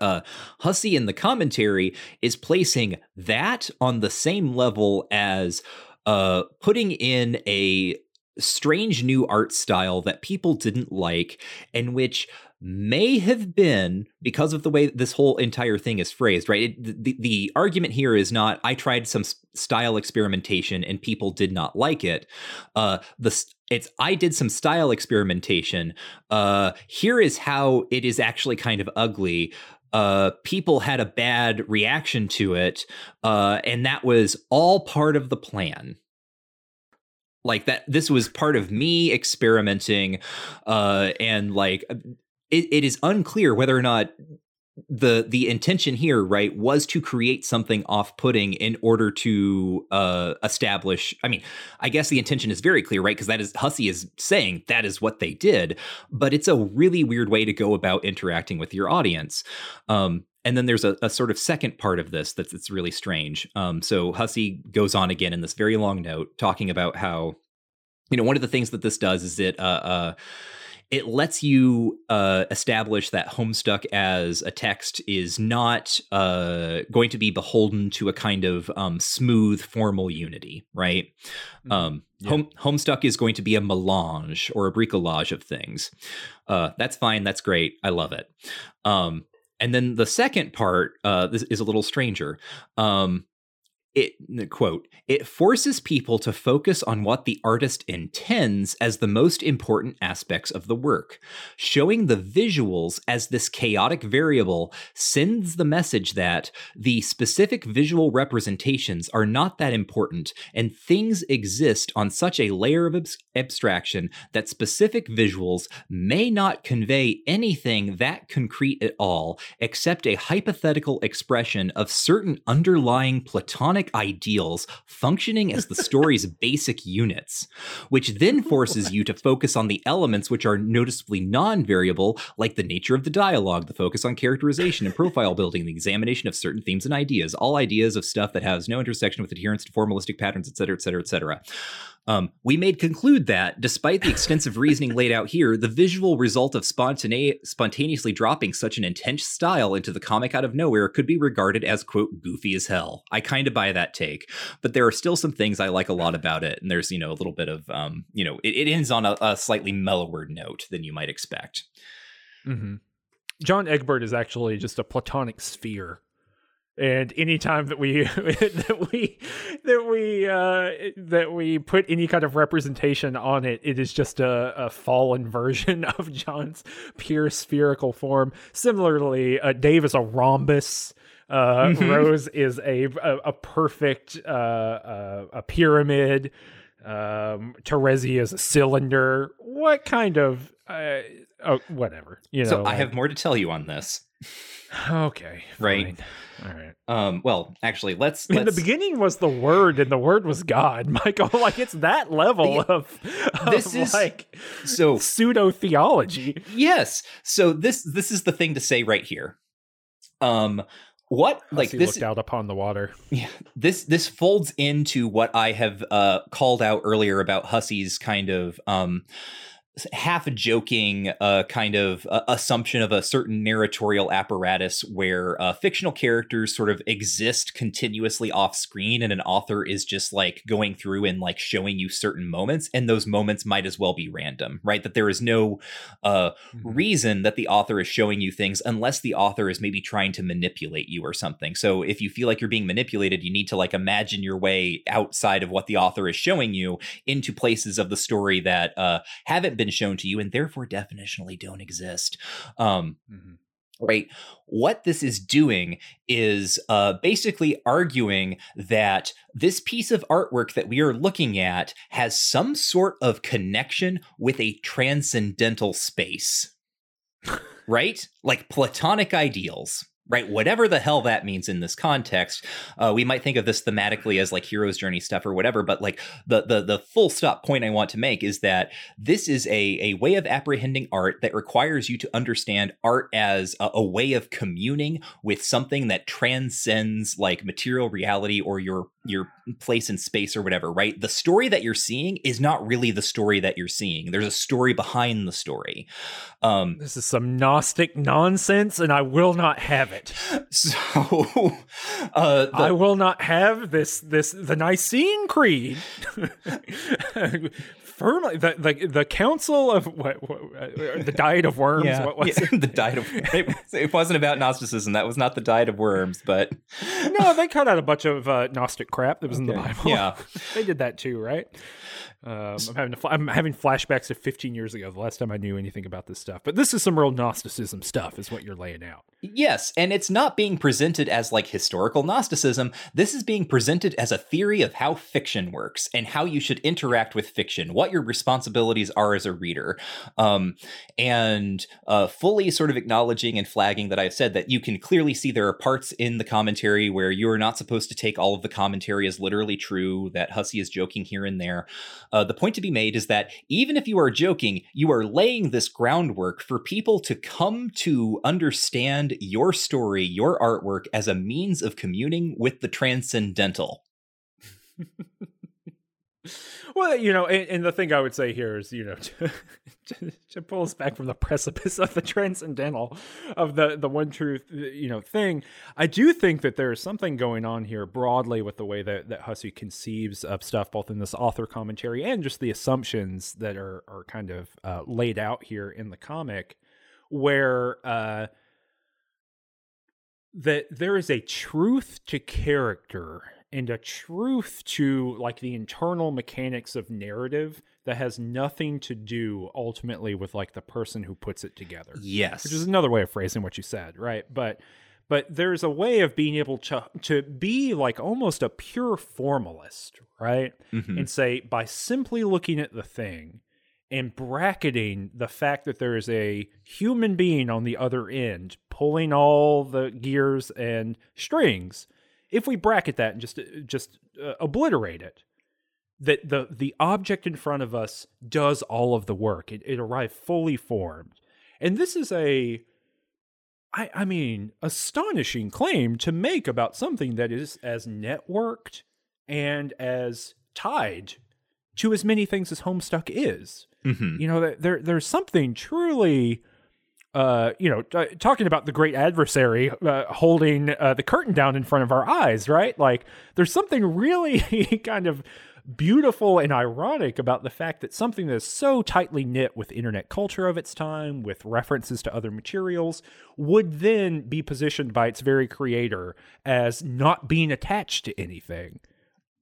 uh, Hussie in the commentary is placing that on the same level as uh, putting in a strange new art style that people didn't like, in which may have been because of the way this whole entire thing is phrased, right? It, the, the argument here is not, I tried some style experimentation and people did not like it. Uh, the, it's, I did some style experimentation. Uh, here is how it is actually kind of ugly. Uh, people had a bad reaction to it, uh, and that was all part of the plan like that this was part of me experimenting uh and like it, it is unclear whether or not the the intention here right was to create something off-putting in order to uh establish i mean i guess the intention is very clear right because that is hussie is saying that is what they did but it's a really weird way to go about interacting with your audience. Um and then there's a, a sort of second part of this that's it's really strange. Um so hussie goes on again in this very long note talking about how you know one of the things that this does is it uh uh it lets you uh, establish that Homestuck as a text is not uh, going to be beholden to a kind of um, smooth formal unity, right? Mm-hmm. Um, yeah. Home, Homestuck is going to be a melange or a bricolage of things. Uh, that's fine. That's great. I love it. Um, and then the second part uh, this is a little stranger. Um, it quote it forces people to focus on what the artist intends as the most important aspects of the work. Showing the visuals as this chaotic variable sends the message that the specific visual representations are not that important and things exist on such a layer of abs- abstraction that specific visuals may not convey anything that concrete at all except a hypothetical expression of certain underlying platonic ideals functioning as the story's *laughs* basic units, which then forces you to focus on the elements which are noticeably non variable, like the nature of the dialogue, the focus on characterization and profile building, the examination of certain themes and ideas, all ideas of stuff that has no intersection with adherence to formalistic patterns, etc., etc., etc. Um, we may conclude that, despite the extensive reasoning laid out here, the visual result of spontane- spontaneously dropping such an intense style into the comic out of nowhere could be regarded as, quote, goofy as hell. I kind of buy that take, but there are still some things I like a lot about it. And there's, you know, a little bit of, um, you know, it, it ends on a, a, slightly mellower note than you might expect. Mm-hmm. John Egbert is actually just a platonic sphere and anytime that we *laughs* that we that we uh that we put any kind of representation on it it is just a, a fallen *laughs* version of john's pure spherical form. Similarly uh, dave is a rhombus. Uh mm-hmm. rose is a a, a perfect uh, uh, a pyramid. Um terezi is a cylinder. What kind of uh oh whatever you know so i like, have more to tell you on this okay right fine. All right. Um, well, actually, let's, let's. In the beginning was the word, and the word was God, *laughs* Michael. Like it's that level of, of this is like so pseudo theology. Yes. So this this is the thing to say right here. Um, what like this looked out upon the water. Yeah, this this folds into what I have uh called out earlier about Hussie's kind of um half joking uh, kind of uh, assumption of a certain narratorial apparatus where uh, fictional characters sort of exist continuously off screen and an author is just like going through and like showing you certain moments and those moments might as well be random right that there is no uh, mm-hmm. reason that the author is showing you things unless the author is maybe trying to manipulate you or something so if you feel like you're being manipulated you need to like imagine your way outside of what the author is showing you into places of the story that uh, haven't been been shown to you and therefore definitionally don't exist. Um, mm-hmm. right? What this is doing is uh, basically arguing that this piece of artwork that we are looking at has some sort of connection with a transcendental space. *laughs* Right? Like platonic ideals right? Whatever the hell that means in this context, uh, we might think of this thematically as like hero's journey stuff or whatever. But like the the the full stop point I want to make is that this is a a way of apprehending art that requires you to understand art as a, a way of communing with something that transcends like material reality or your your place in space or whatever. Right? The story that you're seeing is not really the story that you're seeing. There's a story behind the story. Um, this is some Gnostic nonsense, and I will not have it. *laughs* So, *laughs* uh, the, I will not have this. This the Nicene Creed. *laughs* Firmly, the, the the Council of what, what uh, the Diet of Worms. Yeah, what was yeah, it? *laughs* the Diet of. It, *laughs* it, wasn't about Gnosticism. That was not the Diet of Worms, but no, they cut out a bunch of uh, Gnostic crap that was okay. in the Bible. Yeah, *laughs* they did that too, right? Um, I'm having fl- I'm having flashbacks of 15 years ago, the last time I knew anything about this stuff. But this is some real Gnosticism stuff, is what you're laying out. Yes, and it's not being presented as like historical Gnosticism. This is being presented as a theory of how fiction works and how you should interact with fiction, what your responsibilities are as a reader, um, and uh, fully sort of acknowledging and flagging that I've said that you can clearly see there are parts in the commentary where you are not supposed to take all of the commentary as literally true. That Hussie is joking here and there. Uh, the point to be made is that even if you are joking, you are laying this groundwork for people to come to understand your story, your artwork as a means of communing with the transcendental. *laughs* well, you know, and, and, the thing I would say here is, you know, *laughs* to, to, to, pull us back from the precipice of the transcendental, of the the one truth, you know, thing. I do think that there is something going on here broadly with the way that that Hussie conceives of stuff, both in this author commentary and just the assumptions that are are kind of uh, laid out here in the comic, where. uh that there is a truth to character and a truth to like the internal mechanics of narrative that has nothing to do ultimately with like the person who puts it together. Yes. Which is another way of phrasing what you said, right? But but there's a way of being able to to be like almost a pure formalist, right? Mhm. And say by simply looking at the thing and bracketing the fact that there is a human being on the other end pulling all the gears and strings if we bracket that and just just uh, obliterate it that the the object in front of us does all of the work. It, it arrived fully formed. And this is a I, I mean astonishing claim to make about something that is as networked and as tied to as many things as homestuck is. Mhm. you know there there's something truly uh you know t- talking about the great adversary uh, holding uh, the curtain down in front of our eyes right like there's something really *laughs* kind of beautiful and ironic about the fact that something that's so tightly knit with internet culture of its time with references to other materials would then be positioned by its very creator as not being attached to anything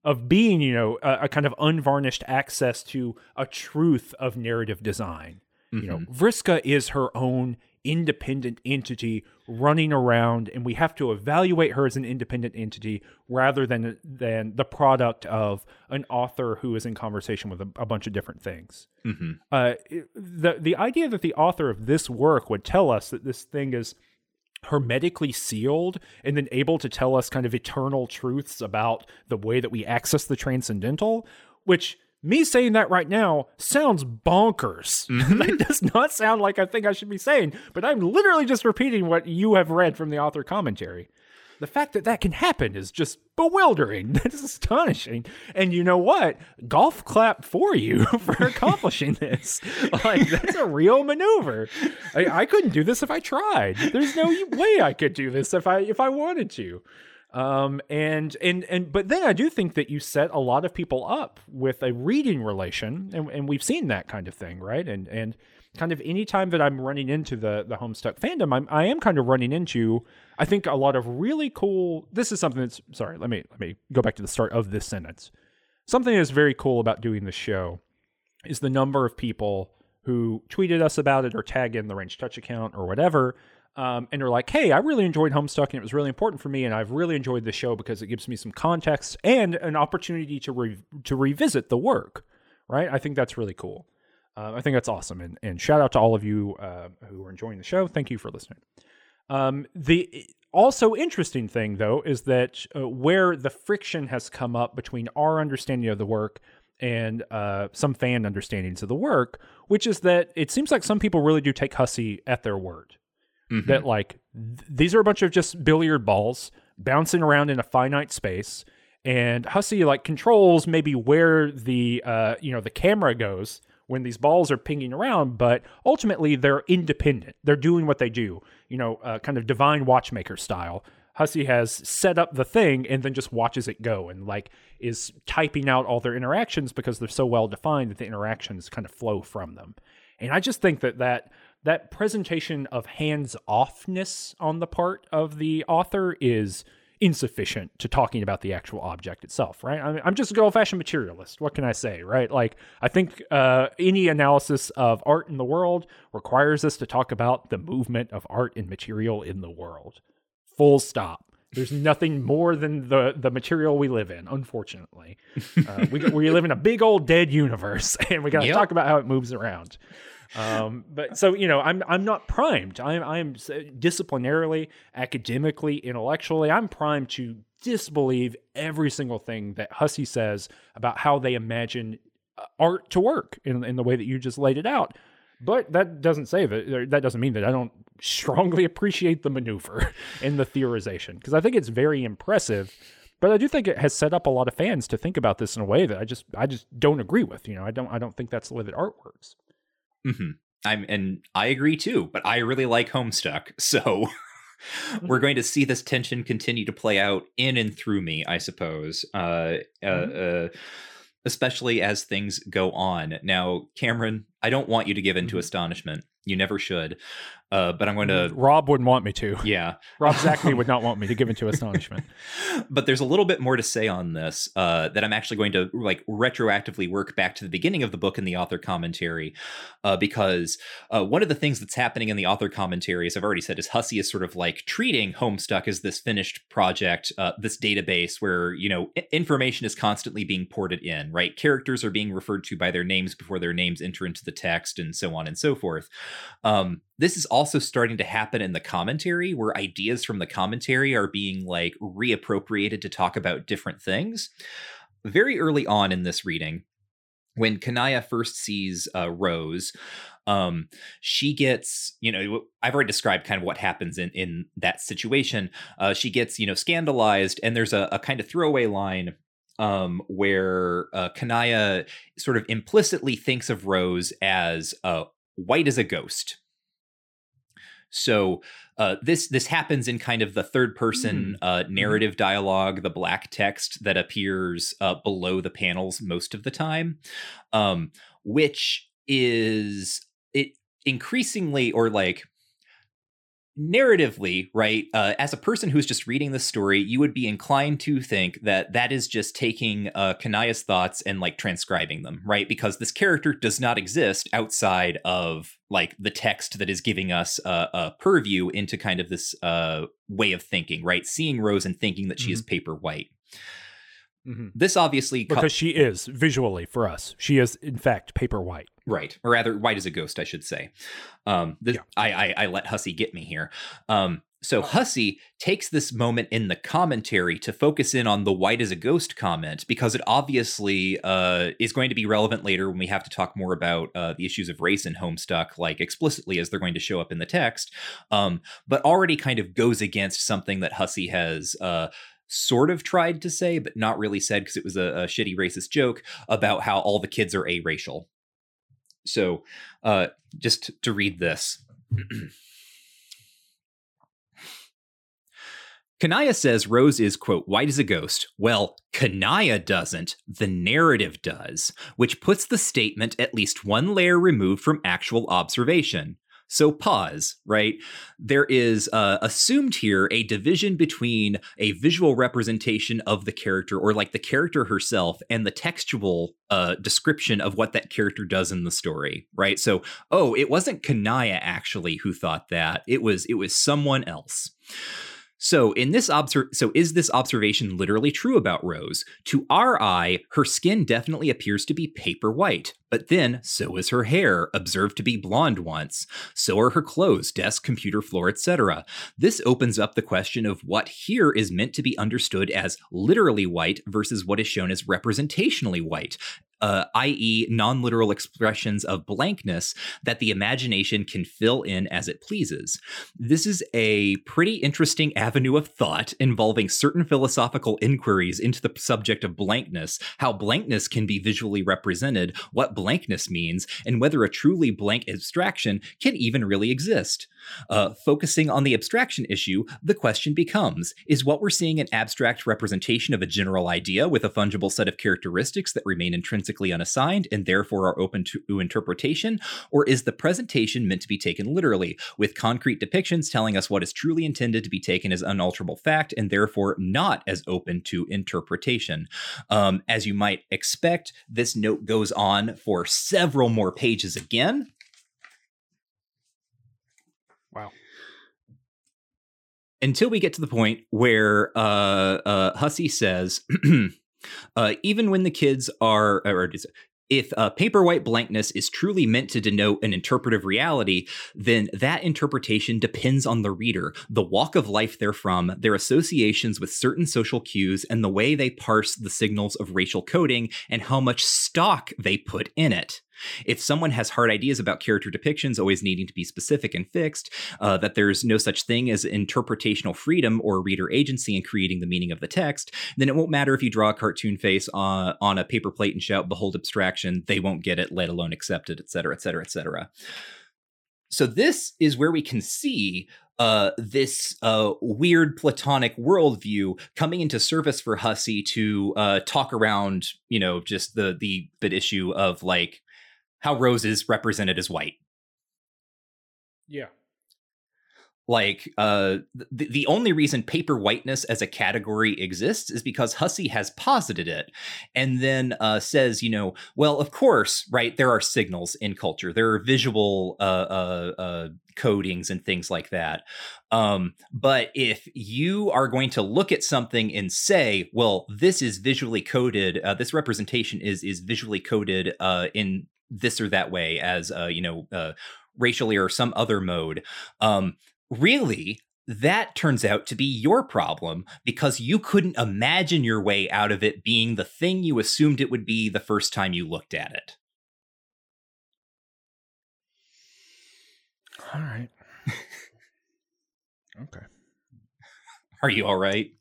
of being, you know, a, a kind of unvarnished access to a truth of narrative design. You know, Vriska is her own independent entity running around, and we have to evaluate her as an independent entity rather than than the product of an author who is in conversation with a, a bunch of different things. Mhm. Uh, the the idea that the author of this work would tell us that this thing is hermetically sealed and then able to tell us kind of eternal truths about the way that we access the transcendental, which me saying that right now sounds bonkers. *laughs* Mm-hmm. that does not sound like a thing I should be saying, but I'm literally just repeating what you have read from the author commentary. The fact that that can happen is just bewildering. *laughs* That is astonishing. And you know what? Golf clap for you *laughs* for accomplishing this. Like that's a real maneuver. I, I couldn't do this if I tried. There's no way I could do this if I if I wanted to. Um and and and but then I do think that you set a lot of people up with a reading relation, and, and we've seen that kind of thing, right? And and kind of any time that I'm running into the the Homestuck fandom, I'm I am kind of running into I think a lot of really cool. This is something that's sorry. Let me let me go back to the start of this sentence. Something that's very cool about doing the show is the number of people who tweeted us about it or tagged in the Ranged Touch account or whatever. Um, and are like, hey, I really enjoyed Homestuck and it was really important for me, and I've really enjoyed the show because it gives me some context and an opportunity to re- to revisit the work. Right? I think that's really cool. Uh, I think that's awesome, and and shout out to all of you uh, who are enjoying the show. Thank you for listening. Um, the also interesting thing, though, is that uh, where the friction has come up between our understanding of the work and uh, some fan understandings of the work, which is that it seems like some people really do take Hussie at their word. Mhm. That like th- these are a bunch of just billiard balls bouncing around in a finite space, and Hussie like controls maybe where the uh, you know the camera goes when these balls are pinging around, but ultimately they're independent. They're doing what they do, you know, uh, kind of divine watchmaker style. Hussie has set up the thing and then just watches it go and like is typing out all their interactions because they're so well defined that the interactions kind of flow from them. And I just think that that that presentation of hands offness on the part of the author is insufficient to talking about the actual object itself, right? I mean, I'm just a good old fashioned materialist. What can I say, right? Like, I think uh, any analysis of art in the world requires us to talk about the movement of art and material in the world. Full stop. There's *laughs* nothing more than the the material we live in. Unfortunately, uh, we we live in a big old dead universe, *laughs* and we got to Yep. talk about how it moves around. Um, but so you know, I'm I'm not primed. I'm I'm disciplinarily, academically, intellectually, I'm primed to disbelieve every single thing that Hussie says about how they imagine uh, art to work in in the way that you just laid it out. But that doesn't say that. That doesn't mean that I don't *laughs* strongly appreciate the maneuver *laughs* and the theorization because I think it's very impressive. But I do think it has set up a lot of fans to think about this in a way that I just I just don't agree with. You know, I don't I don't think that's the way that art works. Hmm I'm and I agree too, but I really like Homestuck, *laughs* so we're going to see this tension continue to play out in and through me, I suppose. Uh, uh, uh, especially as things go on. Now, Cameron, I don't want you to give into Mhm. astonishment, You never should. Uh, but I'm going to. Rob wouldn't want me to. Yeah. *laughs* Rob Zacny would not want me to give into astonishment. *laughs* but there's a little bit more to say on this uh, that I'm actually going to like retroactively work back to the beginning of the book in the author commentary, uh, because uh, one of the things that's happening in the author commentary, as I've already said, is Hussie is sort of like treating Homestuck as this finished project, uh, this database where you know I- information is constantly being ported in. Right, characters are being referred to by their names before their names enter into the text, and so on and so forth. Um, this is also starting to happen in the commentary where ideas from the commentary are being like reappropriated to talk about different things. Very early on in this reading, when Kanaya first sees uh, Rose, um, she gets, you know, I've already described kind of what happens in in that situation. Uh, she gets, you know, scandalized, and there's a, a kind of throwaway line um, where uh, Kanaya sort of implicitly thinks of Rose as uh, white as a ghost. So uh, this this happens in kind of the third person Mm. uh, narrative dialogue, the black text that appears uh, below the panels most of the time, um, which is it increasingly or like narratively right uh, as a person who's just reading the story you would be inclined to think that that is just taking uh, kanaya's thoughts and like transcribing them right? Because this character does not exist outside of like the text that is giving us a, a purview into kind of this uh, way of thinking right? Seeing rose and thinking that she is paper white Mhm. this obviously co- Because she is visually for us. She is in fact paper white. Right, or rather, white as a ghost, I should say. Um, this, Yeah. I, I I let Hussie get me here. Um, so Hussie takes this moment in the commentary to focus in on the white as a ghost comment because it obviously uh, is going to be relevant later when we have to talk more about uh, the issues of race in Homestuck, like explicitly as they're going to show up in the text. Um, but already kind of goes against something that Hussie has. Uh, Sort of tried to say, but not really said because it was a, a shitty racist joke about how all the kids are aracial. So, uh, just to read this. *clears throat* Kanaya says Rose is, quote, white as a ghost. Well, Kanaya doesn't. The narrative does, which puts the statement at least one layer removed from actual observation. So, pause, right? There is uh, assumed here a division between a visual representation of the character, or like the character herself, and the textual uh, description of what that character does in the story, right? So, oh, it wasn't Kanaya actually who thought that; it was it was someone else. So, in this obser- so is this observation literally true about Rose? To our eye, her skin definitely appears to be paper white, but then so is her hair, observed to be blonde once. So are her clothes, desk, computer floor, etc. This opens up the question of what here is meant to be understood as literally white versus what is shown as representationally white. Uh, i.e., non literal expressions of blankness that the imagination can fill in as it pleases. This is a pretty interesting avenue of thought involving certain philosophical inquiries into the subject of blankness, how blankness can be visually represented, what blankness means, and whether a truly blank abstraction can even really exist. Uh, focusing on the abstraction issue, the question becomes Is what we're seeing an abstract representation of a general idea with a fungible set of characteristics that remain intrinsically unassigned and therefore are open to interpretation? Or is the presentation meant to be taken literally, with concrete depictions telling us what is truly intended to be taken as unalterable fact and therefore not as open to interpretation? Um, as you might expect, this note goes on for several more pages again. Until we get to the point where uh, uh, Hussie says, *clears throat* uh, even when the kids are, or is- if uh, paper white blankness is truly meant to denote an interpretive reality, then that interpretation depends on the reader, the walk of life they're from, their associations with certain social cues, and the way they parse the signals of racial coding and how much stock they put in it. If someone has hard ideas about character depictions always needing to be specific and fixed, uh, that there's no such thing as interpretational freedom or reader agency in creating the meaning of the text, then it won't matter if you draw a cartoon face on, on a paper plate and shout, Behold abstraction, they won't get it, let alone accept it, et cetera, et cetera, et cetera. So, this is where we can see uh, this uh, weird platonic worldview coming into service for Hussie to uh, talk around, you know, just the the bit issue of like how Rose is represented as white. Yeah like uh the, the only reason paper whiteness as a category exists is because hussie has posited it and then uh says you know well of course right there are signals in culture. There are visual uh uh, uh codings and things like that. Um but if you are going to look at something and say well this is visually coded uh, this representation is is visually coded uh in this or that way as uh you know uh racially or some other mode um really that turns out to be your problem because you couldn't imagine your way out of it being the thing you assumed it would be the first time you looked at it. All right. *laughs* okay. Are you all right?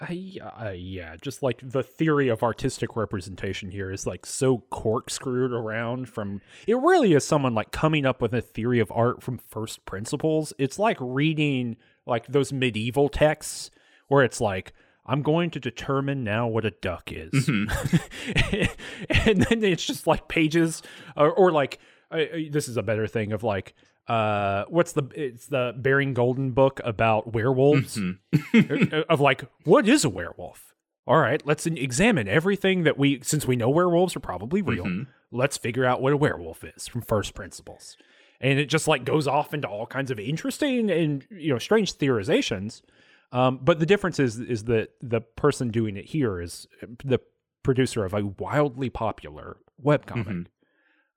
I, uh, yeah, just like the theory of artistic representation here is like so corkscrewed around from it really is someone like coming up with a theory of art from first principles. It's like reading like those medieval texts where it's like I'm going to determine now what a duck is. Mhm. *laughs* and then it's just like pages or, or like uh, uh, this is a better thing of like uh what's the it's the Baring Golden book about werewolves Mhm. uh, of like what is a werewolf all right let's examine everything that we since we know werewolves are probably real Mhm. let's figure out what a werewolf is from first principles and it just like goes off into all kinds of interesting and you know strange theorizations um, but the difference is is that the person doing it here is the producer of a wildly popular webcomic Mhm.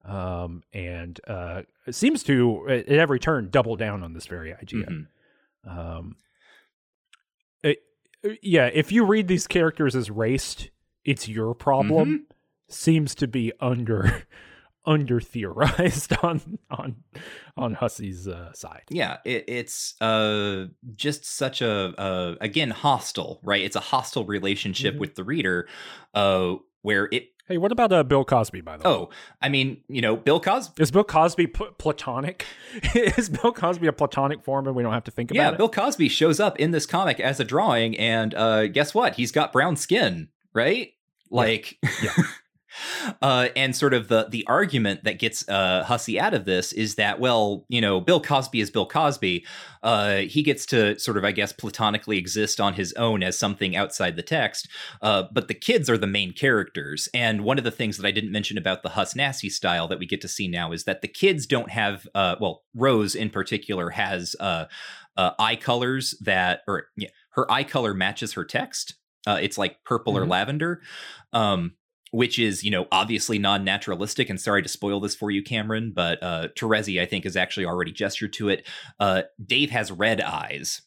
Um, and uh, seems to at every turn double down on this very idea Mhm. um, it, uh, yeah, if you read these characters as raced, it's your problem. Seems to be under *laughs* under theorized *laughs* on on on Hussie's uh, side. Yeah, it, it's uh just such a uh again hostile, right? It's a hostile relationship Mhm. with the reader uh where it Hey, what about uh, Bill Cosby? By the way, oh, I mean, you know, Bill Cosby is Bill Cosby pl- platonic? *laughs* is Bill Cosby a platonic form, and we don't have to think about Yeah, it? Bill Cosby shows up in this comic as a drawing, and uh, guess what? He's got brown skin, right? Like, Yeah. *laughs* uh, and sort of the the argument that gets uh, Hussie out of this is that, well, you know, Bill Cosby is Bill Cosby. Uh, he gets to sort of, I guess, platonically exist on his own as something outside the text. Uh, but the kids are the main characters, and one of the things that I didn't mention about the Huss Nasty style that we get to see now is that the kids don't have, uh, well, Rose in particular has. Uh, uh, eye colors that, or yeah, her eye color matches her text. Uh, it's like purple or Mhm. lavender, um, which is you know obviously non-naturalistic. And sorry to spoil this for you, Cameron, but uh, Terezi I think has actually already gestured to it. Uh, Dave has red eyes,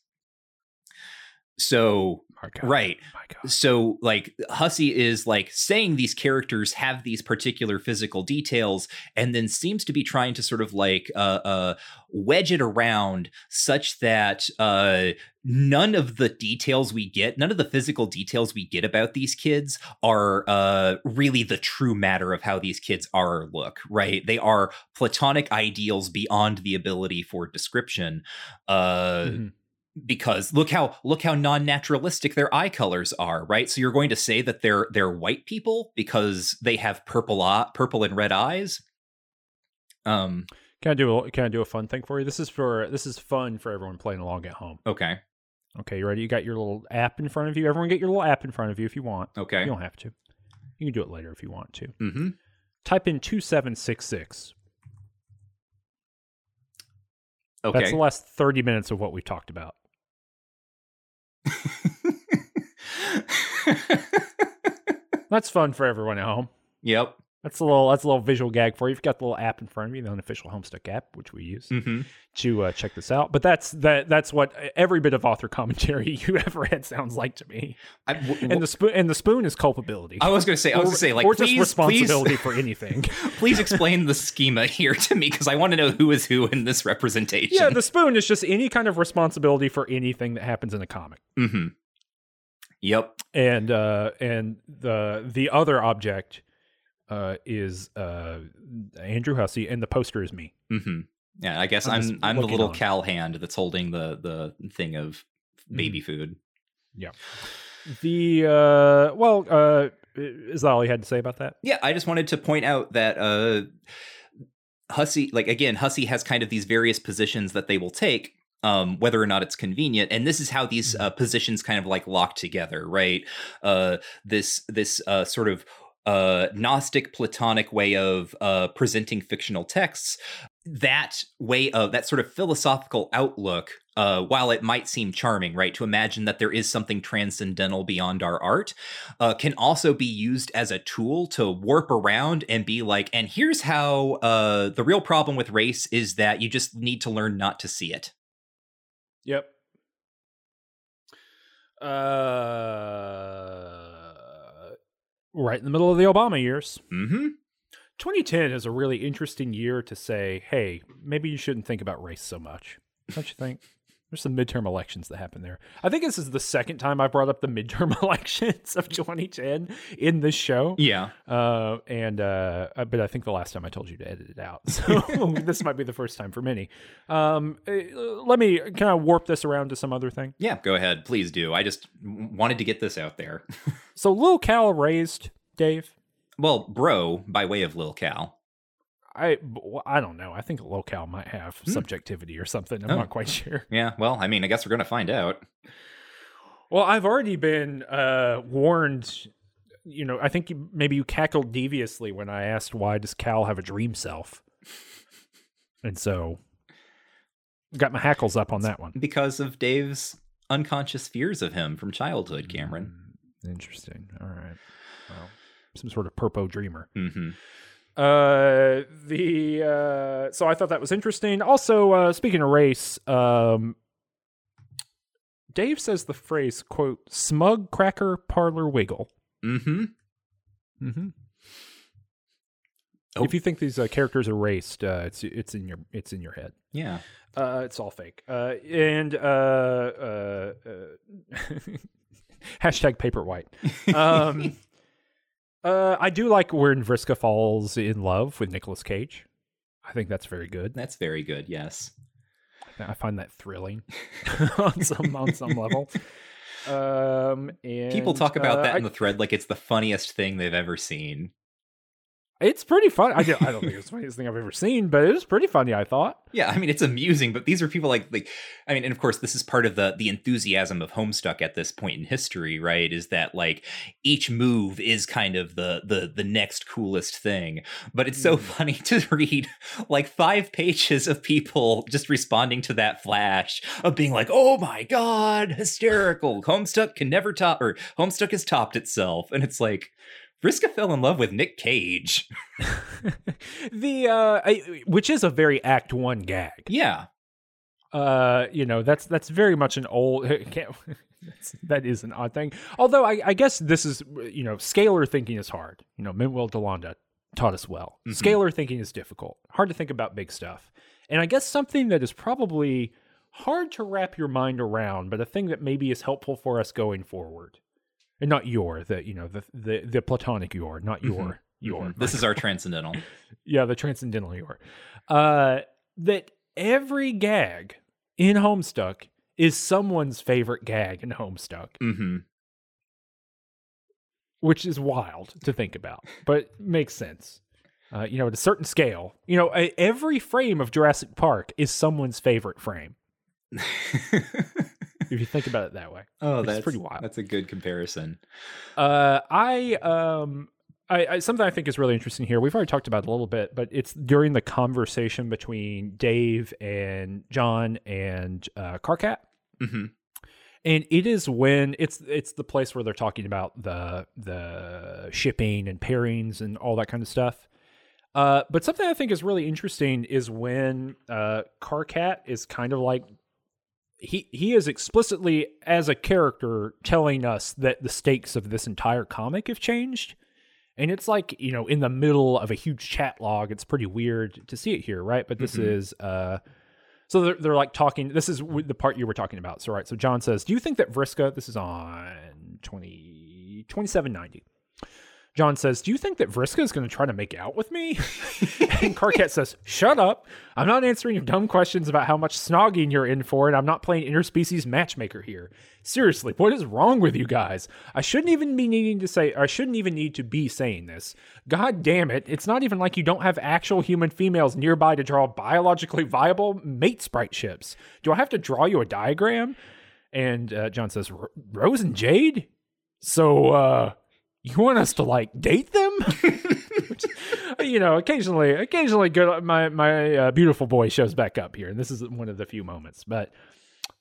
so. Right. So, like, Hussie is like saying these characters have these particular physical details, and then seems to be trying to sort of like uh, uh, wedge it around such that uh, none of the details we get, none of the physical details we get about these kids are uh, really the true matter of how these kids are or look, right? They are platonic ideals beyond the ability for description. Uh, Mhm. Because look how look how non-naturalistic their eye colors are right so you're going to say that they're they're white people because they have purple eye, purple and red eyes um Can I do a, can I do a fun thing for you? This is for this is fun for everyone playing along at home. okay Okay, you ready? You got your little app in front of you. Everyone get your little app in front of you if you want. okay You don't have to. You can do it later if you want to. mm-hmm. Type in 2766. okay That's the last 30 minutes of what we talked about. *laughs* That's fun for everyone at home. yep That's a little that's a little visual gag for you. You've got the little app in front of you, the unofficial Homestuck app, which we use mm-hmm. to uh, check this out. But that's that that's what every bit of author commentary *laughs* you ever read sounds like to me. I, w- And the spoon and the spoon is culpability. I was gonna say I was or, gonna say like or just responsibility please, *laughs* for anything. please *laughs* explain the schema here to me because I want to know who is who in this representation yeah, the spoon is just any kind of responsibility for anything that happens in a comic. mm-hmm. yep And uh and the the other object uh is uh Andrew Hussie and the poster is me. mm-hmm. yeah I guess I'm I'm I'm, the little cow hand that's holding the the thing of baby Mm. food Yeah. The uh well uh is that all you had to say about that? Yeah, I just wanted to point out that uh Hussie, like again, Hussie has kind of these various positions that they will take. Um, whether or not it's convenient, and this is how these uh, positions kind of like lock together, right? Uh, this this uh, sort of uh, Gnostic Platonic way of uh, presenting fictional texts, that way of that sort of philosophical outlook, uh, while it might seem charming, right, to imagine that there is something transcendental beyond our art, uh, can also be used as a tool to warp around and be like, and here's how uh, the real problem with race is that you just need to learn not to see it. Yep. Uh right in the middle of the Obama years. Mm-hmm. 2010 is a really interesting year to say, hey, maybe you shouldn't think about race so much. Don't you think? *laughs* There's some midterm elections that happen there. I think this is the second time I brought up the *laughs* midterm *laughs* elections of 2010 in this show. Yeah. Uh, and uh, but I think the last time I told you to edit it out, *laughs* so this might be the first time for many. Um, uh, let me kind of warp this around to some other thing. Yeah, go ahead, please do. I just wanted to get this out there. so Lil Cal raised Dave. Well, bro, by way of Lil Cal. I I don't know. I think Lil Cal might have hmm. subjectivity or something. I'm oh. not quite *laughs* sure. Yeah. Well, I mean, I guess we're gonna find out. Well, I've already been uh, warned. You know, I think you, maybe you cackled deviously when I asked why does Cal have a dream self, and so got my hackles up on that one because of Dave's unconscious fears of him from childhood. Cameron. Mm, interesting. All right. Well, some sort of purpo dreamer. Mm-hmm. Uh, the uh, so I thought that was interesting. Also, uh, speaking of race, um, Dave says the phrase "quote smug cracker parlor wiggle." Mm-hmm. Mm-hmm. Oh. If you think these uh, characters are raced, uh, it's it's in your it's in your head. Yeah, uh, it's all fake. Uh, and uh, uh, uh *laughs* hashtag paper white. *laughs* Um, uh, I do like when Vriska falls in love with Nicolas Cage. I think that's very good. That's very good. Yes, I find that thrilling *laughs* *laughs* on some on some level. Um, and, people talk about uh, that in the thread like it's the funniest thing they've ever seen. It's pretty funny. I don't, I don't think it's the funniest thing I've ever seen, but it was pretty funny. I thought. Yeah, I mean it's amusing, but these are people like like I mean, and of course this is part of the the enthusiasm of Homestuck at this point in history, right? Is that like each move is kind of the the the next coolest thing. But it's so mm. funny to read like five pages of people just responding to that flash of being like, "Oh my god, hysterical! Homestuck can never top or Homestuck has topped itself," and it's like Vriska fell in love with Nick Cage. *laughs* the uh I, which is a very act 1 gag. Yeah. Uh you know, that's that's very much an old *laughs* that is an odd thing. Although I, I, guess this is you know, scalar thinking is hard. You know, Manuel DeLanda taught us well. Mm-hmm. Scalar thinking is difficult. Hard to think about big stuff. And I guess something that is probably hard to wrap your mind around, but a thing that maybe is helpful for us going forward and not your the you know the the, the platonic your not your mm-hmm. your mm-hmm. this is our transcendental *laughs* yeah the transcendental your uh that every gag in homestuck is someone's favorite gag in homestuck mm-hmm. which is wild to think about but makes sense uh, you know at a certain scale you know a, every frame of jurassic park is someone's favorite frame *laughs* if you think about it that way. Oh, that's pretty wild. That's a good comparison. Uh, I um, I, I, something I think is really interesting here. We've already talked about it a little bit, but it's during the conversation between Dave and John and uh, Karkat. Mm-hmm. And it is when it's it's the place where they're talking about the the shipping and pairings and all that kind of stuff. Uh, but something I think is really interesting is when uh, Karkat is kind of like he he is explicitly as a character telling us that the stakes of this entire comic have changed. And it's like you know in the middle of a huge chat log it's pretty weird to see it here right? But this mm-hmm. is uh so they're, they're like talking this is the part you were talking about. So right so john says do you think that vriska this is on 20 2790 John says, Do you think that Vriska is going to try to make out with me? *laughs* and Karkat says, Shut up. I'm not answering your dumb questions about how much snogging you're in for, and I'm not playing interspecies matchmaker here. Seriously, what is wrong with you guys? I shouldn't even be needing to say, I shouldn't even need to be saying this. God damn it. It's not even like you don't have actual human females nearby to draw biologically viable mate sprite ships. Do I have to draw you a diagram? And uh, John says, Rose and Jade? So, uh, you want us to like date them? *laughs* you know, occasionally, occasionally, good. My my uh, beautiful boy shows back up here, and this is one of the few moments. But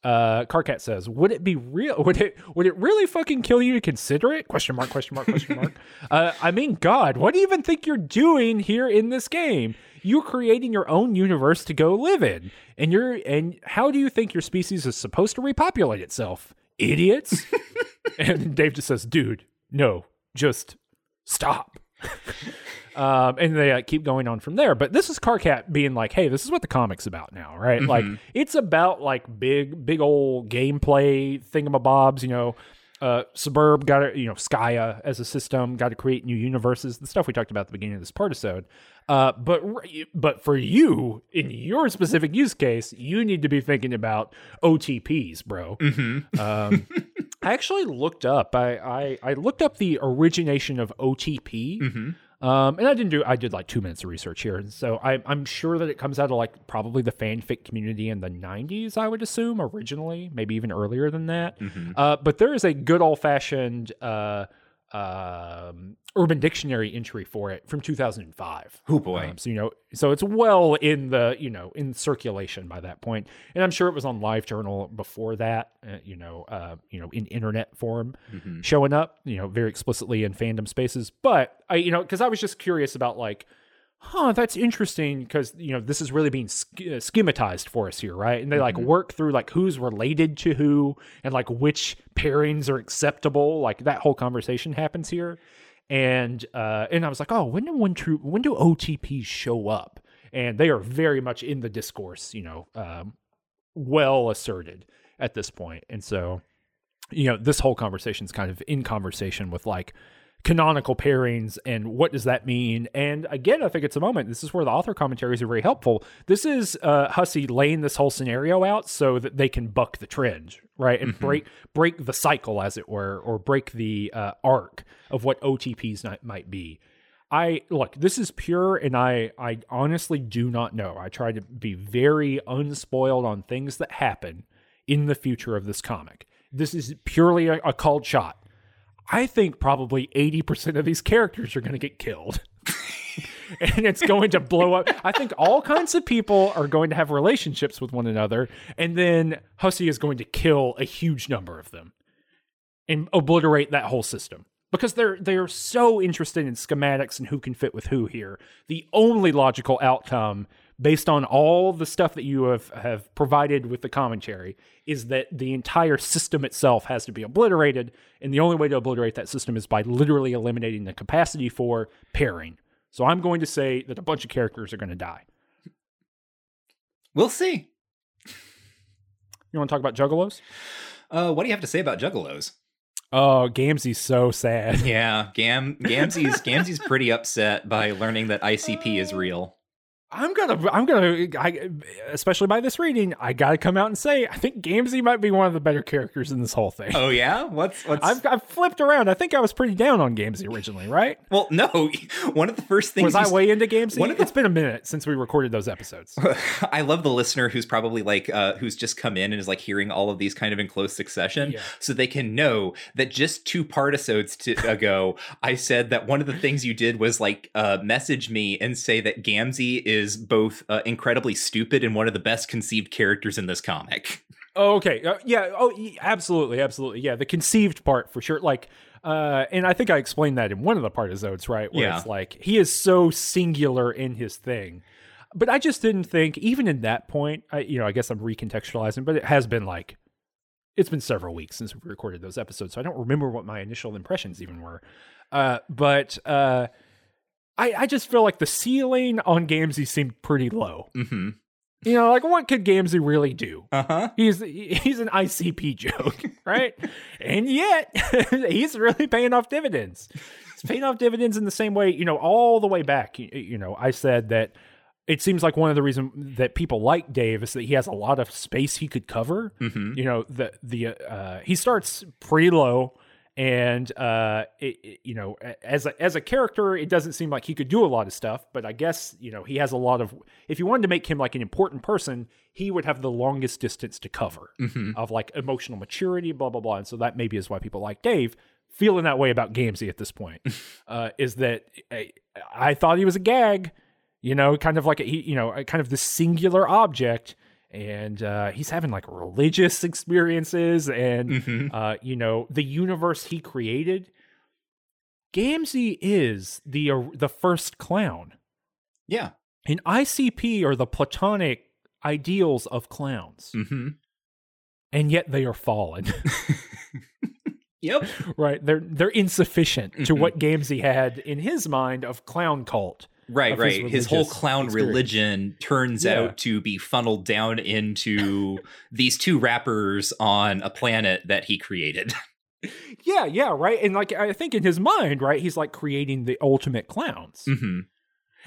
uh, Karkat says, "Would it be real? Would it would it really fucking kill you to consider it?" Question mark? Question mark? Question mark? *laughs* uh, I mean, God, what do you even think you're doing here in this game? You're creating your own universe to go live in, and you're and how do you think your species is supposed to repopulate itself? Idiots. *laughs* and Dave just says, "Dude, no, just stop. um, and they uh, keep going on from there. But this is Karkat being like, hey, this is what the comic's about now, right? Mm-hmm. Like, it's about like big, big old gameplay thingamabobs, you know. Uh, Sburb got to, you know, Skaia as a system, got to create new universes, the stuff we talked about at the beginning of this partisode. Uh, but but for you, in your specific use case, you need to be thinking about OTPs, bro. Mm-hmm. Um, *laughs* I actually looked up. I, I I looked up the origination of OTP. Mm-hmm. Um, and I didn't do. I did like two minutes of research here, and so I, I'm sure that it comes out of like probably the fanfic community in the '90s. I would assume originally, maybe even earlier than that. Mhm. Uh, but there is a good old fashioned uh, um, Urban Dictionary entry for it from 2005. Oh boy. Um, so you know, so it's well in the you know in circulation by that point, and I'm sure it was on LiveJournal before that. Uh, you know, uh, you know, in internet form, Mhm. showing up, you know, very explicitly in fandom spaces. But I, you know, because I was just curious about like, huh, that's interesting because you know this is really being sch- uh, schematized for us here, right? And they like Mhm. work through like who's related to who and like which pairings are acceptable. Like that whole conversation happens here, and uh, and I was like, oh, when do when true when do OTPs show up? And they are very much in the discourse, you know, um, well asserted at this point. and so you know this whole conversation is kind of in conversation with like canonical pairings and what does that mean and again i think it's a moment this is where the author commentaries are very helpful this is uh hussie laying this whole scenario out so that they can buck the trend right and Mhm. break break the cycle as it were or break the uh, arc of what otps might, might be I look, this is pure and I I honestly do not know. I try to be very unspoiled on things that happen in the future of this comic. This is purely a, a called shot. I think probably 80% of these characters are going to get killed. *laughs* and it's going to blow up. I think all kinds of people are going to have relationships with one another and then Hussie is going to kill a huge number of them and obliterate that whole system because they're they're so interested in schematics and who can fit with who here. The only logical outcome based on all the stuff that you have have provided with the commentary is that the entire system itself has to be obliterated and the only way to obliterate that system is by literally eliminating the capacity for pairing. So I'm going to say that a bunch of characters are going to die. We'll see. You want to talk about juggalos? Uh, what do you have to say about Juggalos? Oh, Gamzee's so sad. Yeah, Gam *laughs* Gamzee's Gamzee's pretty upset by learning that ICP is real. I'm gonna, I'm gonna, I, especially by this reading, I gotta come out and say, I think Gamzee might be one of the better characters in this whole thing. Oh yeah, what's what's? I've, I've flipped around. I think I was pretty down on Gamzee originally, right? well, no. *laughs* One of the first things Was I way into Gamzee? one of the- It's been a minute since we recorded those episodes. *laughs* I love the listener who's probably like uh, who's just come in and is like hearing all of these kind of in close succession, Yeah. so they can know that just two partisodes to, *laughs* ago, I said that one of the things you did was like uh, message me and say that Gamzee is both uh, incredibly stupid and one of the best conceived characters in this comic. *laughs* Oh, okay. Uh, yeah. Oh, absolutely, absolutely. Yeah, the conceived part for sure. Like, uh, and I think I explained that in one of the partisodes, right? Where Yeah. it's like he is so singular in his thing. But I just didn't think, even in that point, I, you know, I guess I'm recontextualizing, but it has been like, it's been several weeks since we recorded those episodes, so I don't remember what my initial impressions even were. Uh, but uh, I, I just feel like the ceiling on Gamzee seemed pretty low. Mm-hmm. You know, like what could Gamzee really do? Uh huh. He's he's an ICP joke, *laughs* right? and yet *laughs* he's really paying off dividends. it's paying off dividends in the same way. You know, all the way back. You, you know, I said that it seems like one of the reasons that people like Dave is that he has a lot of space he could cover. Mhm. You know, the the uh, he starts pretty low, and uh, it, it- you know, as a, as a character, it doesn't seem like he could do a lot of stuff. But I guess you know he has a lot of. If you wanted to make him like an important person, he would have the longest distance to cover Mhm. of like emotional maturity, blah blah blah. And so that maybe is why people like Dave. Feeling that way about Gamzee at this point *laughs* uh, is that I, I thought he was a gag, you know, kind of like a, he, you know, kind of the singular object, and uh, he's having like religious experiences, and Mhm. uh, you know, the universe he created. Gamzee is the uh, the first clown. Yeah. In ICP are the platonic ideals of clowns, hmm and yet they are fallen. *laughs* Yep. right? They're they're insufficient to Mhm. what Gamzee had in his mind of clown cult. Right, of his right. His, whole clown experience. religion turns Yeah. out to be funneled down into these two rappers on a planet that he created. *laughs* Yeah, yeah, right. And like I think in his mind, right, he's like creating the ultimate clowns. hmm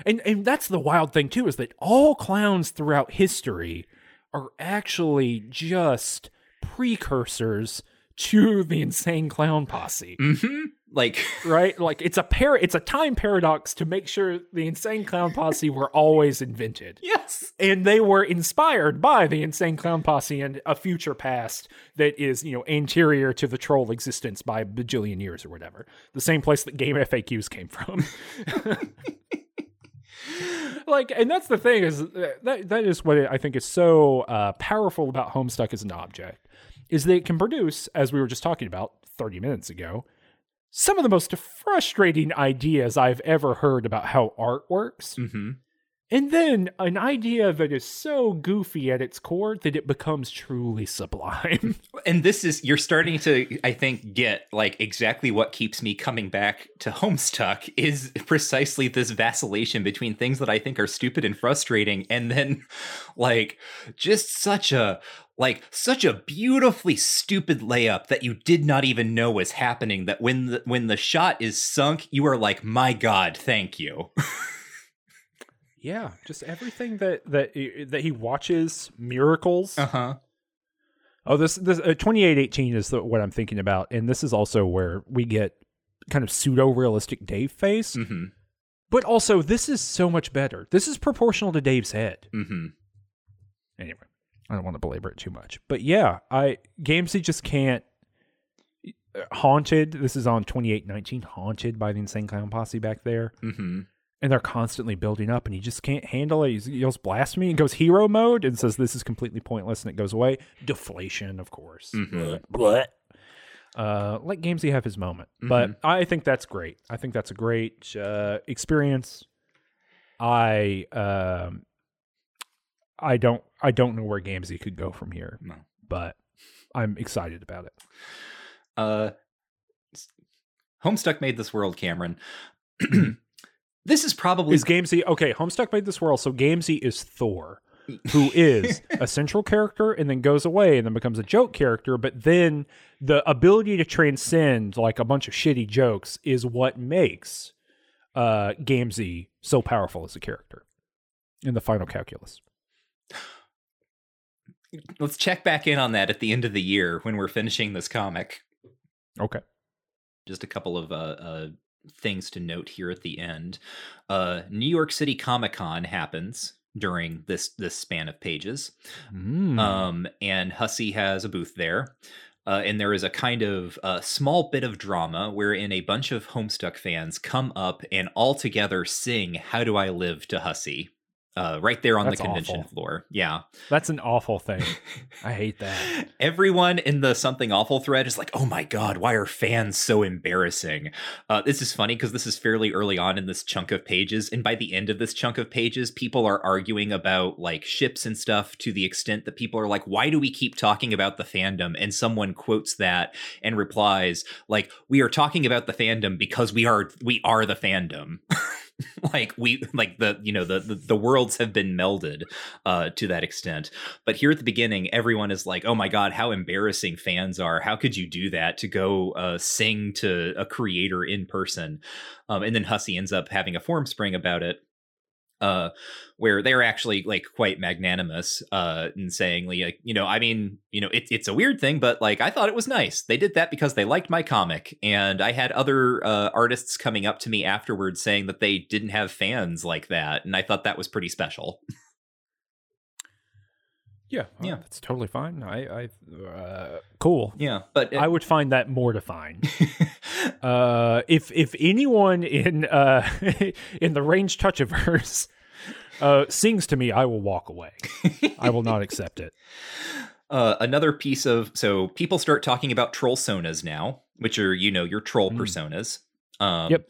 And and that's the wild thing too is that all clowns throughout history are actually just precursors to the insane clown posse. hmm Like, *laughs* Right? Like it's a par- it's a time paradox to make sure the insane clown posse were always invented. yes. and they were inspired by the insane clown posse and a future past that is you know anterior to the troll existence by a bajillion years or whatever the same place that game faqs came from *laughs* like and that's the thing is that that is what i think is so uh, powerful about homestuck as an object is that it can produce as we were just talking about 30 minutes ago some of the most frustrating ideas i've ever heard about how art works hmm and then an idea that is so goofy at its core that it becomes truly sublime. *laughs* And this is, you're starting to, I think, get like exactly what keeps me coming back to Homestuck is precisely this vacillation between things that I think are stupid and frustrating and then *laughs* like just such a, like such a beautifully stupid layup that you did not even know was happening that when the, when the shot is sunk you are like my god thank you yeah, just everything that that that he watches miracles. uh-huh Oh, this this uh, 2818 is the, what I'm thinking about and this is also where we get kind of pseudo realistic Dave face. mhm But also this is so much better. This is proportional to Dave's head. mhm anyway, I don't want to belabor it too much. But yeah, I Gamzee just can't haunted. This is on 2819 haunted by the insane clown posse back there. mhm And they're constantly building up and he just can't handle it. He yells blasphemy and goes hero mode and says this is completely pointless and it goes away. Deflation, of course. Mhm. Blech. Uh, let Gamzee have his moment. But I think that's great. I think that's a great uh, experience. I um I don't I don't know where Gamzee could go from here, No. but I'm excited about it. Uh, Homestuck made this world, Cameron. *clears throat* this is probably Is Gamzee okay? Homestuck made this world, so Gamzee is Thor, *laughs* who is a central character and then goes away and then becomes a joke character. But then the ability to transcend like a bunch of shitty jokes is what makes uh Gamzee so powerful as a character in the final calculus. Let's check back in on that at the end of the year when we're finishing this comic. Okay. Just a couple of uh, uh, things to note here at the end. Uh, New York City Comic Con happens during this this span of pages, Mm. um, and Hussie has a booth there. Uh, and there is a kind of uh, small bit of drama wherein a bunch of Homestuck fans come up and all together sing "How Do I Live" to Hussie, uh, right there on That's the convention awful. floor. Yeah, That's an awful thing. *laughs* I hate that. Everyone in the something awful thread is like, "Oh my god, why are fans so embarrassing?" Uh, this is funny because this is fairly early on in this chunk of pages, and by the end of this chunk of pages, people are arguing about like ships and stuff to the extent that people are like, "Why do we keep talking about the fandom?" And someone quotes that and replies, "Like we are talking about the fandom because we are we are the fandom." *laughs* *laughs* like we like the you know the, the the worlds have been melded uh to that extent. But here at the beginning everyone is like oh my god how embarrassing fans are. How could you do that to go uh sing to a creator in person? Um and then hussie ends up having a Formspring about it uh, where they're actually like quite magnanimous uh, in saying like you know I mean you know it's it's a weird thing but like I thought it was nice they did that because they liked my comic and I had other uh, artists coming up to me afterwards saying that they didn't have fans like that and I thought that was pretty special. Yeah, well, yeah, that's totally fine. I, I, uh, cool. Yeah, but it, I would find that mortifying. *laughs* uh, if if anyone in uh *laughs* in the Ranged Touch of hers uh sings to me, I will walk away. I will not accept it. *laughs* Uh, another piece of so people start talking about troll sonas now, which are you know your troll mm. personas. Um, yep.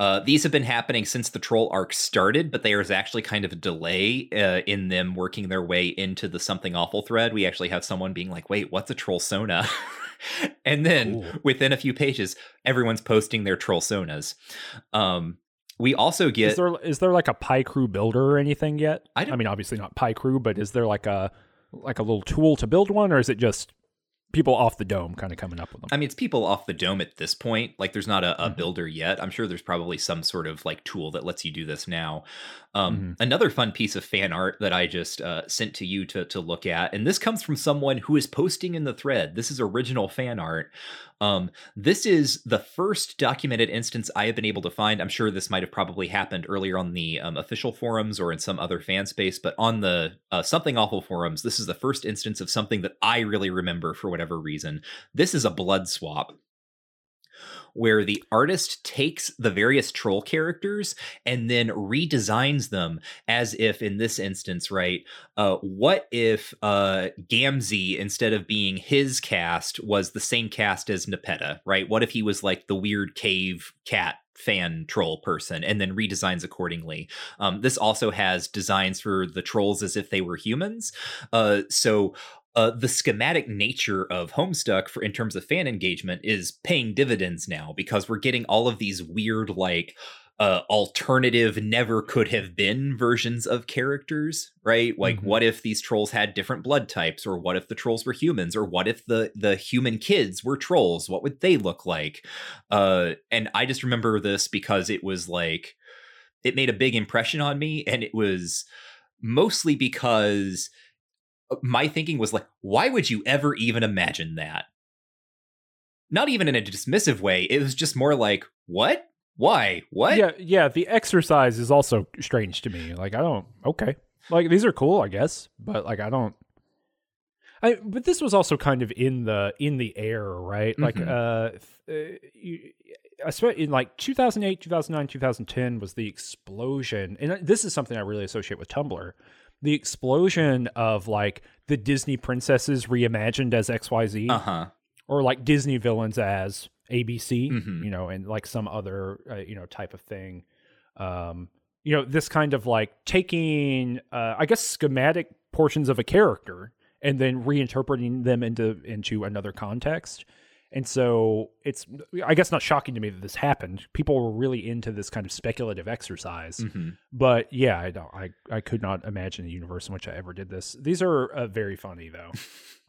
Uh, these have been happening since the troll arc started, but there is actually kind of a delay uh, in them working their way into the something awful thread. We actually have someone being like, "Wait, what's a troll sona?" *laughs* and then Ooh. within a few pages, everyone's posting their troll sonas. Um, we also get is there is there like a Picrew builder or anything yet? I, I mean, obviously not Picrew, but is there like a like a little tool to build one, or is it just people off the dome kind of coming up with them. I mean, it's people off the dome at this point. Like, there's not a, a mm-hmm. builder yet. I'm sure there's probably some sort of like tool that lets you do this now. Um, mm-hmm. Another fun piece of fan art that I just uh, sent to you to to look at, and this comes from someone who is posting in the thread. This is original fan art. Um, this is the first documented instance I have been able to find. I'm sure this might have probably happened earlier on the um, official forums or in some other fan space, but on the uh, Something Awful forums, this is the first instance of something that I really remember for whatever reason. This is a blood swap where the artist takes the various troll characters and then redesigns them as if in this instance right uh what if uh gamzee instead of being his caste was the same caste as nepeta right what if he was like the weird cave cat fan troll person and then redesigns accordingly. Um, this also has designs for the trolls as if they were humans. Uh, so uh, the schematic nature of Homestuck for in terms of fan engagement is paying dividends now because we're getting all of these weird like uh, alternative never could have been versions of characters right? Like mm-hmm. what if these trolls had different blood types? Or what if the trolls were humans? Or what if the the human kids were trolls? What would they look like? Uh and i just remember this because it was like it made a big impression on me. And it was mostly because my thinking was like, why would you ever even imagine that? Not even in a dismissive way. It was just more like, what? Why? What? Yeah, yeah. The exercise is also strange to me. Like, I don't. Okay, like these are cool, I guess, but like, I don't. I, but this was also kind of in the in the air, right? Like, mm-hmm. uh, uh you, in like 2008, 2009, 2010 was the explosion, and this is something I really associate with Tumblr the explosion of like the Disney princesses reimagined as XYZ. Uh-huh. Or like Disney villains as ABC, mm-hmm. you know, and like some other uh, you know type of thing. Um, you know, this kind of like taking uh, I guess schematic portions of a character and then reinterpreting them into into another context. And so it's, I guess, not shocking to me that this happened. People were really into this kind of speculative exercise. Mm-hmm. But yeah, I don't, I, I could not imagine a universe in which I ever did this. These are uh, very funny though.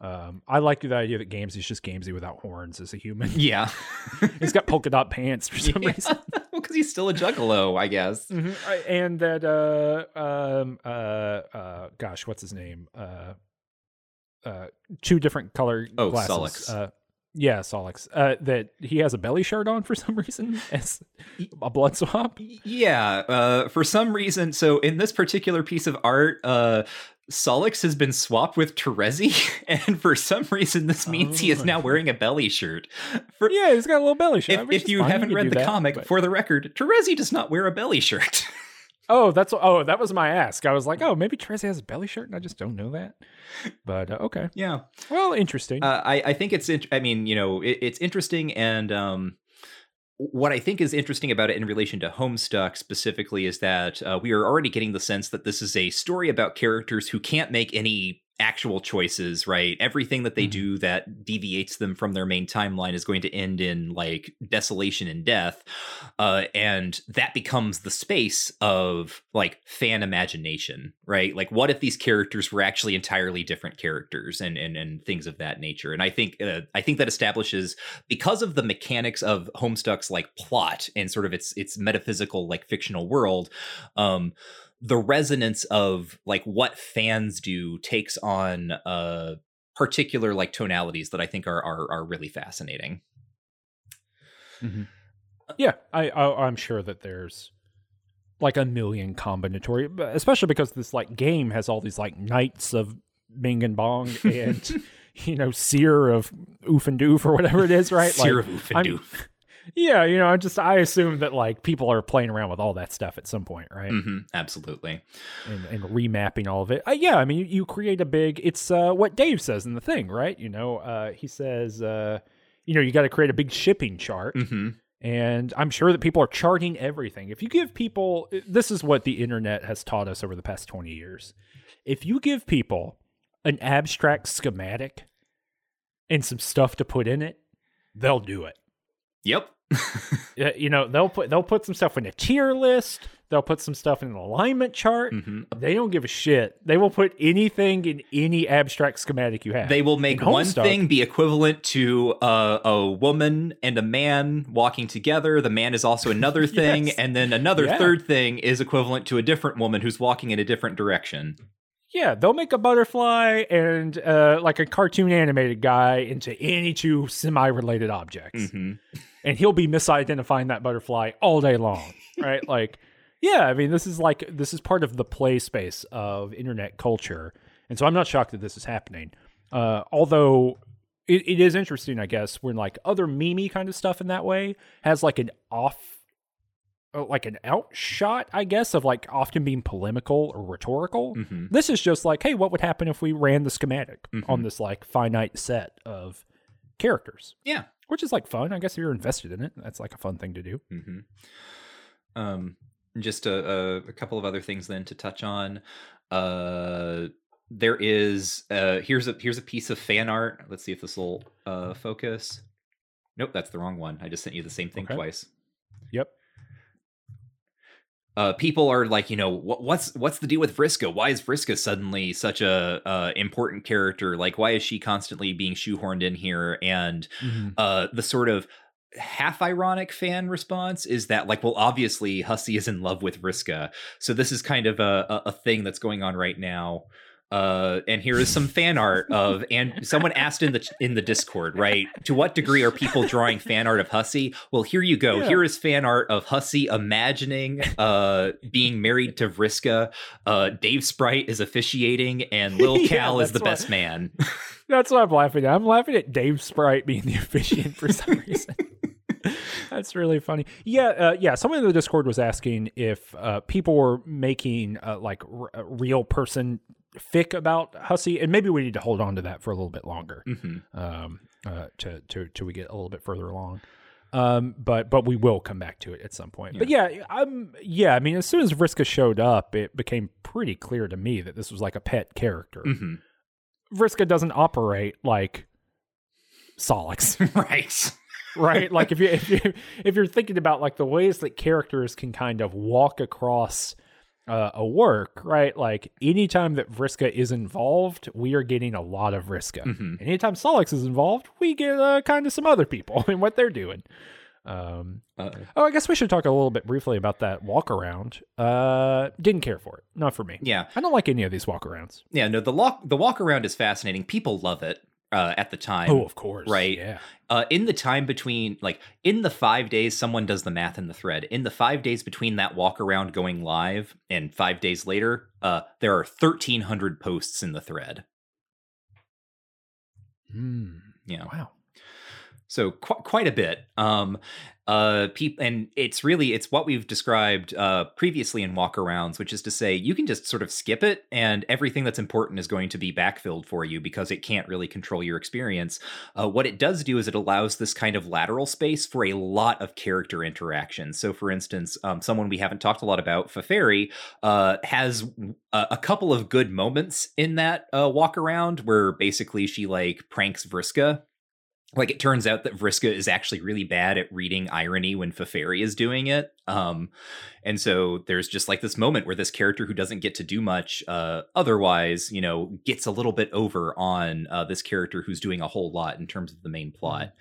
*laughs* um, I like the idea that Gamzee is just Gamzee without horns as a human. Yeah, *laughs* he's got polka dot pants for some *laughs* yeah. reason. well, because he's still a juggalo, I guess. Mm-hmm. And that, uh, um, uh, uh, gosh, what's his name? Uh, uh, two different color oh, glasses. Sollux. Uh, yeah, Sollux. Uh, that he has a belly shirt on for *laughs* some reason as a blood swap. Yeah, uh, for some reason. So in this particular piece of art, uh, Sollux has been swapped with Terezi, *laughs* and for some reason, this means oh. he is now oh. wearing a belly shirt. For, yeah, he's got a little belly shirt. If, if you haven't read the that, comic, but... for the record, Terezi does not wear a belly shirt. *laughs* Oh, that's oh, that was my ask. I was like, oh, maybe Tracy has a belly shirt, and I just don't know that. But uh, okay, yeah. Well, interesting. Uh, I I think it's. I mean, you know, it, it's interesting, and um, what I think is interesting about it in relation to Homestuck specifically is that uh, we are already getting the sense that this is a story about characters who can't make any actual choices, right? Everything that they Mhm. do that deviates them from their main timeline is going to end in like desolation and death. Uh, and that becomes the space of like fan imagination, right? Like, what if these characters were actually entirely different characters and and and things of that nature? And I think uh, I think that establishes because of the mechanics of Homestuck's like plot and sort of its its metaphysical like fictional world. Um, the resonance of like what fans do takes on uh particular like tonalities that I think are are, are really fascinating. Yeah, I, I I'm sure that there's like a million combinatory, especially because this like game has all these like knights of Bing and Bong and *laughs* you know seer of Oof and Doof or whatever it is, right? Seer like, of Oof and I'm- Doof. Yeah, you know, I just I assume that like people are playing around with all that stuff at some point, right? Mhm, absolutely. and, and remapping all of it. Uh, yeah, I mean, you, you create a big. It's uh, what Dave says in the thing, right? You know, uh, he says, uh, you know, you got to create a big shipping chart, hmm and I'm sure that people are charting everything. If you give people, this is what the internet has taught us over the past twenty years. If you give people an abstract schematic and some stuff to put in it, they'll do it. Yep. *laughs* You know, they'll put they'll put some stuff in a tier list. They'll put some stuff in an alignment chart. hmm They don't give a shit. They will put anything in any abstract schematic you have. They will make one thing be equivalent to uh, a woman and a man walking together. The man is also another *laughs* thing, Yes. and then another Yeah. third thing is equivalent to a different woman who's walking in a different direction. Yeah, they'll make a butterfly and uh, like a cartoon animated guy into any two semi-related objects, hmm and he'll be misidentifying that butterfly all day long, *laughs* right? like, yeah, I mean, this is like this is part of the play space of internet culture, and so I'm not shocked that this is happening. Uh, although it, it is interesting, I guess, when like other meme kind of stuff in that way has like an off, like an outshot, I guess, of like often being polemical or rhetorical. hmm This is just like, hey, what would happen if we ran the schematic Mhm. on this like finite set of characters? Yeah. Which is like fun. I guess if you're invested in it, that's like a fun thing to do. hmm Um, just a, a, a couple of other things then to touch on. Uh, there is uh, here's a here's a piece of fan art. Let's see if this will uh, focus. Nope, that's the wrong one. I just sent you the same thing Okay. twice. Yep. Uh, people are like, you know, what, what's what's the deal with Vriska? Why is Vriska suddenly such a uh, important character? Like, why is she constantly being shoehorned in here? And uh the sort of half ironic fan response is that like well obviously Hussie is in love with Vriska so this is kind of a, a, a thing that's going on right now uh and here is some fan art of and someone asked in the in the discord right to what degree are people drawing fan art of Hussie well here you go Yeah. here is fan art of Hussie imagining uh being married to Vriska uh Dave Sprite is officiating and Lil *laughs* Yeah, Cal is the what- best man *laughs* That's what I'm laughing at. I'm laughing at Dave Sprite being the officiant for some *laughs* reason. That's really funny. Yeah, uh, yeah. Someone in the Discord was asking if uh, people were making uh, like r- a real person fic about Hussie, and maybe we need to hold on to that for a little bit longer, hmm um, uh, to to till we get a little bit further along. Um, but but we will come back to it at some point. But yeah, I'm yeah. I mean, as soon as Vriska showed up, it became pretty clear to me that this was like a pet character. Vriska doesn't operate like Sollux, *laughs* right right? like if you if you *laughs* if you're thinking about like the ways that characters can kind of walk across uh, a work, right? Like anytime that Vriska is involved, we are getting a lot of Vriska. Mhm. Anytime Sollux is involved, we get uh, kind of some other people *laughs* and what they're doing. Um, oh, I guess we should talk a little bit briefly about that walk around. Uh, didn't care for it. Not for me. yeah, I don't like any of these walk arounds. yeah. No, the walk the walk around is fascinating. People love it uh, at the time. Oh, of course. right. Yeah. Uh, in the time between, like, in the five days, someone does the math in the thread. In the five days between that walk around going live and five days later, uh, there are thirteen hundred posts in the thread. Hmm. Yeah. Wow. So qu- quite a bit. Um, uh peop- and it's really it's what we've described uh previously in walkarounds which is to say you can just sort of skip it and everything that's important is going to be backfilled for you because it can't really control your experience uh, what it does do is it allows this kind of lateral space for a lot of character interaction so for instance um, someone we haven't talked a lot about Feferi, uh, has a, a, couple of good moments in that uh, walk around where basically she like pranks Vriska like it turns out that Vriska is actually really bad at reading irony when Feferi is doing it. Um, and so there's just like this moment where this character who doesn't get to do much uh, otherwise, you know, gets a little bit over on uh, this character who's doing a whole lot in terms of the main plot.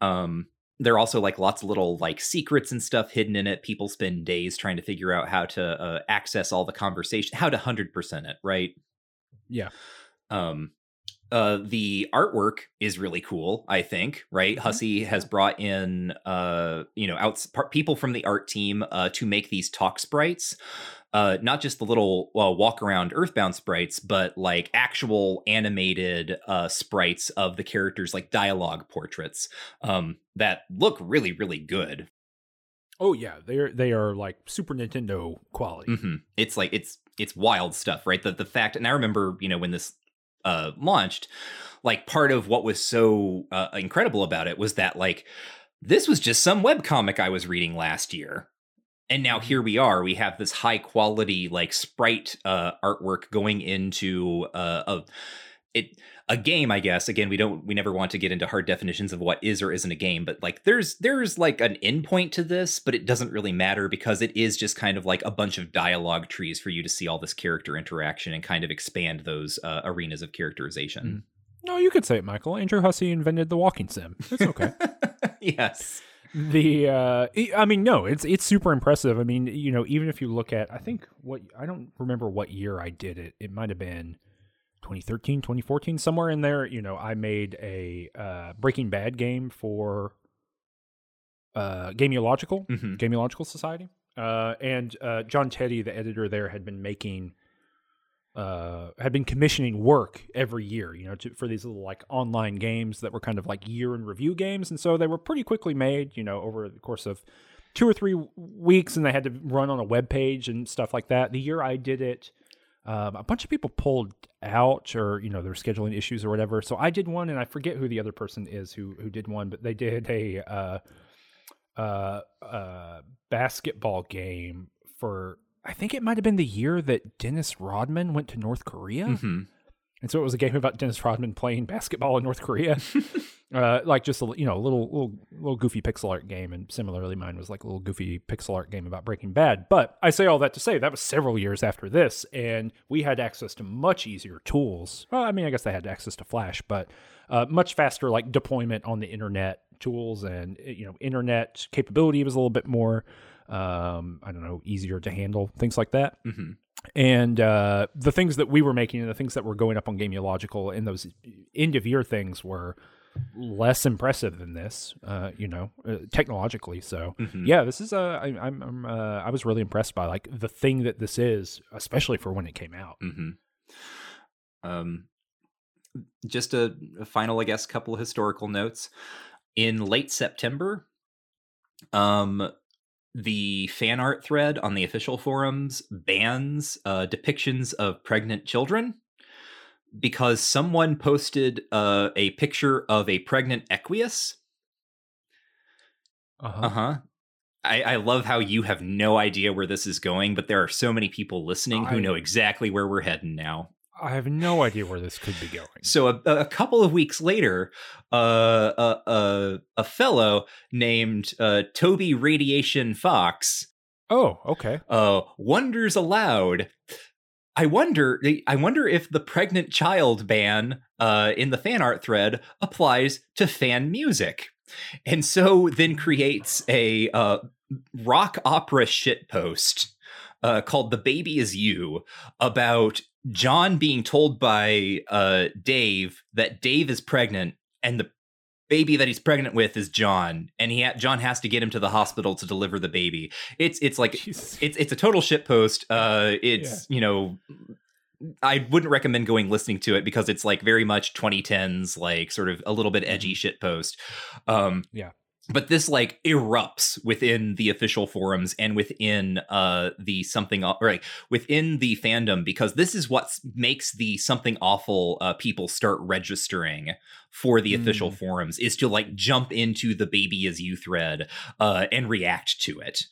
Um, there are also like lots of little like secrets and stuff hidden in it. People spend days trying to figure out how to uh, access all the conversation, how to hundred percent it, right? Yeah. Um, uh, the artwork is really cool. I think, right? Mm-hmm. Hussie has brought in, uh, you know, out people from the art team uh, to make these talk sprites. Uh, not just the little uh, walk around Earthbound sprites, but like actual animated uh, sprites of the characters, like dialogue portraits um, that look really, really good. Oh yeah, they're they are like Super Nintendo quality. Mm-hmm. It's like it's it's wild stuff, right? The the fact, and I remember, you know, when this uh, launched, like part of what was so uh, incredible about it was that like this was just some web comic I was reading last year. And now here we are. We have this high quality like sprite uh, artwork going into uh, a it a game i guess. Again we don't we never want to get into hard definitions of what is or isn't a game but like there's there's like an endpoint to this but it doesn't really matter because it is just kind of like a bunch of dialogue trees for you to see all this character interaction and kind of expand those uh, arenas of characterization. Mm. no you could say it michael. Andrew hussie invented the walking sim. It's okay. *laughs* Yes. The uh i mean no it's it's super impressive. I mean you know even if you look at i think what i don't remember what year i did it. It might have been 2013, 2014, somewhere in there, you know, I made a uh, Breaking Bad game for uh, Gameological, mm-hmm. Gameological Society. Uh, and uh, John Teti, the editor there, had been making, uh, had been commissioning work every year, you know, to, for these little like online games that were kind of like year in review games. And so they were pretty quickly made, you know, over the course of two or three weeks, and they had to run on a web page and stuff like that. The year I did it, um, a bunch of people pulled out or you know were scheduling issues or whatever so i did one and i forget who the other person is who who did one but they did a uh, uh, uh, basketball game for i think it might have been the year that dennis rodman went to north korea mm-hmm. And so it was a game about dennis rodman playing basketball in north korea *laughs* uh, like just a you know a little little little goofy pixel art game, and similarly mine was like a little goofy pixel art game about Breaking Bad. But I say all that to say that was several years after this, and we had access to much easier tools. Well, I mean, I guess they had access to Flash, but uh, much faster like deployment on the internet tools, and you know, internet capability was a little bit more. Um, I don't know, easier to handle things like that. Mm-hmm and uh, the things that we were making and the things that were going up on Gameological and those end of year things were less impressive than this, uh, you know, uh, technologically. So mm-hmm. yeah, this is a. I, I'm, I'm uh, I was really impressed by like the thing that this is, especially for when it came out. Mm-hmm. Um, just a, a, final, I guess, couple of historical notes. In late September, um, the fan art thread on the official forums bans uh, depictions of pregnant children because someone posted uh, a picture of a pregnant Equius. Uh huh. Uh-huh. I, I, love how you have no idea where this is going, but there are so many people listening who know exactly where we're heading now. I have no idea where this could be going. So a, a couple of weeks later, uh, a, a, a fellow named uh, Toby Radiation Fox. Oh, okay. Uh, wonders aloud I wonder I wonder if the pregnant child ban uh, in the fan art thread applies to fan music. And so then creates a uh, rock opera shitpost uh, called The Baby Is You about John being told by uh, Dave that Dave is pregnant and the baby that he's pregnant with is John, and he ha- John has to get him to the hospital to deliver the baby. It's it's like Jesus. it's it's a total shit post. Uh, it's yeah. you know I wouldn't recommend going listening to it because it's like very much 2010s, like sort of a little bit edgy shit post. Um, Yeah. But this like erupts within the official forums and within uh the something or like within the fandom because this is what makes the something awful uh, people start registering for the official forums is to like jump into the baby is you thread uh and react to it.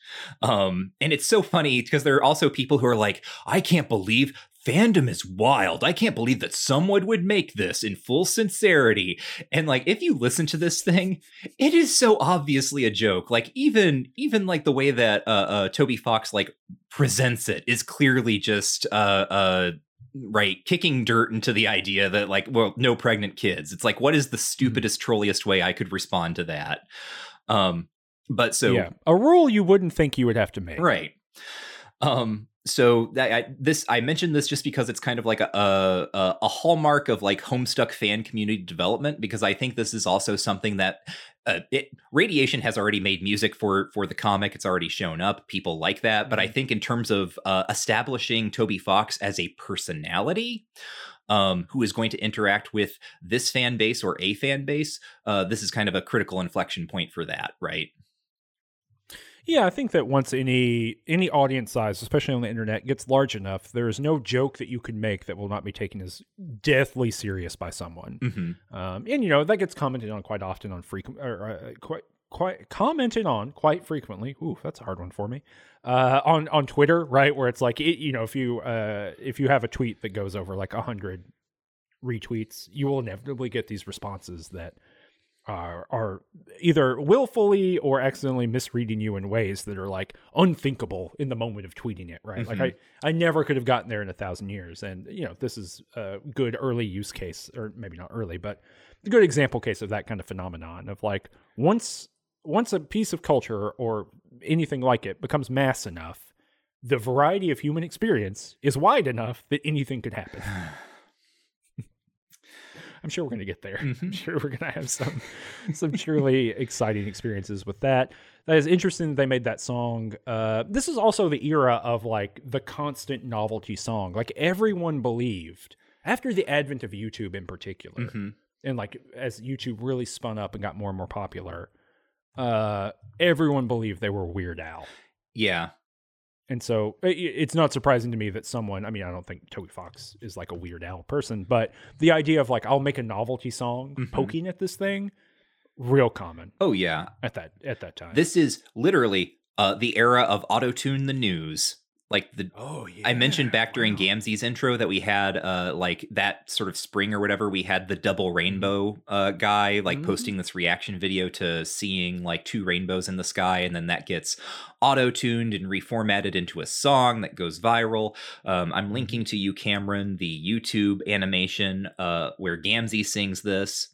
Um and it's so funny because there are also people who are like i can't believe fandom is wild. I can't believe that someone would make this in full sincerity. And like if you listen to this thing it is so obviously a joke. Like even even like the way that uh, uh toby fox like presents it is clearly just uh uh right kicking dirt into the idea that like well no pregnant kids. It's like what is the stupidest trolliest way i could respond to that? Um but so yeah, a rule you wouldn't think you would have to make. right. Um so that I, this i mentioned this just because it's kind of like a, a a hallmark of like homestuck fan community development because i think this is also something that uh, it, radiation has already made music for for the comic. It's already shown up. People like that. But i think in terms of uh, establishing toby fox as a personality um, who is going to interact with this fan base or a fan base uh, this is kind of a critical inflection point for that right Yeah, I think that once any any audience size, especially on the internet, gets large enough, there is no joke that you can make that will not be taken as deathly serious by someone. mm-hmm. Um, and you know that gets commented on quite often on frequent or uh, quite quite commented on quite frequently. Ooh, that's a hard one for me. Uh, on on Twitter, right, where it's like it, you know if you uh, if you have a tweet that goes over like a hundred retweets, you will inevitably get these responses that are are either willfully or accidentally misreading you in ways that are like unthinkable in the moment of tweeting it right? Like mm-hmm. i i never could have gotten there in a thousand years. And you know this is a good early use case or maybe not early but a good example case of that kind of phenomenon of like once once a piece of culture or anything like it becomes mass enough the variety of human experience is wide enough that anything could happen *sighs* *laughs* I'm sure we're going to get there. I'm sure we're going to have some some truly exciting experiences with that. That is interesting that they made that song. Uh, this is also the era of like the constant novelty song. Like everyone believed after the advent of YouTube in particular, Mhm. and like as YouTube really spun up and got more and more popular, uh, everyone believed they were Weird Al. yeah And so i- i- it's not surprising to me that someone, I mean, I don't think Toby Fox is like a Weird Al person, but the idea of like, I'll make a novelty song Mhm. poking at this thing, real common oh yeah at that at that time. This is literally uh, the era of auto tune the news. Like the oh yeah. I mentioned back during Gamzee's intro that we had uh like that sort of spring or whatever we had the double rainbow uh guy like Mhm. posting this reaction video to seeing like two rainbows in the sky and then that gets auto tuned and reformatted into a song that goes viral. Um I'm linking to you Cameron the YouTube animation uh where Gamzee sings this.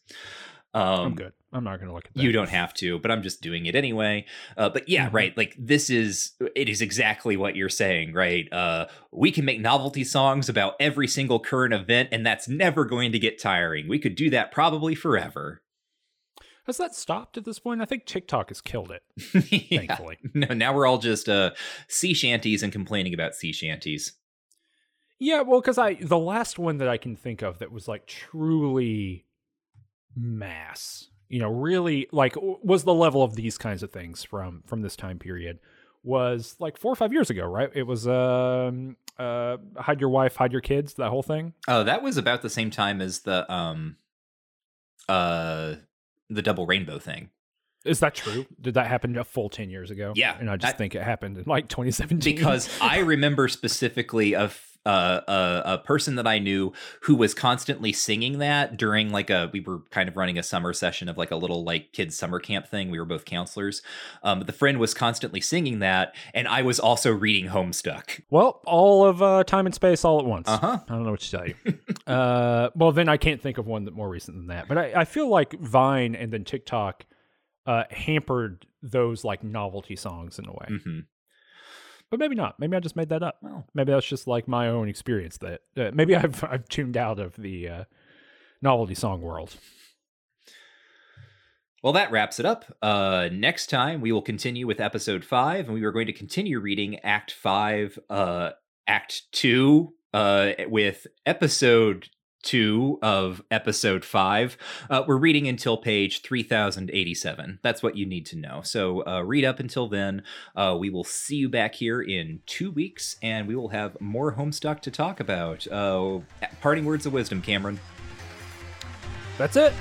Um I'm good. I'm not going to look at that. you don't have to, but I'm just doing it anyway. Uh, but yeah, Mhm. right. Like this is it is exactly what you're saying, right? Uh, we can make novelty songs about every single current event, and that's never going to get tiring. We could do that probably forever. Has that stopped at this point? I think TikTok has killed it. *laughs* Yeah. Thankfully. No, now we're all just uh, sea shanties and complaining about sea shanties. Yeah, well, because I the last one that I can think of that was like truly mass, you know, really like was the level of these kinds of things from from this time period was like four or five years ago, right? It was um uh hide your wife, hide your kids, that whole thing. Oh, that was about the same time as the um, uh, the double rainbow thing. Is that true? Did that happen a full ten years ago? Yeah, and I just think it happened in like 2017 because I *laughs* remember specifically of uh, a a person that I knew who was constantly singing that during like a we were kind of running a summer session of like a little like kids summer camp thing. We were both counselors. Um, but the friend was constantly singing that, and I was also reading Homestuck. Well, all of uh, time and space all at once. Uh huh. I don't know what to tell you. *laughs* uh, well, then I can't think of one that more recent than that. But I, I feel like Vine and then TikTok uh, hampered those like novelty songs in a way. hmm But maybe not. Maybe I just made that up. Well, Maybe that's just like my own experience. That uh, maybe *laughs* I've I've tuned out of the uh, novelty song world. Well, that wraps it up. Uh, next time we will continue with episode five, and we are going to continue reading Act Five, uh, Act Two, uh, with episode two of episode five. Uh, we're reading until page 3087. That's what you need to know. So uh, read up until then. Uh, we will see you back here in two weeks, and we will have more Homestuck to talk about. Uh, parting words of wisdom, Cameron. That's it.